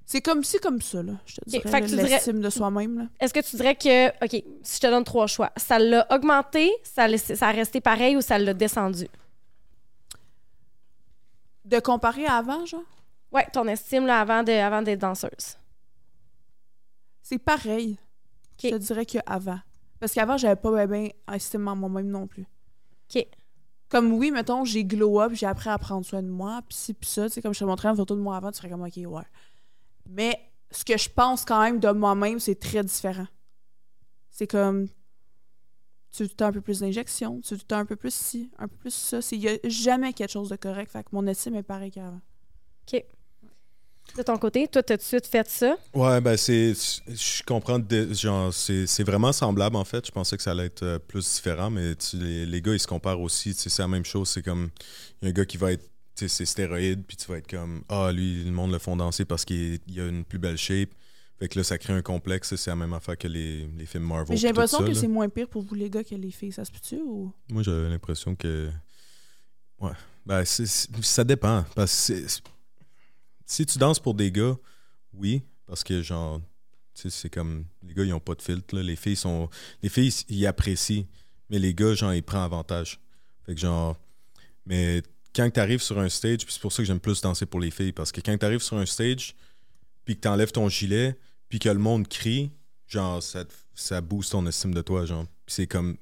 C'est comme si, comme ça, là. Je te dirais, que tu dirais- l'estime de soi-même, là. Est-ce que tu dirais que, OK, si je te donne trois choix, ça l'a augmenté, ça, ça a resté pareil ou ça l'a descendu? De comparer à avant, genre, Ouais, ton estime là, avant, de, avant d'être danseuse. c'est pareil. Je te dirais qu'avant. Parce qu'avant, j'avais pas bien ben estime en moi-même non plus. OK. Comme oui, mettons, j'ai glow up, j'ai appris à prendre soin de moi, pis ci, pis ça. Tu sais, comme je te montrais une photo de moi avant, tu serais comme, OK, ouais. Mais ce que je pense quand même de moi-même, c'est très différent. C'est comme. Tu as un peu plus d'injection, tu as un peu plus ci, un peu plus ça. Il n'y a jamais quelque chose de correct. Fait que mon estime est pareil qu'avant. De ton côté, toi, t'as tout de suite fait ça? Ouais, ben c'est. Je comprends. de- genre, c'est c'est vraiment semblable en fait. Je pensais que ça allait être euh, plus différent, mais tu- les, les gars, ils se comparent aussi. C'est la même chose. C'est comme. Il y a un gars qui va être. Tu sais, c'est stéroïde, puis tu vas être comme. Ah, lui, le monde le font danser parce qu'il il a une plus belle shape. Fait que là, ça crée un complexe. C'est la même affaire que les, les films Marvel. J'ai l'impression que c'est moins pire pour vous les gars que les filles. Ça se peut-tu ou? Moi, j'avais l'impression que. Ouais. Ben, ça dépend. Parce que si tu danses pour des gars, oui. Parce que, genre, tu sais, c'est comme. Les gars, ils ont pas de filtre. Là. Les filles sont. Les filles, ils apprécient. Mais les gars, genre, ils prennent avantage. Fait que, genre. Mais quand tu arrives sur un stage, c'est pour ça que j'aime plus danser pour les filles. Parce que quand tu arrives sur un stage, puis que tu enlèves ton gilet, puis que le monde crie, genre, ça, ça booste ton estime de toi, genre. Puis c'est comme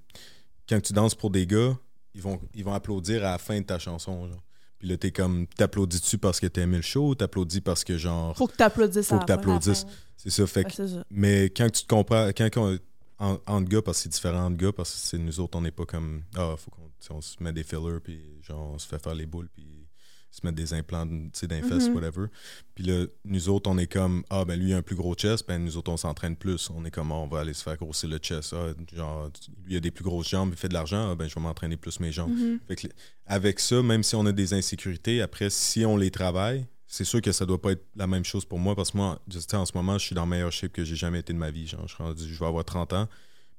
quand tu danses pour des gars, ils vont, ils vont applaudir à la fin de ta chanson. Genre. Puis là, t'es comme, t'applaudis-tu parce que t'as aimé le show ou t'applaudis parce que, genre, Faut que t'applaudisses faut que t'applaudisses. C'est ça. Fait que- Ouais, ça. mais quand tu te comprends, quand on, en, entre gars, parce que c'est différent entre gars, parce que c'est nous autres, on n'est pas comme, ah, faut qu'on on se met des fillers, puis genre, on se fait faire les boules, puis se met des implants, tu sais, d'un fesses, Mhm. whatever. Puis là, nous autres, on est comme, ah, ben lui, il a un plus gros chest, ben nous autres, on s'entraîne plus. On est comme, Ah, on va aller se faire grossir le chest. Ah, genre, lui, il a des plus grosses jambes, il fait de l'argent, ah, ben je vais m'entraîner plus mes jambes. Mhm. Fait que, avec ça, même si on a des insécurités, après, si on les travaille, c'est sûr que ça doit pas être la même chose pour moi parce que moi, tu sais, en ce moment, je suis dans la meilleure shape que j'ai jamais été de ma vie. Genre, je, suis rendu- je vais avoir 30 ans,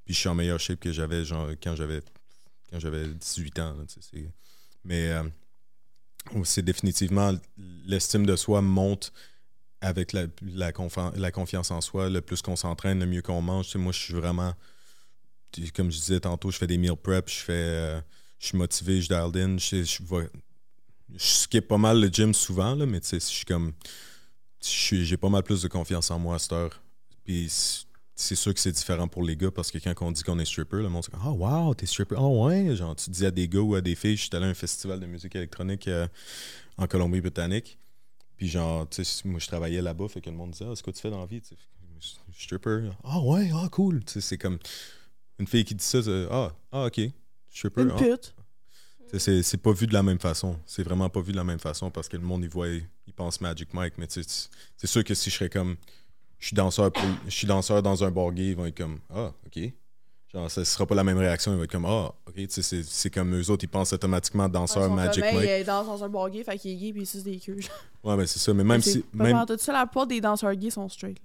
puis je suis en meilleure shape que j'avais genre quand j'avais quand j'avais 18 ans. là, c'est- Mais euh, c'est définitivement l'estime de soi monte avec la, la, la confiance en soi. Le plus qu'on s'entraîne, le mieux qu'on mange. Moi, je suis vraiment. Comme je disais tantôt, je fais des meal prep, je fais. euh, je suis motivé, je dialed in, je, je, je skip pas mal le gym souvent, là, mais tu sais, je suis comme. J'ai pas mal plus de confiance en moi à cette heure. Puis c'est- sûr que c'est différent pour les gars parce que quand on dit qu'on est stripper, le monde c'est comme Ah, wow, t'es stripper. Ah, ouais? Genre, tu dis à des gars ou à des filles, je suis allé à un festival de musique électronique euh, en Colombie-Britannique. Puis, genre, tu sais, moi, je travaillais là-bas, fait que le monde disait Ah, c'est quoi tu fais dans la vie? Stripper. Ah, ouais, ah, cool. Tu sais, c'est comme une fille qui dit ça, ah, ah, ok. Stripper. Une ah. pute. C'est pas vu de la même façon. C'est vraiment pas vu de la même façon parce que le monde, il voit, il pense Magic Mike. Mais tu sais, c'est- c'est sûr que si je serais comme, je suis danseur, pour- je suis danseur dans un bar gay, ils vont être comme, ah, ok. Genre, ça sera pas la même réaction. Ils vont être comme, ah, ok. Tu sais, c'est- comme eux autres, ils pensent automatiquement danseur Magic Mike. Il danse dans un bar gay, fait qu'il est gay puis il suce des queues. Ouais, mais c'est ça. Mais même C'est si, même, tout ça, la plupart des danseurs gays sont straight.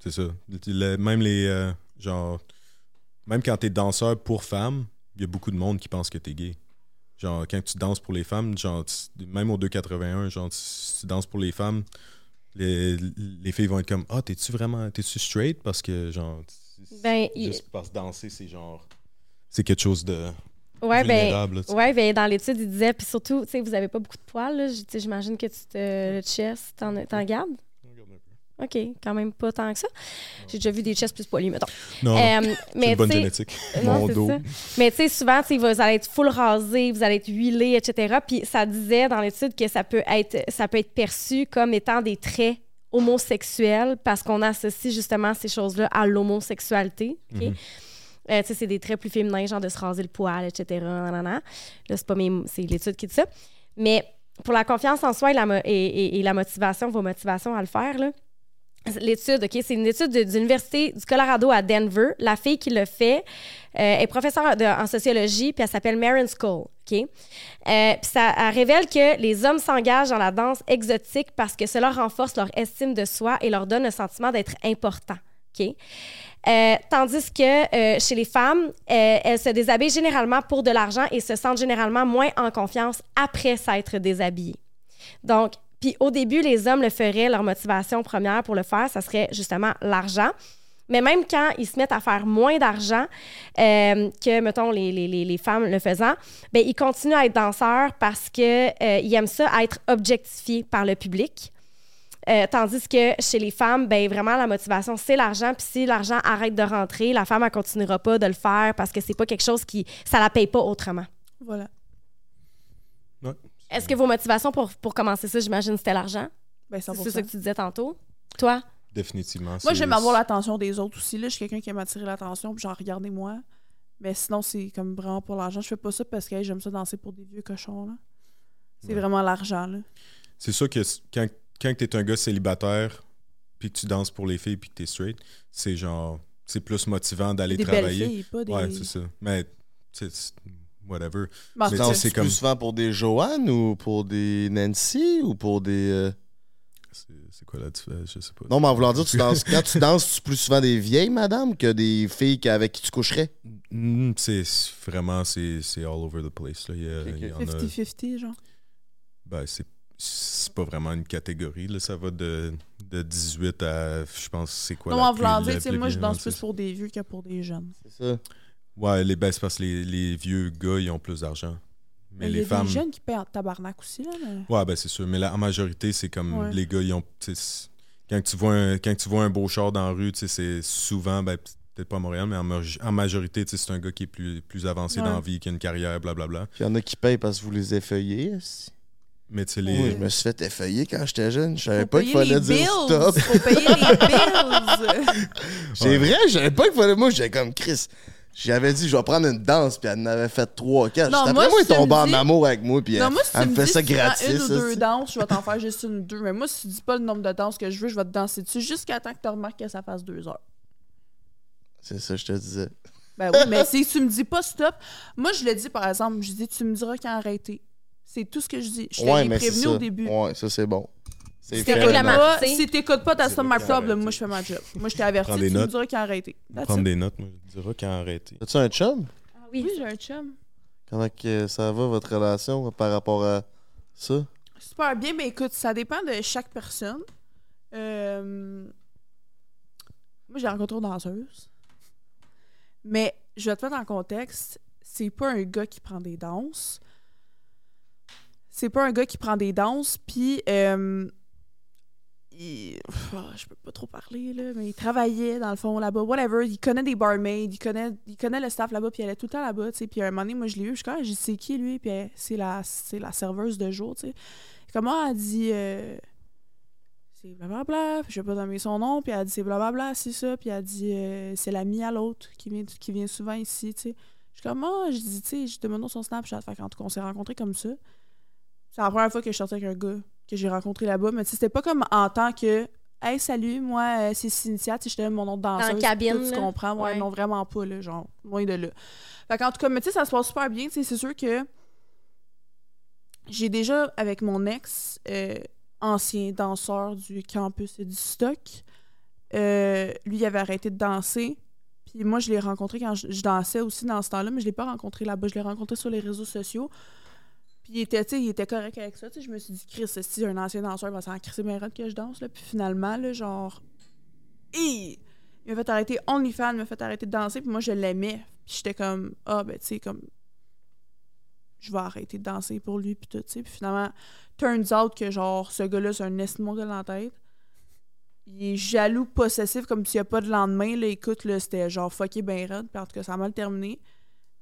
C'est ça. Le- même les. euh, genre. Même quand t'es danseur pour femmes, il y a beaucoup de monde qui pense que t'es gay. Genre, quand tu danses pour les femmes, genre, tu- même au 281, genre, tu, si tu danses pour les femmes, les, les filles vont être comme Ah, t'es-tu vraiment. T'es-tu straight? Parce que, genre. Ben, il- Juste parce que danser, c'est genre. C'est quelque chose de. Ouais, ben, là, ouais, ben, dans l'étude, il disait, puis surtout, tu sais, vous avez pas beaucoup de poils, là. J'imagine que tu te. Le chest, t'en t'en gardes? OK, quand même pas tant que ça. J'ai déjà vu des chests plus poilus, mettons. Non, Euh, c'est mais une bonne génétique. Non, Mon dos. ça. Mais tu sais, souvent, vous allez être full rasé, vous allez être huilé, etc. Puis ça disait dans l'étude que ça peut être, ça peut être perçu comme étant des traits homosexuels parce qu'on associe justement ces choses-là à l'homosexualité. OK? Mhm. Euh, tu sais, c'est des traits plus féminins, genre de se raser le poil, etc. nanana. Là, c'est pas mes- c'est l'étude qui dit ça. Mais pour la confiance en soi et la, mo- et, et- et la motivation, vos motivations à le faire, là, L'étude, OK, c'est une étude de, l'Université du Colorado à Denver. La fille qui l'a fait euh, est professeure de- en sociologie, puis elle s'appelle Maren Skull, OK? Euh, puis ça elle révèle que les hommes s'engagent dans la danse exotique parce que cela renforce leur estime de soi et leur donne le sentiment d'être important OK? Euh, tandis que euh, chez les femmes, euh, elles se déshabillent généralement pour de l'argent et se sentent généralement moins en confiance après s'être déshabillées. Donc, puis au début, les hommes le feraient, leur motivation première pour le faire, ça serait justement l'argent. Mais même quand ils se mettent à faire moins d'argent euh, que, mettons, les, les- les- femmes le faisant, ben, ils continuent à être danseurs parce qu'ils aiment ça, à être objectifiés par le public. Euh, tandis que chez les femmes, ben vraiment, la motivation, c'est l'argent. Puis si l'argent arrête de rentrer, la femme, elle continuera pas de le faire parce que c'est pas quelque chose qui... Ça la paye pas autrement. Voilà. Ouais. Est-ce que vos motivations pour, pour commencer ça, j'imagine, c'était l'argent? Ben, C'est 100%. ça que tu disais tantôt? Toi? Définitivement. Moi, j'aime avoir l'attention des autres aussi. Là. Je suis quelqu'un qui aime attirer l'attention, puis genre, regardez-moi. Mais sinon, c'est comme vraiment pour l'argent. Je fais pas ça parce que hey, j'aime ça danser pour des vieux cochons. là. C'est Ouais. vraiment l'argent. là. C'est sûr que quand, quand tu es un gars célibataire, puis que tu danses pour les filles, puis que tu es straight, c'est genre. C'est plus motivant d'aller Des belles travailler. filles, pas des. Ouais, c'est ça. Mais, tu c'est- whatever. Tu tu c'est plus souvent pour des Joanne ou pour des Nancy ou pour des. euh, C'est quoi la différence? Je sais pas. Non, mais en voulant dire, tu danses, quand tu danses, tu plus souvent des vieilles madame que des filles avec qui tu coucherais? Mm, c'est vraiment, c'est c'est all over the place. Là. Il y a- 50-50, genre. ben, c'est c'est pas vraiment une catégorie. Là. Ça va de, de 18 à, je pense, c'est quoi non, la en voulant la dire, tu moi, je danse c'est plus pour des vieux que pour des jeunes. C'est ça. Ouais, les, ben, c'est parce que les, les vieux gars, ils ont plus d'argent. Mais il y les a femmes... des jeunes qui paient en tabarnak aussi, là. Mais... Ouais, ben c'est sûr. Mais la, en majorité, c'est comme Ouais. les gars, ils ont. Quand tu, vois un, quand tu vois un beau char dans la rue, tu sais, c'est souvent, ben, peut-être pas à Montréal, mais en, en majorité, tu sais, c'est un gars qui est plus, plus avancé Ouais. dans la vie, qui a une carrière, blablabla. Il y en a qui payent parce que vous les effeuillez. aussi. Mais tu sais, Oui, les. je me suis fait effeuiller quand j'étais jeune. Je savais Faut pas qu'il payer fallait les dire bills! stop. Faut payer les bills! C'est Ouais. vrai, je savais pas qu'il fallait. Moi, j'étais comme Chris. J'avais dit, je vais prendre une danse, puis elle en avait fait trois, quatre. Non, moi, moi, si tombait en dis- amour avec moi, puis non, elle, moi, si elle me fait dis ça prends gratis. une ou deux danses, je vais t'en faire juste une ou deux. Mais moi, si tu dis pas le nombre de danses que je veux, je vais te danser dessus jusqu'à temps que tu remarques que ça fasse deux heures. C'est ça, je te disais. Ben oui, mais si tu me dis pas stop, moi, je le dis, par exemple, je dis, tu me diras quand arrêter. C'est tout ce que je dis. Je Ouais, c'est prévenu au début. Ouais, ça, c'est bon. C'est Si t'écoutes pas, tu sais. si t'écoutes pas, t'as ça qu'il problem. Moi, je fais ma job. Moi, je t'ai averti, Prends des tu me notes. diras quand arrêter. That's Prendre des notes, moi, je dirais quand arrêter. As-tu un chum? Ah oui, Oui, j'ai un chum. Comment que ça va, votre relation, par rapport à ça? Super bien, mais écoute, ça dépend de chaque personne. Euh, Moi, j'ai rencontré une danseuse. Mais je vais te mettre en contexte. C'est pas un gars qui prend des danses. C'est pas un gars qui prend des danses, puis euh, il- ah, je peux pas trop parler, là, mais il travaillait dans le fond là-bas, whatever. Il connaît des barmaids, il connaît, il connaît le staff là-bas, puis il allait tout le temps là-bas, tu sais. Puis à un moment donné, moi, je l'ai eu, je suis comme, Ah, j'ai c'est qui lui? Puis elle, c'est la, la serveuse de jour, tu sais. Comment elle dit, euh, c'est blablabla, je vais pas nommer son nom, puis elle dit, c'est blablabla, c'est ça, puis elle dit, euh, c'est l'ami à l'autre qui vient, qui vient souvent ici, tu sais. Je suis comme, ah, je dis, tu sais, je demande son Snapchat. Fait qu'en tout cas, on s'est rencontrés comme ça. C'est la première fois que je sortais avec un gars que j'ai rencontré là-bas, mais tu sais, c'était pas comme en tant que, hey, salut, moi, euh, c'est Cynthia, tu sais, je te donne mon nom de danseuse. Dans la cabine, tout, Tu comprends? Ouais. non, vraiment pas, là, genre, loin de là. Fait qu'en tout cas, mais tu sais, ça se passe super bien, tu sais, c'est sûr que j'ai déjà, avec mon ex, euh, ancien danseur du campus et du stock, euh, lui, il avait arrêté de danser. Puis moi, je l'ai rencontré quand je, je dansais aussi dans ce temps-là, mais je l'ai pas rencontré là-bas. Je l'ai rencontré sur les réseaux sociaux. Puis il était, il était correct avec ça. Je me suis dit, Chris, si un ancien danseur va s'en crisser raide que je danse. Là. Puis finalement, là, genre. Il m'a fait arrêter OnlyFans, m'a fait arrêter de danser. Puis moi, je l'aimais. Puis j'étais comme, ah, ben, tu sais, comme. Je vais arrêter de danser pour lui. Puis tout, tu sais. Puis finalement, turns out que, genre, ce gars-là, c'est un estime dans la tête. Il est jaloux, possessif, comme s'il n'y a pas de lendemain. Là, écoute, là, c'était genre fucké ben raide. Puis en tout cas, ça a mal terminé.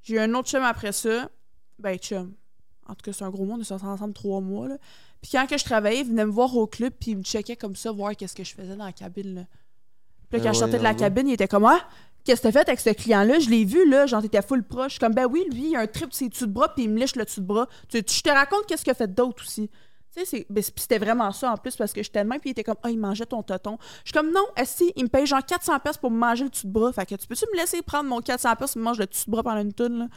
J'ai eu un autre chum après ça. Ben, chum. En tout cas, c'est un gros monde. On est sortis ensemble trois mois. Là. Puis quand que je travaillais, il venait me voir au club. Puis il me checkait comme ça, voir qu'est-ce que je faisais dans la cabine. Là. Puis là, quand Ah je sortais de la cabine, il était comme Ah, qu'est-ce que t'as fait avec ce client-là Je l'ai vu, là. Genre, t'étais full proche. Je suis comme Ben oui, lui, il a un trip de ses dessus de bras. Puis il me lèche le dessus de bras. Tu, je te raconte qu'est-ce qu'il a fait d'autre aussi. Tu sais, ben, c'était vraiment ça en plus parce que j'étais de même, puis il était comme, ah, il mangeait ton tonton. Je suis comme, non, si, il me paye genre 400$ pièces pour me manger le dessus de bras. Fait que tu peux-tu me laisser prendre mon 400$ pièces pour me manger le dessus de bras pendant une toune, là?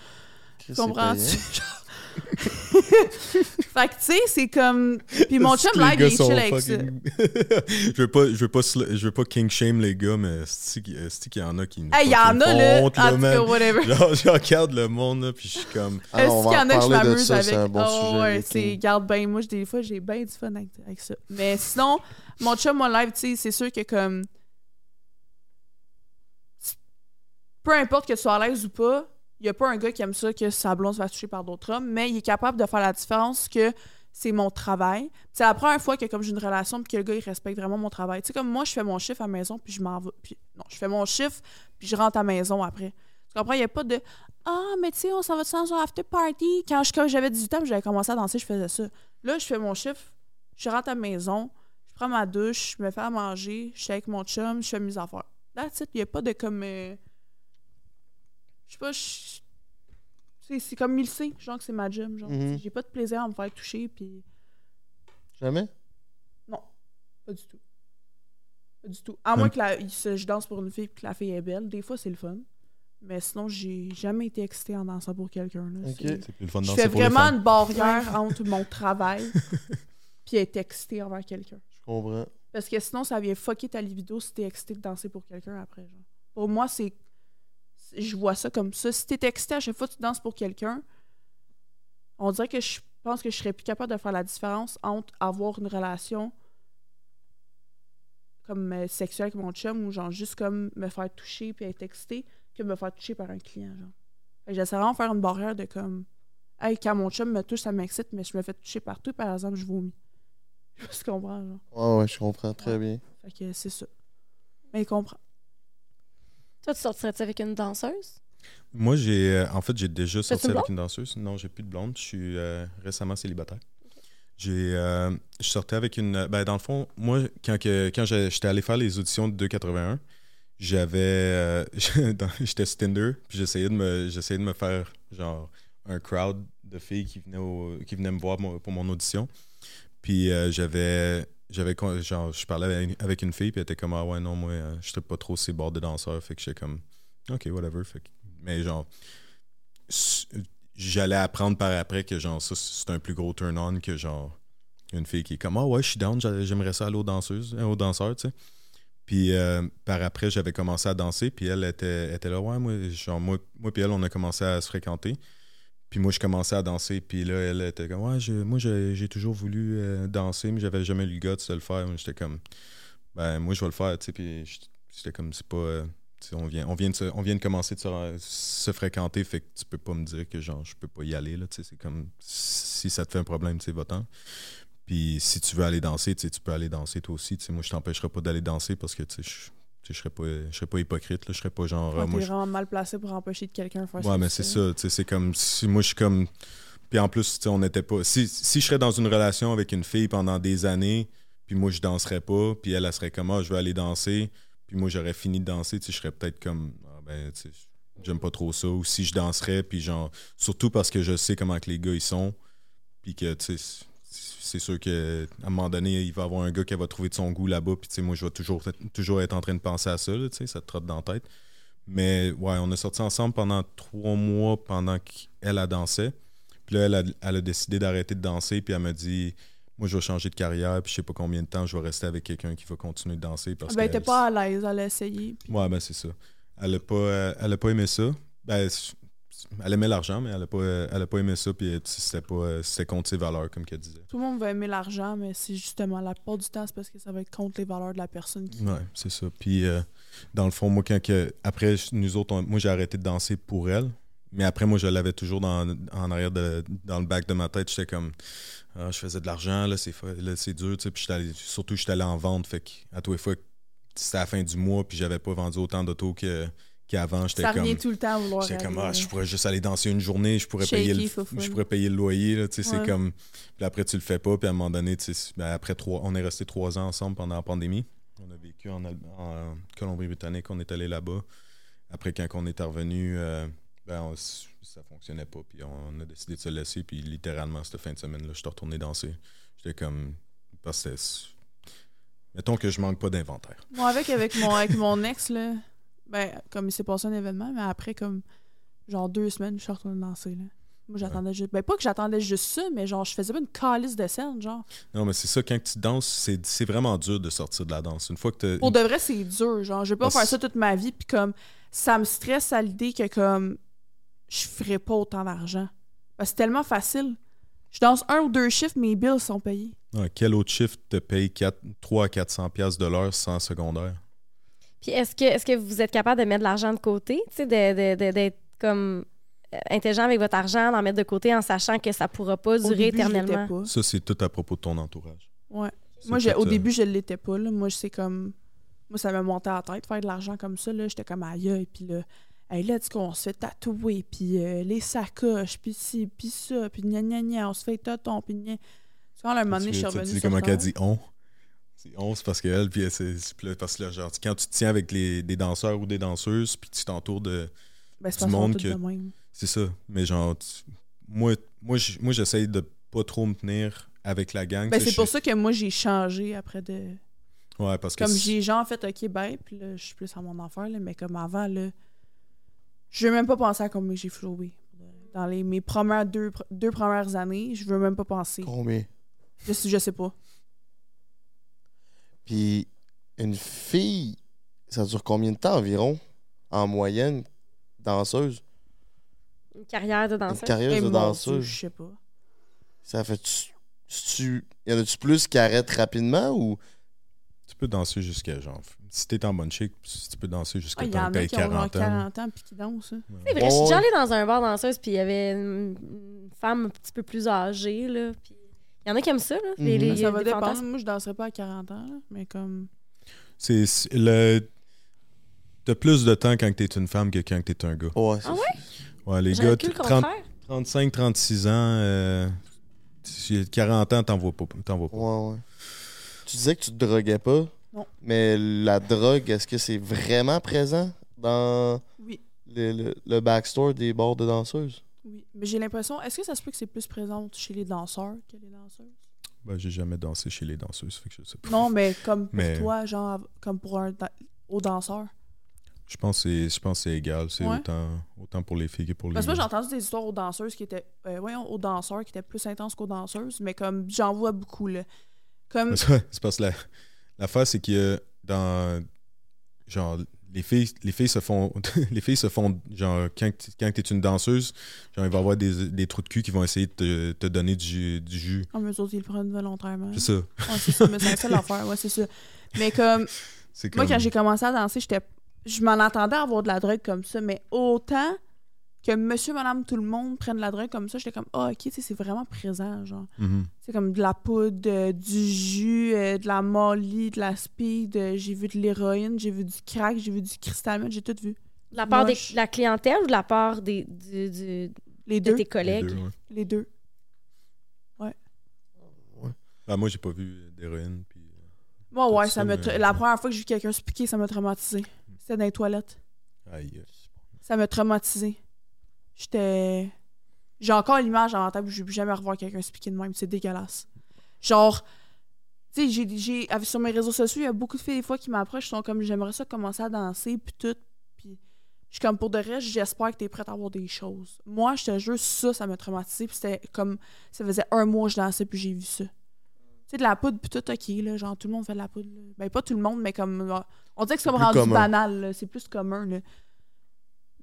Comprends-tu? fait que, tu sais, c'est comme. Puis mon chum, Les là, il gars est chill avec ça. fucking- je veux pas, je veux pas, je veux pas king shame les gars, mais c'est qu'il y en a qui nous Hey, il y en a, là. En tout cas, man? whatever. Genre, je regarde le monde, là, puis je suis comme... Ah Est-ce qu'il y en a que je m'amuse ça, avec? c'est un bon Oh, sujet. ouais, c'est, garde bien, moi, des fois, j'ai bien du fun avec, avec ça. Mais sinon, mon chum, mon live, tu sais, c'est sûr que comme. Peu importe que tu sois à l'aise ou pas, il y a pas un gars qui aime ça que sa blonde se fasse toucher par d'autres hommes, mais il est capable de faire la différence que c'est mon travail. C'est la première fois que comme j'ai une relation puis que le gars il respecte vraiment mon travail. Tu sais comme moi je fais mon chiffre à la maison puis je m'en vais puis non, je fais mon chiffre puis je rentre à la maison après. Tu comprends, il y a pas de ah, mais tu sais, on s'en va dans un after party. Quand j'avais 18 ans, j'avais commencé à danser, je faisais ça. Là, je fais mon chiffre, je rentre à la maison, je prends ma douche, je me fais à manger, je suis avec mon chum, je fais mes affaires. That's it. Il n'y a pas de comme. euh, Je sais pas, je- c'est c'est comme il le sait, genre que c'est ma job. Genre, Mhm. J'ai pas de plaisir à me faire toucher, puis. Jamais? Non, pas du tout. Pas du tout. À moins que la- il se- je danse pour une fille et que la fille est belle. Des fois, c'est le fun. Mais sinon, j'ai jamais été excitée en dansant pour quelqu'un. là. Ok. C'est- C'est plus le fun de Je danser fais pour les vraiment une barrière entre mon travail puis être excitée envers quelqu'un. Je comprends. Parce que sinon, ça vient fucker ta libido si t'es excité de danser pour quelqu'un après. Genre. Pour moi, c'est. Je vois ça comme ça. Si t'es excité à chaque fois que tu danses pour quelqu'un, on dirait que je pense que je serais plus capable de faire la différence entre avoir une relation comme euh, sexuelle avec mon chum ou genre juste comme me faire toucher puis être excité que me faire toucher par un client. Genre. J'essaie vraiment de faire une barrière de comme. Hey, quand mon chum me touche, ça m'excite, mais je me fais toucher partout, par exemple, je vomis. Je comprends, genre? Ouais, ouais, je comprends très Ouais. bien. Fait que c'est ça. Mais il comprend. Toi, tu sortirais-tu avec une danseuse? Moi, j'ai... euh, en fait, j'ai déjà sorti une avec une danseuse. Non, j'ai plus de blonde. Je suis euh, récemment célibataire. J'ai... euh, je sortais avec une... Ben, dans le fond, moi, quand, que- quand j'étais allé faire les auditions de 281, j'avais... j'étais sur Tinder, puis j'essayais de me, j'essayais de me faire, genre, un crowd de filles qui venaient, au- qui venaient me voir pour mon audition. Puis j'avais... J'avais genre je parlais avec- une fille puis elle était comme ah ouais non moi euh, je trippe pas trop ces bords de danseurs fait que j'étais comme OK whatever fait mais genre j'allais apprendre par après que genre ça c'est un plus gros turn on que genre une fille qui est comme ah ouais je suis down j'a- j'aimerais ça aller aux danseuses euh, aux danseurs tu sais. Puis euh, par après j'avais commencé à danser puis elle était, était là ouais moi genre moi moi puis elle on a commencé à se fréquenter puis moi je commençais à danser puis là elle était comme ouais je- moi j'ai toujours voulu euh, danser mais j'avais jamais eu le gars de le faire j'étais comme ben moi je vais le faire tu sais puis j'étais- comme c'est pas euh, on vient, on, vient de se- on vient de commencer de se, se fréquenter, fait que tu peux pas me dire que genre je peux pas y aller. Là, c'est comme si ça te fait un problème, tu va-t'en. Puis si tu veux aller danser, tu peux aller danser toi aussi. Moi, je t'empêcherai pas d'aller danser parce que je, je serais pas, je serais pas hypocrite. Là, je serais pas genre. Quand ah, moi, vraiment mal placé pour empêcher de quelqu'un ça. Ouais, mais c'est ça. C'est comme si moi je suis comme. Puis en plus, tu sais, on n'était pas. Si, si je serais dans une relation avec une fille pendant des années, puis moi je danserais pas, puis elle, elle serait comme ah, je vais aller danser, puis moi j'aurais fini de danser, tu sais, je serais peut-être comme ah, ben, tu sais, j'aime pas trop ça. Ou si je danserais, puis genre. Surtout parce que je sais comment que les gars ils sont, puis que tu sais. C'est sûr qu'à un moment donné, il va y avoir un gars qui va trouver de son goût là-bas. Puis, tu sais, moi, je vais toujours, toujours être en train de penser à ça. là, ça te trotte dans la tête. Mais ouais, on a sorti ensemble pendant trois mois pendant qu'elle a dansé. Puis là, elle a, elle a décidé d'arrêter de danser. Puis elle m'a dit Moi, je vais changer de carrière. Puis je sais pas combien de temps je vais rester avec quelqu'un qui va continuer de danser. Parce Ben, que t'es pas à l'aise, elle a essayé. puis- Ouais, ben c'est ça. Elle a pas, elle a pas aimé ça. Ben, elle aimait l'argent, mais elle a pas, elle a pas aimé ça. Puis c'était pas, euh, c'était contre ses valeurs, comme qu'elle disait. Tout le monde va aimer l'argent, mais c'est justement la plupart du temps, c'est parce que ça va être contre les valeurs de la personne qui. Ouais, c'est ça. Puis, euh, dans le fond, moi, quand que, après, nous autres, on- moi, j'ai arrêté de danser pour elle. Mais après, moi, je l'avais toujours dans, en arrière, de, dans le bac de ma tête. J'étais comme, Ah, je faisais de l'argent, là, c'est là, c'est dur, tu sais. Puis, surtout, j'étais allé en vente. Fait que, à tous les fois, c'était à la fin du mois, puis j'avais pas vendu autant d'autos que, qu'avant. J'étais Ça comme. tout le temps à vouloir. J'étais comme, ah, je pourrais juste aller danser une journée, je pourrais, Shaky, payer le, je pourrais payer le loyer. Là, tu sais, Ouais. C'est comme. Puis après, tu le fais pas, puis à un moment donné, tu sais, ben, après trois, on est resté trois ans ensemble pendant la pandémie. On a vécu en, Al- en Colombie-Britannique, on est allé là-bas. Après, quand on est revenu, euh, ben, on ça fonctionnait pas, puis on a décidé de se laisser, puis littéralement, cette fin de semaine-là, je suis retourné danser. J'étais comme. Parce que Mettons que je manque pas d'inventaire. Moi, avec, avec, mon, avec mon ex, là, ben, comme il s'est passé un événement, mais après, comme, genre deux semaines, je suis retournée danser, là. Moi, j'attendais juste. Ben, pas que j'attendais juste ça, mais genre, je faisais pas une calice de scène, genre. Non, mais c'est ça, quand tu danses, c'est c'est vraiment dur de sortir de la danse. Une fois que tu Pour de vrai, c'est dur, genre. Je vais pas faire ça toute ma vie, puis comme, ça me stresse à l'idée que, comme, je ferais pas autant d'argent. C'est tellement facile. Je danse un ou deux chiffres, mes bills sont payés. Ouais, quel autre chiffre te paye 4, 3 à 400 pièces de l'heure sans secondaire? Puis est-ce que, est que vous êtes capable de mettre de l'argent de côté, tu sais, de- de- de- d'être comme euh, intelligent avec votre argent, d'en mettre de côté en sachant que ça pourra pas Au durer début, éternellement? pas. Ça, c'est tout à propos de ton entourage. Ouais. Moi, au euh, début, je l'étais pas. Là. Moi, c'est comme. Moi, ça m'a monté à la tête, faire de l'argent comme ça. là. J'étais comme aïe, et puis là, hey, let's go, on se fait tatouer, puis euh, les sacoches, puis ci, puis ça, puis gna gna gna, on se fait toton, puis gna. Tu vois, à un moment donné, je suis Tu- tu revenue dis sur comment le qu'elle dit on? C'est on, c'est parce qu'elle, puis elle, c'est parce que là, genre, quand tu te tiens avec les, des danseurs ou des danseuses, puis tu t'entoures de. Ben, c'est du monde que-. C'est ça. Mais genre, tu- moi, moi, j'essaye de pas trop me tenir avec la gang. Ben, c'est pour ça que moi, j'ai changé après de. Ouais, parce que. Comme j'ai genre fait, ok, ben, puis là, je suis plus à mon affaire, là, mais comme avant, là, je veux même pas penser à combien j'ai flowé. Dans les, mes premières deux, deux premières années, je veux même pas penser. Combien? Je, sais- je sais pas. Puis une fille, ça dure combien de temps environ, en moyenne, danseuse? Une carrière de Une danseuse? carrière Eh, de danseuse. je sais pas. Ça fait tu, tu y en a-tu plus qui arrêtent rapidement ou? Tu peux danser jusqu'à genre. Si t'es en bonne shape, tu peux danser Ah, jusqu'à Il y temps en que a t'aies qui ont genre 40 ans. 40 ans puis qui dansent. hein. C'est vrai, je suis déjà allée dans un bar danseuse, puis il y avait une, une femme un petit peu plus âgée, là. Puis il y en a qui aiment ça, là. Les, Mhm. les- ça va dépendre. fantasmes. Moi, je danserais pas à 40 ans, là, mais comme. C'est le. T'as plus de temps quand t'es une femme que quand t'es un gars. Ouais, Ah ouais? Ouais, les gars, cru le 30 contraire. 35, 36 ans, euh, si- 40 ans, t'en vois pas. T'en vois pas. Ouais, ouais. Tu disais que tu te droguais pas. Non. Mais la drogue, est-ce que c'est vraiment présent dans Oui. le, le, le backstore des bars de danseuses? Oui. Mais j'ai l'impression. Est-ce que ça se peut que c'est plus présent chez les danseurs que les danseuses? Ben, j'ai jamais dansé chez les danseuses, fait que je sais pas. Non, mais comme pour Mais- toi, genre, comme pour un da- aux danseurs. Je pense que c'est- je pense que c'est égal. C'est Ouais. autant, autant pour les filles que pour les Parce que moi, j'ai entendu des histoires aux danseuses qui étaient. euh, voyons, aux danseurs qui étaient plus intenses qu'aux danseuses, mais comme j'en vois beaucoup, là. Comme. C'est parce que la- l'affaire, c'est que dans. Genre, les filles, les filles se font. les filles se font. Genre, quand, t- quand t'es une danseuse, genre, il va y avoir des, des trous de cul qui vont essayer de te, te donner du, du jus. Ah, mais eux autres, ils le prennent volontairement. C'est ça. Ouais, c'est ça, mais c'est ça l'affaire, ouais, c'est ça. Mais comme. Moi, quand j'ai commencé à danser, j'étais. Je m'en attendais à avoir de la drogue comme ça, mais autant que monsieur, madame, tout le monde prenne la drogue comme ça, j'étais comme, ah, ok, tu sais, c'est vraiment présent, genre. Mhm. C'est comme de la poudre, euh, du jus, euh, de la molly, de la speed, euh, j'ai vu de l'héroïne, j'ai vu du crack, j'ai vu du cristal j'ai tout vu. De la part de la clientèle ou de la part des, du, du- Les de deux. tes Les collègues? deux, ouais. Les deux. Ah, moi, j'ai pas vu d'héroïne. Puis... Moi, Tout ouais, ça, tra- La première fois que j'ai vu quelqu'un se piquer, ça m'a traumatisé. C'était dans les toilettes. Aïe. Ça m'a traumatisé. J'étais. J'ai encore l'image dans ma tête où je vais plus jamais revoir quelqu'un se piquer de même. C'est dégueulasse. Genre. Tu sais, j'ai- Sur mes réseaux sociaux, il y a beaucoup de filles, des fois, qui m'approchent, qui sont comme j'aimerais ça commencer à danser, puis tout. Puis je suis comme pour de vrai, j'espère que t'es prête à avoir des choses. Moi, je te jure, ça, ça m'a traumatisé, puis c'était comme. Ça faisait un mois que je dansais, puis j'ai vu ça. Tu sais, de la poudre, puis tout, ok, là. Genre, tout le monde fait de la poudre. là. Ben, pas tout le monde, mais comme. On dirait que c'est comme rendu commun. banal, là. C'est plus commun, là.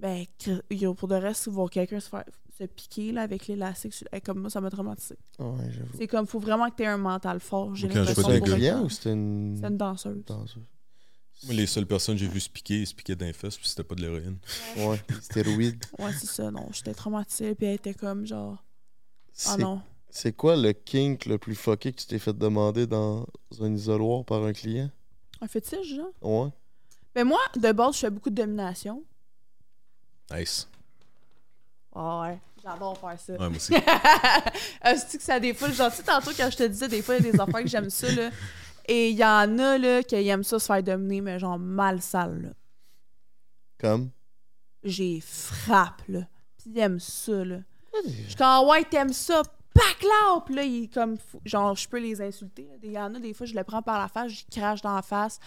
Ben, yo, pour de reste, voir quelqu'un se faire se piquer là, avec l'élastique, comme moi, ça m'a traumatisé. Ouais. C'est comme, faut vraiment que tu aies un mental fort. J'ai Moi, quand je l'impression vois des pour gars- être- client ou c'était une... C'est une danseuse. danseuse? Moi, les seules personnes que j'ai vu se piquer, ils se piquaient d'un fesses, puis c'était pas de l'héroïne. Ouais, stéroïdes. Ouais, c'est ça, non. J'étais traumatisée, puis elle était comme genre, ah C'est non. c'est quoi le kink le plus fucké que tu t'es fait demander dans un isoloir par un client? Un fétiche, genre? Ouais. Ben moi, de base, je fais beaucoup de domination. Nice. Ah ouais, j'adore faire ça. Ouais, moi aussi. Est-ce que ça défoule? Genre, tu sais, tantôt, quand je te disais, des fois, il y a des affaires que j'aime ça, là. Et il y en a, là, qui aiment ça se faire dominer, mais genre mal sale, là. Comme? J'ai frappe, là. Puis ils aiment ça, là. Je suis comme, Ah ouais, t'aimes ça? Pac là! Puis là, il est comme, fou- genre, je peux les insulter. là. Il y en a, des fois, je les prends par la face, je crache dans la face.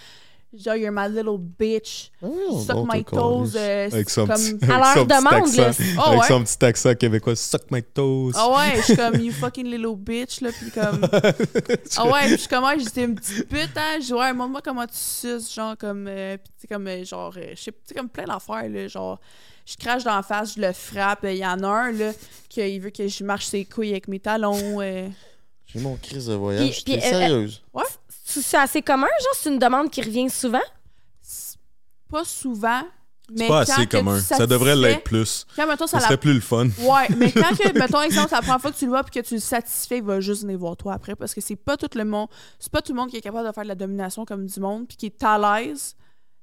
Genre, you're my little bitch. Oui, Suck my toes. euh, Avec son comme... petit, À avec leur son petit demande, accent. Oh, avec ouais. son petit accent québécois, suck my toes. Ah ouais, je suis comme, you fucking little bitch, là, pis comme... Ah ouais, pis je suis comme, ouais, j'étais une petite pute, hein, je dis, ouais, montre-moi comment tu suces, genre, comme, euh, pis tu sais, comme, euh, genre, euh, je sais, tu sais, comme plein d'affaires, là, genre, je crache dans la face, je le frappe, il y en a un, là, qu'il veut que je marche ses couilles avec mes talons, euh. J'ai mon crise de voyage. Puis- T'es puis, euh, sérieuse? C'est c'est assez commun, genre, c'est une demande qui revient souvent? Pas souvent, mais C'est pas quand assez commun. Ça devrait l'être plus. Quand, mettons, Ça ça la serait plus le fun. Ouais, mais quand que, mettons, exemple, c'est la première fois que tu le vois puis que tu le satisfais, il va juste venir voir toi après parce que c'est pas tout le monde, c'est pas tout le monde qui est capable de faire de la domination comme du monde puis qui est à l'aise.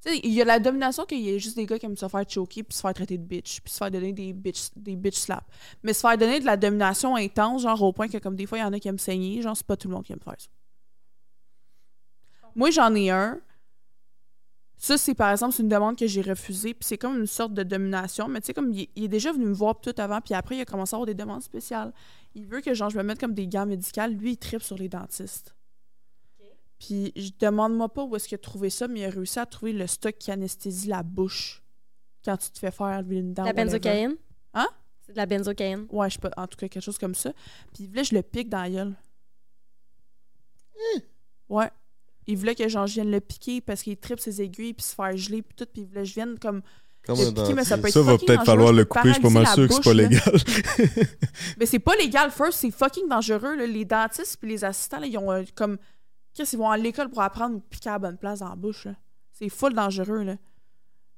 Tu sais, il y a la domination qu'il y a juste des gars qui aiment se faire choker puis se faire traiter de bitch puis se faire donner des bitch, des bitch slaps. Mais se faire donner de la domination intense, genre au point que comme des fois, il y en a qui aiment saigner, genre c'est pas tout le monde qui aime faire ça. Moi, j'en ai un. Ça, c'est par exemple, c'est une demande que j'ai refusée, puis c'est comme une sorte de domination. Mais tu sais, comme il, il est déjà venu me voir tout avant, puis après, il a commencé à avoir des demandes spéciales. Il veut que genre, je me mette comme des gants médicales. Lui, il tripe sur les dentistes. Puis je demande-moi pas où est-ce qu'il a trouvé ça, mais il a réussi à trouver le stock qui anesthésie la bouche quand tu te fais faire une dent. la benzocaïne? Hein? C'est de la benzocaïne. Ouais, je sais pas, en tout cas, quelque chose comme ça. Puis il voulait que je le pique dans la gueule. Ouais. Il voulait que genre, je vienne le piquer parce qu'il tripe ses aiguilles, puis se faire geler, puis tout. Puis il voulait que je vienne comme Comme le un piquer, mais ça dentiste. peut être Ça va peut-être falloir le couper. Je suis pas mal sûr que c'est pas légal. Mais c'est pas légal, first, c'est fucking dangereux. là. Les dentistes puis les assistants, là, ils ont euh, comme. Qu'est-ce qu'ils vont à l'école pour apprendre ou piquer à la bonne place dans la bouche, là. C'est full dangereux, là.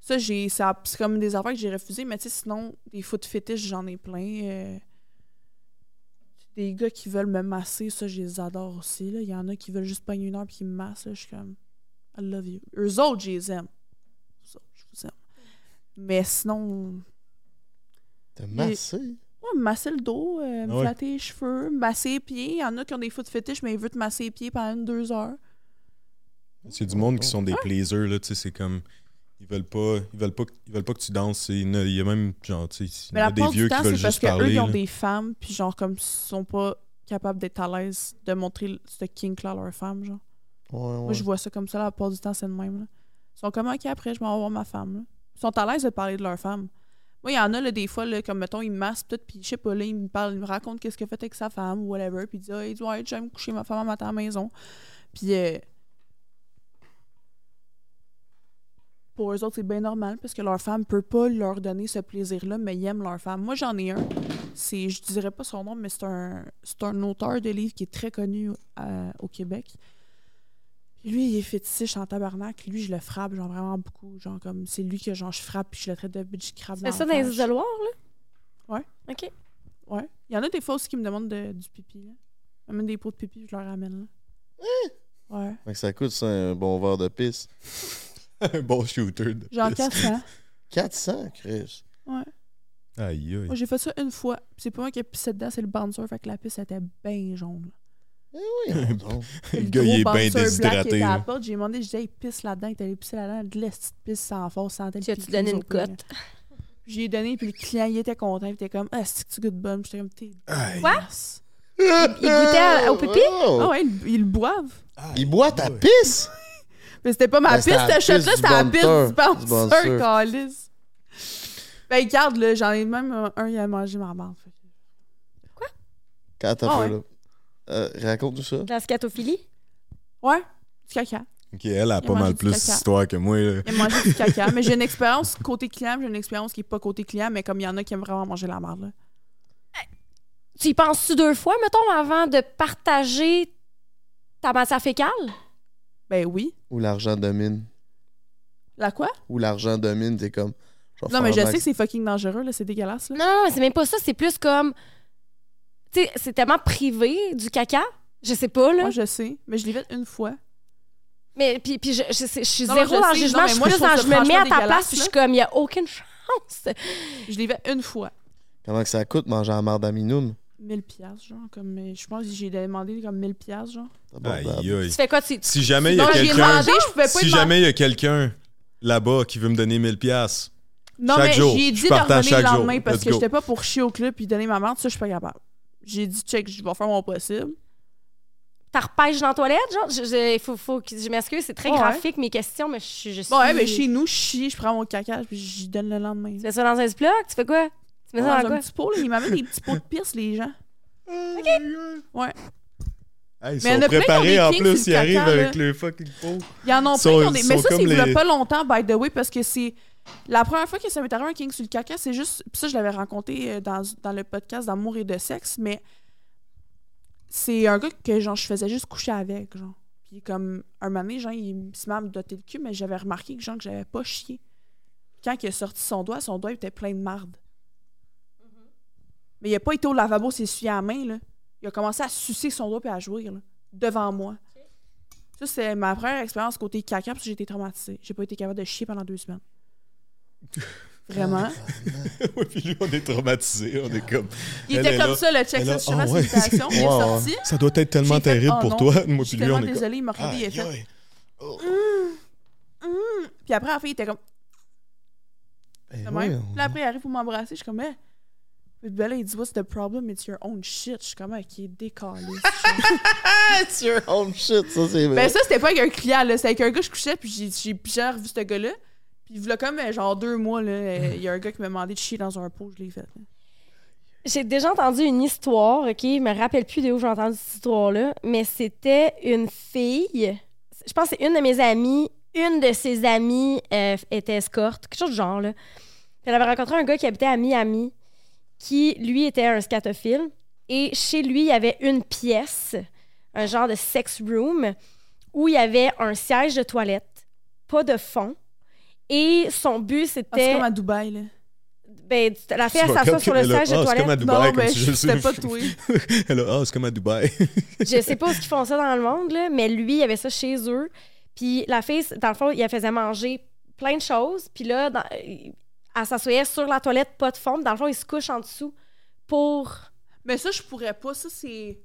Ça, j'ai. ça- C'est comme des affaires que j'ai refusées, mais tu sais, sinon, des foot fétiches, j'en ai plein. euh. Des gars qui veulent me masser, ça, je les adore aussi, là. Il y en a qui veulent juste pogner une heure puis qui me massent, là. Je suis comme. I love you. Eux autres, je les aime. Eux autres, je vous aime. Mais sinon. T'as massé? Ouais, me masser le dos, euh, me Ah ouais. flatter les cheveux, me masser les pieds. Il y en a qui ont des foot fétiches, mais ils veulent te masser les pieds pendant une, deux heures. C'est du monde qui sont des plaisers, là, tu sais, c'est comme. Ils veulent pas, ils veulent pas, ils veulent pas que tu danses. Il y a, même, genre, tu sais, il Mais y a des plupart du vieux temps, qui veulent c'est parce juste qu'eux, parler. ils ont des femmes, puis genre, comme, ils sont pas capables d'être à l'aise de montrer ce kink-là à leur femme, genre. Ouais, ouais. Moi, je vois ça comme ça, la plupart du temps, c'est le même, là. Ils sont comme, OK, après, je m'en vais voir ma femme, là. Ils sont à l'aise de parler de leur femme. Moi, il y en a, là, des fois, là, comme, mettons, ils me massent, peut-être, puis je sais pas, là, ils me parlent, ils me racontent qu'est-ce qu'il a fait avec sa femme, ou whatever, puis ils disent, ah, ouais, j'aime coucher ma femme à matin à la maison. Puis, euh, pour eux autres, c'est bien normal parce que leur femme peut pas leur donner ce plaisir-là, mais ils aiment leur femme. Moi, j'en ai un. C'est, je dirais pas son nom, mais c'est un, c'est un auteur de livres qui est très connu euh, au Québec. Lui, il est fétiche en tabarnak. Lui, je le frappe, genre vraiment beaucoup. Genre comme c'est lui que genre je frappe puis je le traite de bitch crabe. C'est ça dans les isoloirs, là? Ouais. OK. Ouais. Il y en a des fois aussi qui me demandent de- du pipi. Là. M'amènent des pots de pipi, je leur ramène. Là. Ouais. Fait que ça coûte ça un bon verre de pisse. Un bon shooter. de Genre pisse. 400. 400, Chris. Ouais. Aïe, aïe. Moi, j'ai fait ça une fois. Puis C'est pas moi qui ai pissé dedans, c'est le bouncer. Fait que la pisse était bien jaune. Eh oui. Le Le gars, il est gros bien déshydraté. était à la porte, j'ai demandé, je disais, hey, pisse là-dedans. Il allé pisser là-dedans. De la petite pisse sans force, sans tel Tu as-tu donné une cote? J'ai donné, puis le client, il était content. Il était comme, ah, c'est que tu goûtes bonne? Puis J'étais comme, t'es. Quoi? dégueulasse. Il goûtait à- au pipi? Oh! Ah ouais, ils, ils le boivent. Il boit ta pisse? Mais c'était pas ma Ben, la cette shot-là, c'était du la bouncer. du bouncer, calice. Ben, regarde, là, j'en ai même un, il a mangé ma marde. fait que- Quand t'as ouais. là. Euh, Raconte-nous ça. De la scatophilie? Ouais, du caca. Ok, elle a Il pas mal plus d'histoire que moi. là. Il a mangé du caca. Mais j'ai une expérience côté client, j'ai une expérience qui est pas côté client, mais comme il y en a qui aiment vraiment manger la marde, là. Tu y penses-tu deux fois, mettons, avant de partager ta matière fécale? Ben oui. Où l'argent domine. La quoi? Où l'argent domine, t'es comme. Non, mais je faire sais max- que c'est fucking dangereux, là, c'est dégueulasse, là. Non, non, c'est même pas ça. C'est plus comme. Tu sais, c'est tellement privé du caca. Je sais pas, là. Moi, je sais, mais je l'ai fait une fois. Mais puis, puis je, je, je- je suis Non, zéro je dans le sais, jugement. non, mais je, suis moi, plus je trouve dans- ça je me mets à franchement ta place, puis je suis comme, il y a aucune chance. Je l'ai fait une fois. Comment que ça coûte manger la marde à minoum? 1000 piastres, genre, comme... euh, Je pense que j'ai demandé comme 1000 piastres, genre. Aïe, Abordable. aïe. Tu fais quoi? Tu, Si jamais il y Non, a j'ai quelqu'un. demandé, je pouvais pas Si jamais il y a quelqu'un là-bas qui veut me donner 1000$, piastres, Non, Chaque mais jour. j'ai Je dit de partage revenir le chaque jour. lendemain parce Let's que go. j'étais pas pour chier au club puis donner ma marde, ça, je suis pas capable. J'ai dit, check, je vais faire mon possible. T'as repêches dans la toilette, genre? Je, je, faut, faut que- je m'excuse, c'est très Ouais. graphique, mes questions, mais je, suis- je suis... Bon, ouais, mais chez nous, je chie, je prends mon caca, puis j'y donne le lendemain. Tu ça dans un Ziploc? Tu fais quoi? Tu mets ça Dans un quoi? petit pot, là, ils m'amènent des petits pots de pisse, les gens. Ouais. Hey, ils Mais sont ont préparés en plus, ils arrivent avec le fucking pot. Il y en a plein Sont- qui ont des. Mais ça, c'est il y pas longtemps, by the way, parce que c'est. La première fois que ça m'est arrivé un king sur le caca, c'est juste. Puis ça, je l'avais rencontré euh, dans, dans le podcast d'Amour et de sexe, mais c'est un gars que genre, je faisais juste coucher avec, genre. Puis comme un moment donné, genre, il se met à me doter le cul, mais j'avais remarqué que genre que j'avais pas chié. Quand il a sorti son doigt, son doigt était plein de marde. Mais il a pas été au lavabo s'essuyer à la main, là. Il a commencé à sucer son doigt et à jouir, là, devant moi. Ça, c'est ma première expérience côté caca, parce que j'ai été traumatisée. J'ai pas été capable de chier pendant deux semaines. Vraiment. Ouais, puis lui, on est traumatisés. On est comme. Il était comme là. ça, le check je Ah ouais. Il est ouais. sorti. Ça doit être tellement fait, terrible oh pour non, toi. Moi, puis lui, on est comme. désolée, il m'a regardé, il a fait. Oh. Hum, hum. Puis après, en fait, il était comme. Ben ouais, même. on- Puis là, après, il arrive pour m'embrasser. Je suis comme, eh. Puis ben là, il dit, What's the problem? It's your own shit. Je suis comme, ok, décalé. It's your own shit, ça c'est vrai. ben, ça, c'était pas avec un client, là. C'était avec un gars, je couchais, puis j'ai- j'ai j'ai revu ce gars-là. Puis, il comme, euh, genre, deux mois, là, euh, il y a un gars qui m'a demandé de chier dans un pot, je l'ai fait. là. J'ai déjà entendu une histoire, OK? Je me rappelle plus de où j'ai entendu cette histoire-là, mais c'était une fille. Je pense que c'est une de mes amies. Une de ses amies euh, était escorte, quelque chose du genre, là. Elle avait rencontré un gars qui habitait à Miami, qui, lui, était un scatophile. Et chez lui, il y avait une pièce, un genre de sex room, où il y avait un siège de toilette, pas de fond. Et son but, Ah, c'est c'était. comme à Dubaï, là. Ben, la fille, elle C'est s'assoit sur le siège de ah, c'est toilette. comme à Dubaï, Non, comme mais si je c'était sais. pas toi. Elle a, ah, c'est comme à Dubaï. je sais pas ce qu'ils font ça dans le monde, là, mais lui, il avait ça chez eux. Puis la fille, dans le fond, il la faisait manger plein de choses. Puis là, dans- elle s'assoyait sur la toilette, pas de fond. Dans le fond, il se couche en dessous pour. Mais ça, je pourrais pas. Ça, c'est.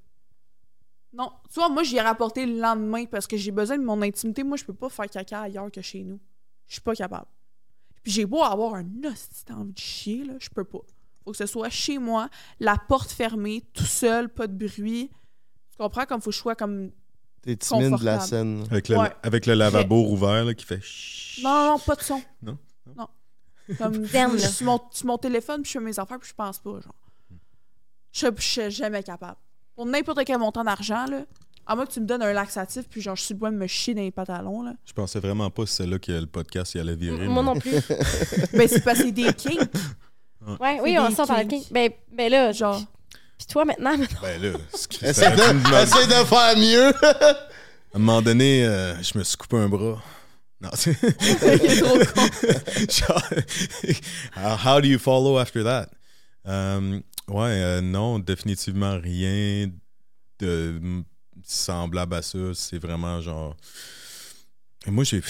Non. Tu vois, moi, j'y ai rapporté le lendemain parce que j'ai besoin de mon intimité. Moi, je peux pas faire caca ailleurs que chez nous. Je suis pas capable. Puis j'ai beau avoir un hostie d'envie de chier, là, je peux pas. Faut que ce soit chez moi, la porte fermée, tout seul, pas de bruit. Tu comprends? Comme faut que je sois comme. T'es timide de la confortable. scène. Avec le, Ouais. avec le lavabo rouvert là, qui fait. non, non, pas de son. Non? Non. Comme Zen, je suis sur mon, sur mon téléphone, puis je fais mes affaires, puis je pense pas, genre. Je je suis jamais capable. Pour n'importe quel montant d'argent, là, à moins que tu me donnes un laxatif, puis genre, je suis le de me chier dans les pantalons, là. Je pensais vraiment pas que c'est là que le podcast il allait virer. Moi mais- non plus. ben, c'est parce que c'est des kinks, Ouais, oui, on des sort par le kinks. king. Ben, ben là, genre. puis toi maintenant, Ben là, Essaye de, de faire mieux. à un moment donné, euh, je me suis coupé un bras. Genre, how, do you follow after that? Euh, ouais, euh, non, définitivement rien de semblable à ça. C'est vraiment genre. Moi, j'ai,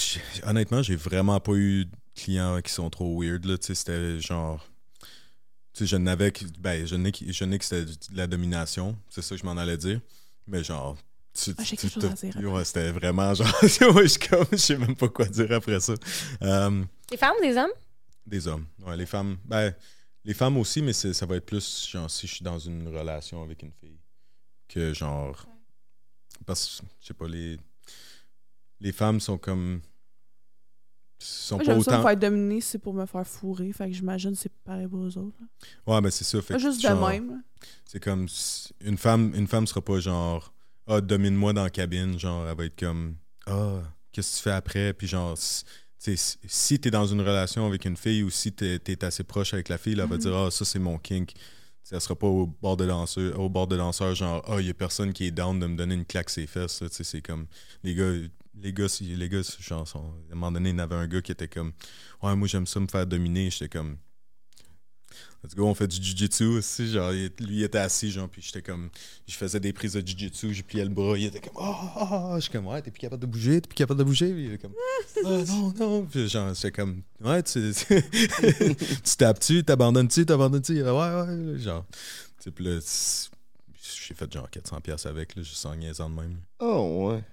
honnêtement, j'ai vraiment pas eu de clients qui sont trop weird. C'était genre. Tu je n'avais. Ben, je n'ai que c'était la domination. C'est ça que je m'en allais dire. Mais genre. Tu, Ah, j'ai tu- quelque chose à tu- dire après. ouais, c'était vraiment genre. ouais, je suis comme. Je sais même pas quoi dire après ça. Euh, des femmes, des hommes? des hommes. Ouais, les femmes. Ben, les femmes aussi, mais ça va être plus genre si je suis dans une relation avec une fille. Que genre. Parce que, je sais pas, les. Les femmes sont comme. sont Moi, pas j'aime ça me autant. faire dominer, c'est pour me faire fourrer. Fait que j'imagine que c'est pareil pour eux autres. là. Ouais, mais c'est ça. Fait que, juste genre, de même. C'est comme. Une femme, une femme sera pas genre. Ah, domine-moi dans la cabine. Genre, elle va être comme. Ah, qu'est-ce que tu fais après? Puis genre. si- tu sais, si- t'es dans une relation avec une fille ou si t'es es assez proche avec la fille, là, elle va Mhm. dire Ah, ça c'est mon kink. Ça sera pas au bord de danseur, au bord de danseur, genre Ah, il y a personne qui est down de me donner une claque ses fesses. Tu C'est comme. Les gars, les gars, si- les gars genre, sont- à un moment donné, il y avait un gars qui était comme Ouais, moi j'aime ça me faire dominer. J'étais comme Let's go, on fait du jujitsu aussi. Genre, lui, il était assis, genre, puis j'étais comme. Je faisais des prises de jujitsu, je pliais le bras, il était comme. Oh, oh, oh. Je suis comme, ouais, t'es plus capable de bouger, t'es plus capable de bouger. Puis il est comme, ah, non, non. Puis genre, j'étais comme, ouais, tu, tu tapes-tu, t'abandonnes-tu, t'abandonnes-tu? Il est, Ouais, ouais, genre. Tu puis là, j'ai fait genre 400$ piastres avec, là, juste en niaisant de même. Oh, ouais.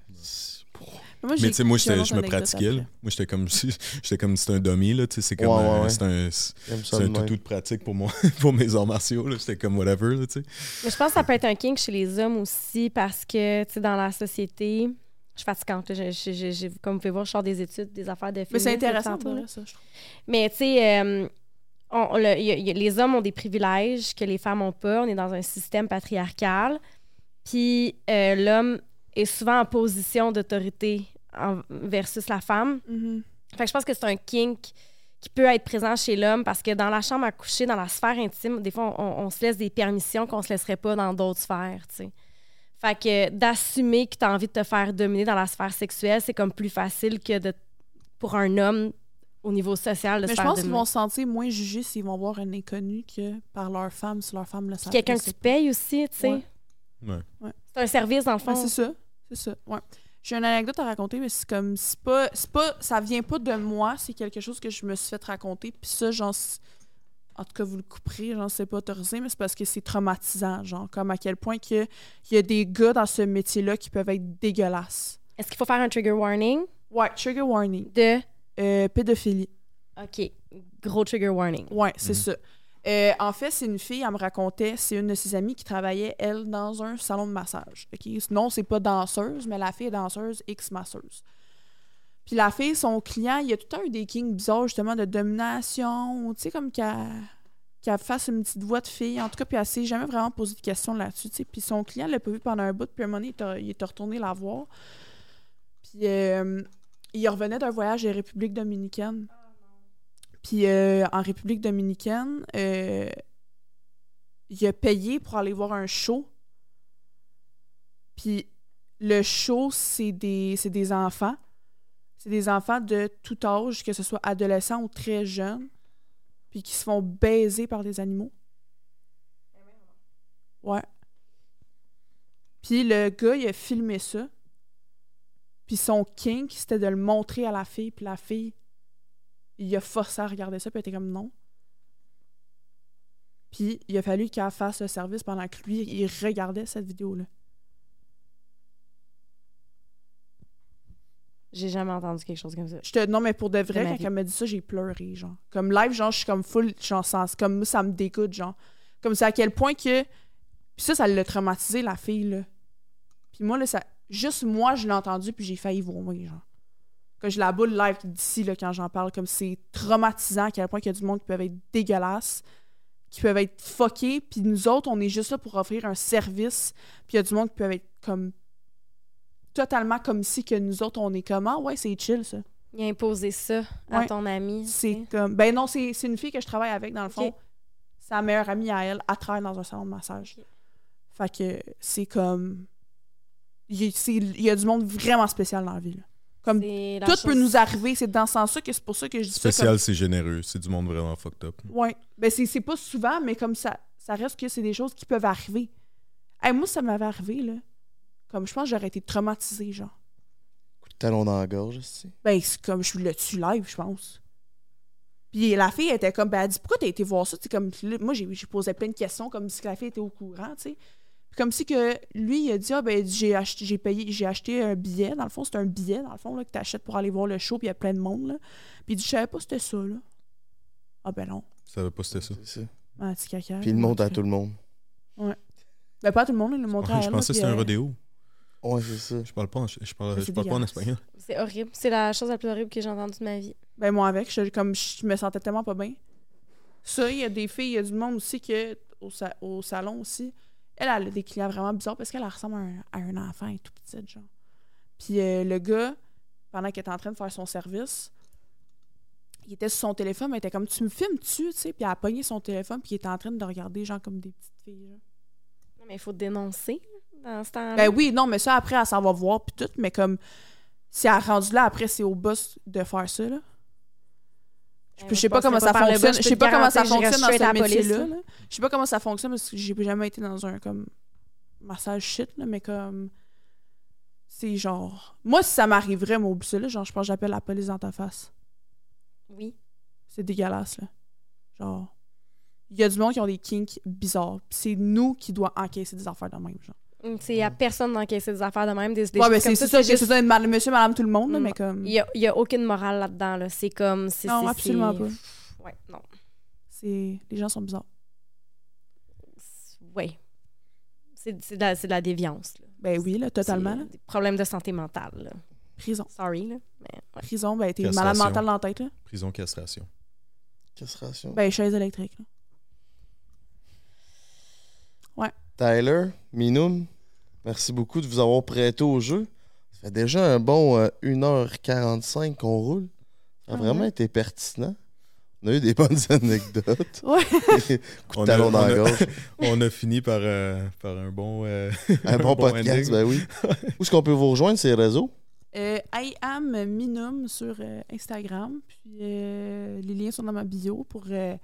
Moi, Mais tu sais, moi, j'étais- je me pratiquais. Moi, j'étais comme si j'étais comme c'était un dummy, là. Tu sais, c'est comme Ouais, ouais, un- ouais. c'est un, c'est de un toutou de pratique pour moi, pour mes arts martiaux, là. C'était comme whatever, là, tu sais. Mais je pense que ça peut être un kink chez les hommes aussi parce que, tu sais, dans la société, je suis fatigante. Je- je- je- je- comme vous pouvez voir, je sors des études, des affaires de Mais féministes c'est intéressant pour ça, je trouve. Mais tu sais, euh, on- on- le- y a- y a- les hommes ont des privilèges que les femmes n'ont pas. On est dans un système patriarcal. Puis euh, l'homme est souvent en position d'autorité versus la femme. Mhm. Fait que je pense que c'est un kink qui peut être présent chez l'homme parce que dans la chambre à coucher, dans la sphère intime, des fois, on, on se laisse des permissions qu'on se laisserait pas dans d'autres sphères, tu sais. Fait que d'assumer que tu as envie de te faire dominer dans la sphère sexuelle, c'est comme plus facile que de, pour un homme au niveau social de Mais se je faire pense qu'ils vont se sentir moins jugés s'ils vont voir un inconnu que par leur femme, si leur femme le savent. quelqu'un pas. payes aussi, tu sais. Ouais. Ouais. C'est un service, dans le fond. Ouais, c'est ça. C'est ça. Ouais. J'ai une anecdote à raconter, mais c'est comme c'est pas, c'est pas. Ça vient pas de moi, c'est quelque chose que je me suis fait raconter. Puis ça, genre. En tout cas, vous le couperez, j'en sais pas autorisé, mais c'est parce que c'est traumatisant, genre, comme à quel point que il y a des gars dans ce métier-là qui peuvent être dégueulasses. Est-ce qu'il faut faire un trigger warning? Ouais, trigger warning. de? Euh, pédophilie. OK, gros trigger warning. Ouais, c'est Mhm. ça. Euh, en fait, c'est une fille, elle me racontait, c'est une de ses amies qui travaillait, elle, dans un salon de massage. OK? Non, c'est pas danseuse, mais la fille est danseuse, X-masseuse. Puis la fille, son client, il y a tout eu des kings bizarres, justement, de domination, tu sais, comme qu'elle fasse une petite voix de fille. En tout cas, puis elle s'est jamais vraiment posé de questions là-dessus, tu sais. Puis son client l'a pas vu pendant un bout, puis à un moment donné, il est- retourné la voir. Puis euh, il revenait d'un voyage en République dominicaine. Puis euh, en République dominicaine, euh, il a payé pour aller voir un show. Puis le show, c'est des, des enfants. C'est des enfants de tout âge, que ce soit adolescents ou très jeunes, puis qui se font baiser par des animaux. Ouais. Puis le gars, il a filmé ça. Puis son kink, c'était de le montrer à la fille. Puis la fille, il a forcé à regarder ça, puis elle était comme non. Puis il a fallu qu'elle fasse le service pendant que lui, il regardait cette vidéo-là. J'ai jamais entendu quelque chose comme ça. Je te... Non, mais pour de vrai, quand elle m'a dit ça, j'ai pleuré, genre. Comme live, genre, je suis comme full, genre, sens, comme ça me dégoûte, genre. Comme c'est à quel point que. Puis ça, ça l'a traumatisé, la fille, là. Puis moi, là, ça. Juste moi, je l'ai entendu, puis j'ai failli vomir, genre. Quand je la boule live d'ici, là, quand j'en parle, comme c'est traumatisant à quel point qu'il y a du monde qui peuvent être dégueulasses, qui peuvent être fuckés, puis nous autres, on est juste là pour offrir un service, puis il y a du monde qui peuvent être comme. totalement comme si que nous autres, on est comment? Ouais, c'est chill, ça. Il a imposé ça à Ouais. ton ami. C'est comme. Ben non, c'est c'est une fille que je travaille avec, dans le fond. Sa meilleure amie à elle, elle travaille dans un salon de massage. Fait que c'est comme. Il y, a- il y a du monde vraiment spécial dans la vie. là. Comme tout chose- peut nous arriver, c'est dans ce sens-là que c'est pour ça que je dis ça. Spécial, c'est généreux. C'est du monde vraiment fucked up. Ouais. Ben c'est pas souvent, mais comme ça, ça reste que c'est des choses qui peuvent arriver. Hey, moi, ça m'avait arrivé, là. Comme je pense que j'aurais été traumatisée, genre. Coup de talon dans la gorge, aussi. Ben, c'est comme je le tue live, je pense. Puis la fille était comme, ben, elle dit, pourquoi t'as été voir ça? Tu sais, comme, là, moi, j'ai j'ai posé plein de questions, comme si la fille était au courant, tu sais. Comme si que lui, il a dit, ah, ben, j'ai acheté, j'ai payé, j'ai acheté un billet. Dans le fond, c'est un billet, dans le fond, là, que t'achètes pour aller voir le show, puis il y a plein de monde, là. Puis il dit, je savais pas c'était ça, là. Ah, ben non. Ça va pas c'était ça. C'est ça. Ah, petit caca. Puis il le montre à tout le monde. Ben, pas à tout le monde, il le montre à Ouais, je elle. pensais que c'était un euh, rodéo. Ouais, c'est ça. Je parle pas en, je parle, je parle pas en espagnol. C'est horrible. C'est la chose la plus horrible que j'ai entendue de ma vie. Ben moi avec, je, comme je me sentais tellement pas bien. Ça, il y a des filles, il y a du monde aussi que au, sa- au salon aussi. Elle, elle a des clients vraiment bizarres parce qu'elle elle ressemble à un, à un enfant et tout petit, genre. Puis euh, le gars, pendant qu'il était en train de faire son service, il était sur son téléphone, mais il était comme tu me filmes-tu, tu sais, puis elle a pogné son téléphone, puis il était en train de regarder genre comme des petites filles. genre. Non, mais il faut dénoncer dans ce temps-là. Ben oui, non, mais ça après elle s'en va voir puis tout, mais comme si elle a rendu là après c'est au boss de faire ça là. Je sais pas comment ça fonctionne. je sais pas comment ça fonctionne dans ce métier-là. là. là. Je sais pas comment ça fonctionne parce que j'ai jamais été dans un comme massage shit, là, mais comme c'est genre. Moi, si ça m'arriverait, ça, là, genre, je pense que j'appelle la police dans ta face. Oui. C'est dégueulasse, là. Genre. il y a du monde qui ont des kinks bizarres. Puis c'est nous qui doit encaisser des affaires de même, genre. Mm, C'est à personne d'encaisser des affaires de même. Des, des ouais, ben comme c'est ça, c'est juste- ça, monsieur, madame, tout le monde, là, Mm. mais comme. Il n'y a, il y a aucune morale là-dedans. Là. C'est comme. Non, absolument pas. Ouais, non. C'est... Les gens sont bizarres. Oui. C'est c'est de, la- c'est de la déviance. Là. Ben oui, là, totalement. Des problèmes de santé mentale. là. Prison. Sorry. Là. Mais, ouais. Prison, ben t'es Castration. malade mental dans la tête, là. Prison castration. Castration. Ben, chaise électrique, là. Tyler, Minoum, merci beaucoup de vous avoir prêté au jeu. Ça fait déjà un bon euh, 1h45 qu'on roule. Ça a Ah vraiment ouais? été pertinent. On a eu des bonnes anecdotes. Ouais. Coup On de a- talon dans on la a- gorge. On a fini par, euh, par un bon. euh, Un bon podcast, ben oui. Où est-ce qu'on peut vous rejoindre, ces réseaux? Euh, I am Minum sur euh, Instagram. Puis euh, les liens sont dans ma bio pour euh,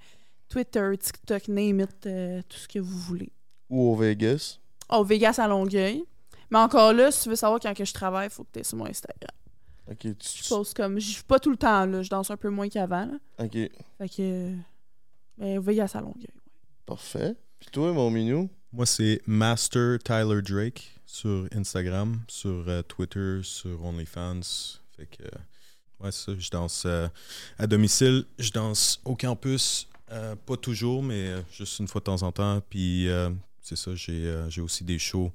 Twitter, TikTok, name it, euh, tout ce que vous voulez. Ou au Vegas? Oh, Vegas à Longueuil. Mais encore là, si tu veux savoir quand que je travaille, il faut que tu es sur mon Instagram. Ok, tu- Je pose comme. Je suis pas tout le temps là, je danse un peu moins qu'avant. là. ok, Fait que. Mais Vegas à Longueuil. parfait. Puis toi, mon minou? Moi, c'est Master Tyler Drake sur Instagram, sur euh, Twitter, sur OnlyFans. Fait que, euh, ouais, c'est ça. Je danse euh, à domicile. Je danse au campus, euh, pas toujours, mais juste une fois de temps en temps. Puis, euh, c'est ça, j'ai euh, j'ai aussi des shows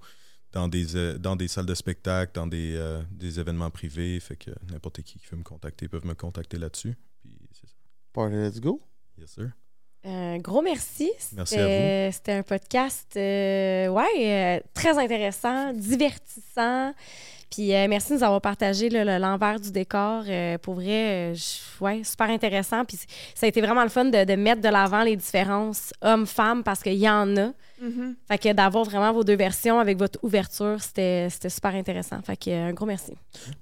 dans des, euh, dans des salles de spectacle, dans des, euh, des événements privés. Fait que n'importe qui qui veut me contacter peuvent me contacter là-dessus. Puis, c'est ça. Party, let's go. Yes, sir. Un gros merci. Merci C'était- C'était un podcast, euh, ouais, euh, très intéressant, divertissant. Puis euh, merci de nous avoir partagé le- l'envers du décor. Euh, pour vrai, euh, je- ouais, super intéressant. Puis ça a été vraiment le fun de, de mettre de l'avant les différences hommes-femmes parce qu'il y en a. Fait que d'avoir vraiment vos deux versions avec votre ouverture, c'était c'était super intéressant. Fait que un gros merci.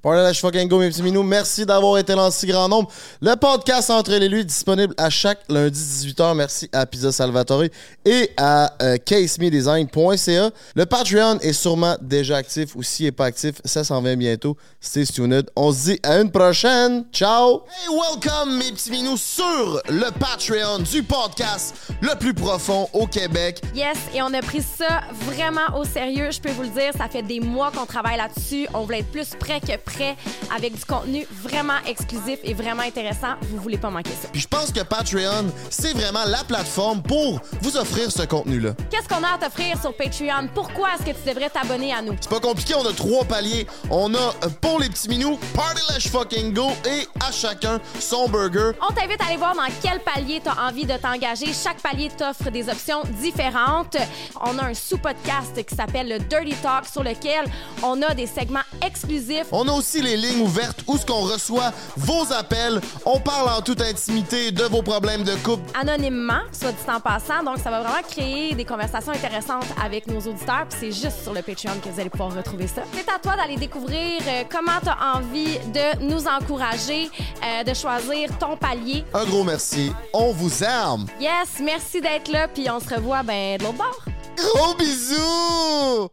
Party, let's fucking go, mes petits minous. Merci d'avoir été là en si grand nombre. Le podcast Entre les lui disponible à chaque lundi 18h. Merci à Pizza Salvatore et à euh, casemedesign.ca. Le Patreon est sûrement déjà actif ou s'il n'est pas actif, ça s'en vient bientôt. Stay tuned. On se dit à une prochaine. Ciao! Hey, welcome, mes petits minous, sur le Patreon du podcast le plus profond au Québec. Yes, et on a pris ça vraiment au sérieux. Je peux vous le dire, ça fait des mois qu'on travaille là-dessus. On voulait être plus près que près avec du contenu vraiment exclusif et vraiment intéressant. Vous voulez pas manquer ça. Puis je pense que Patreon, c'est vraiment la plateforme pour vous offrir ce contenu-là. Qu'est-ce qu'on a à t'offrir sur Patreon? Pourquoi est-ce que tu devrais t'abonner à nous? C'est pas compliqué, on a trois paliers. On a euh, pour les petits minous, Party Let's Fucking Go et à chacun son burger. On t'invite à aller voir dans quel palier tu as envie de t'engager. Chaque palier t'offre des options différentes. On a un sous-podcast qui s'appelle le Dirty Talk sur lequel on a des segments exclusifs. On a aussi les lignes ouvertes où ce qu'on reçoit vos appels. On parle en toute intimité de vos problèmes de couple. anonymement, soit dit en passant. Donc, ça va vraiment créer des conversations intéressantes avec nos auditeurs. Puis c'est juste sur le Patreon que vous allez pouvoir retrouver ça. C'est à toi d'aller découvrir euh, comment tu as envie de nous encourager, euh, de choisir ton palier. Un gros merci. On vous aime. Yes, merci d'être là. Puis on se revoit ben, de l'autre bord. Gros bisous!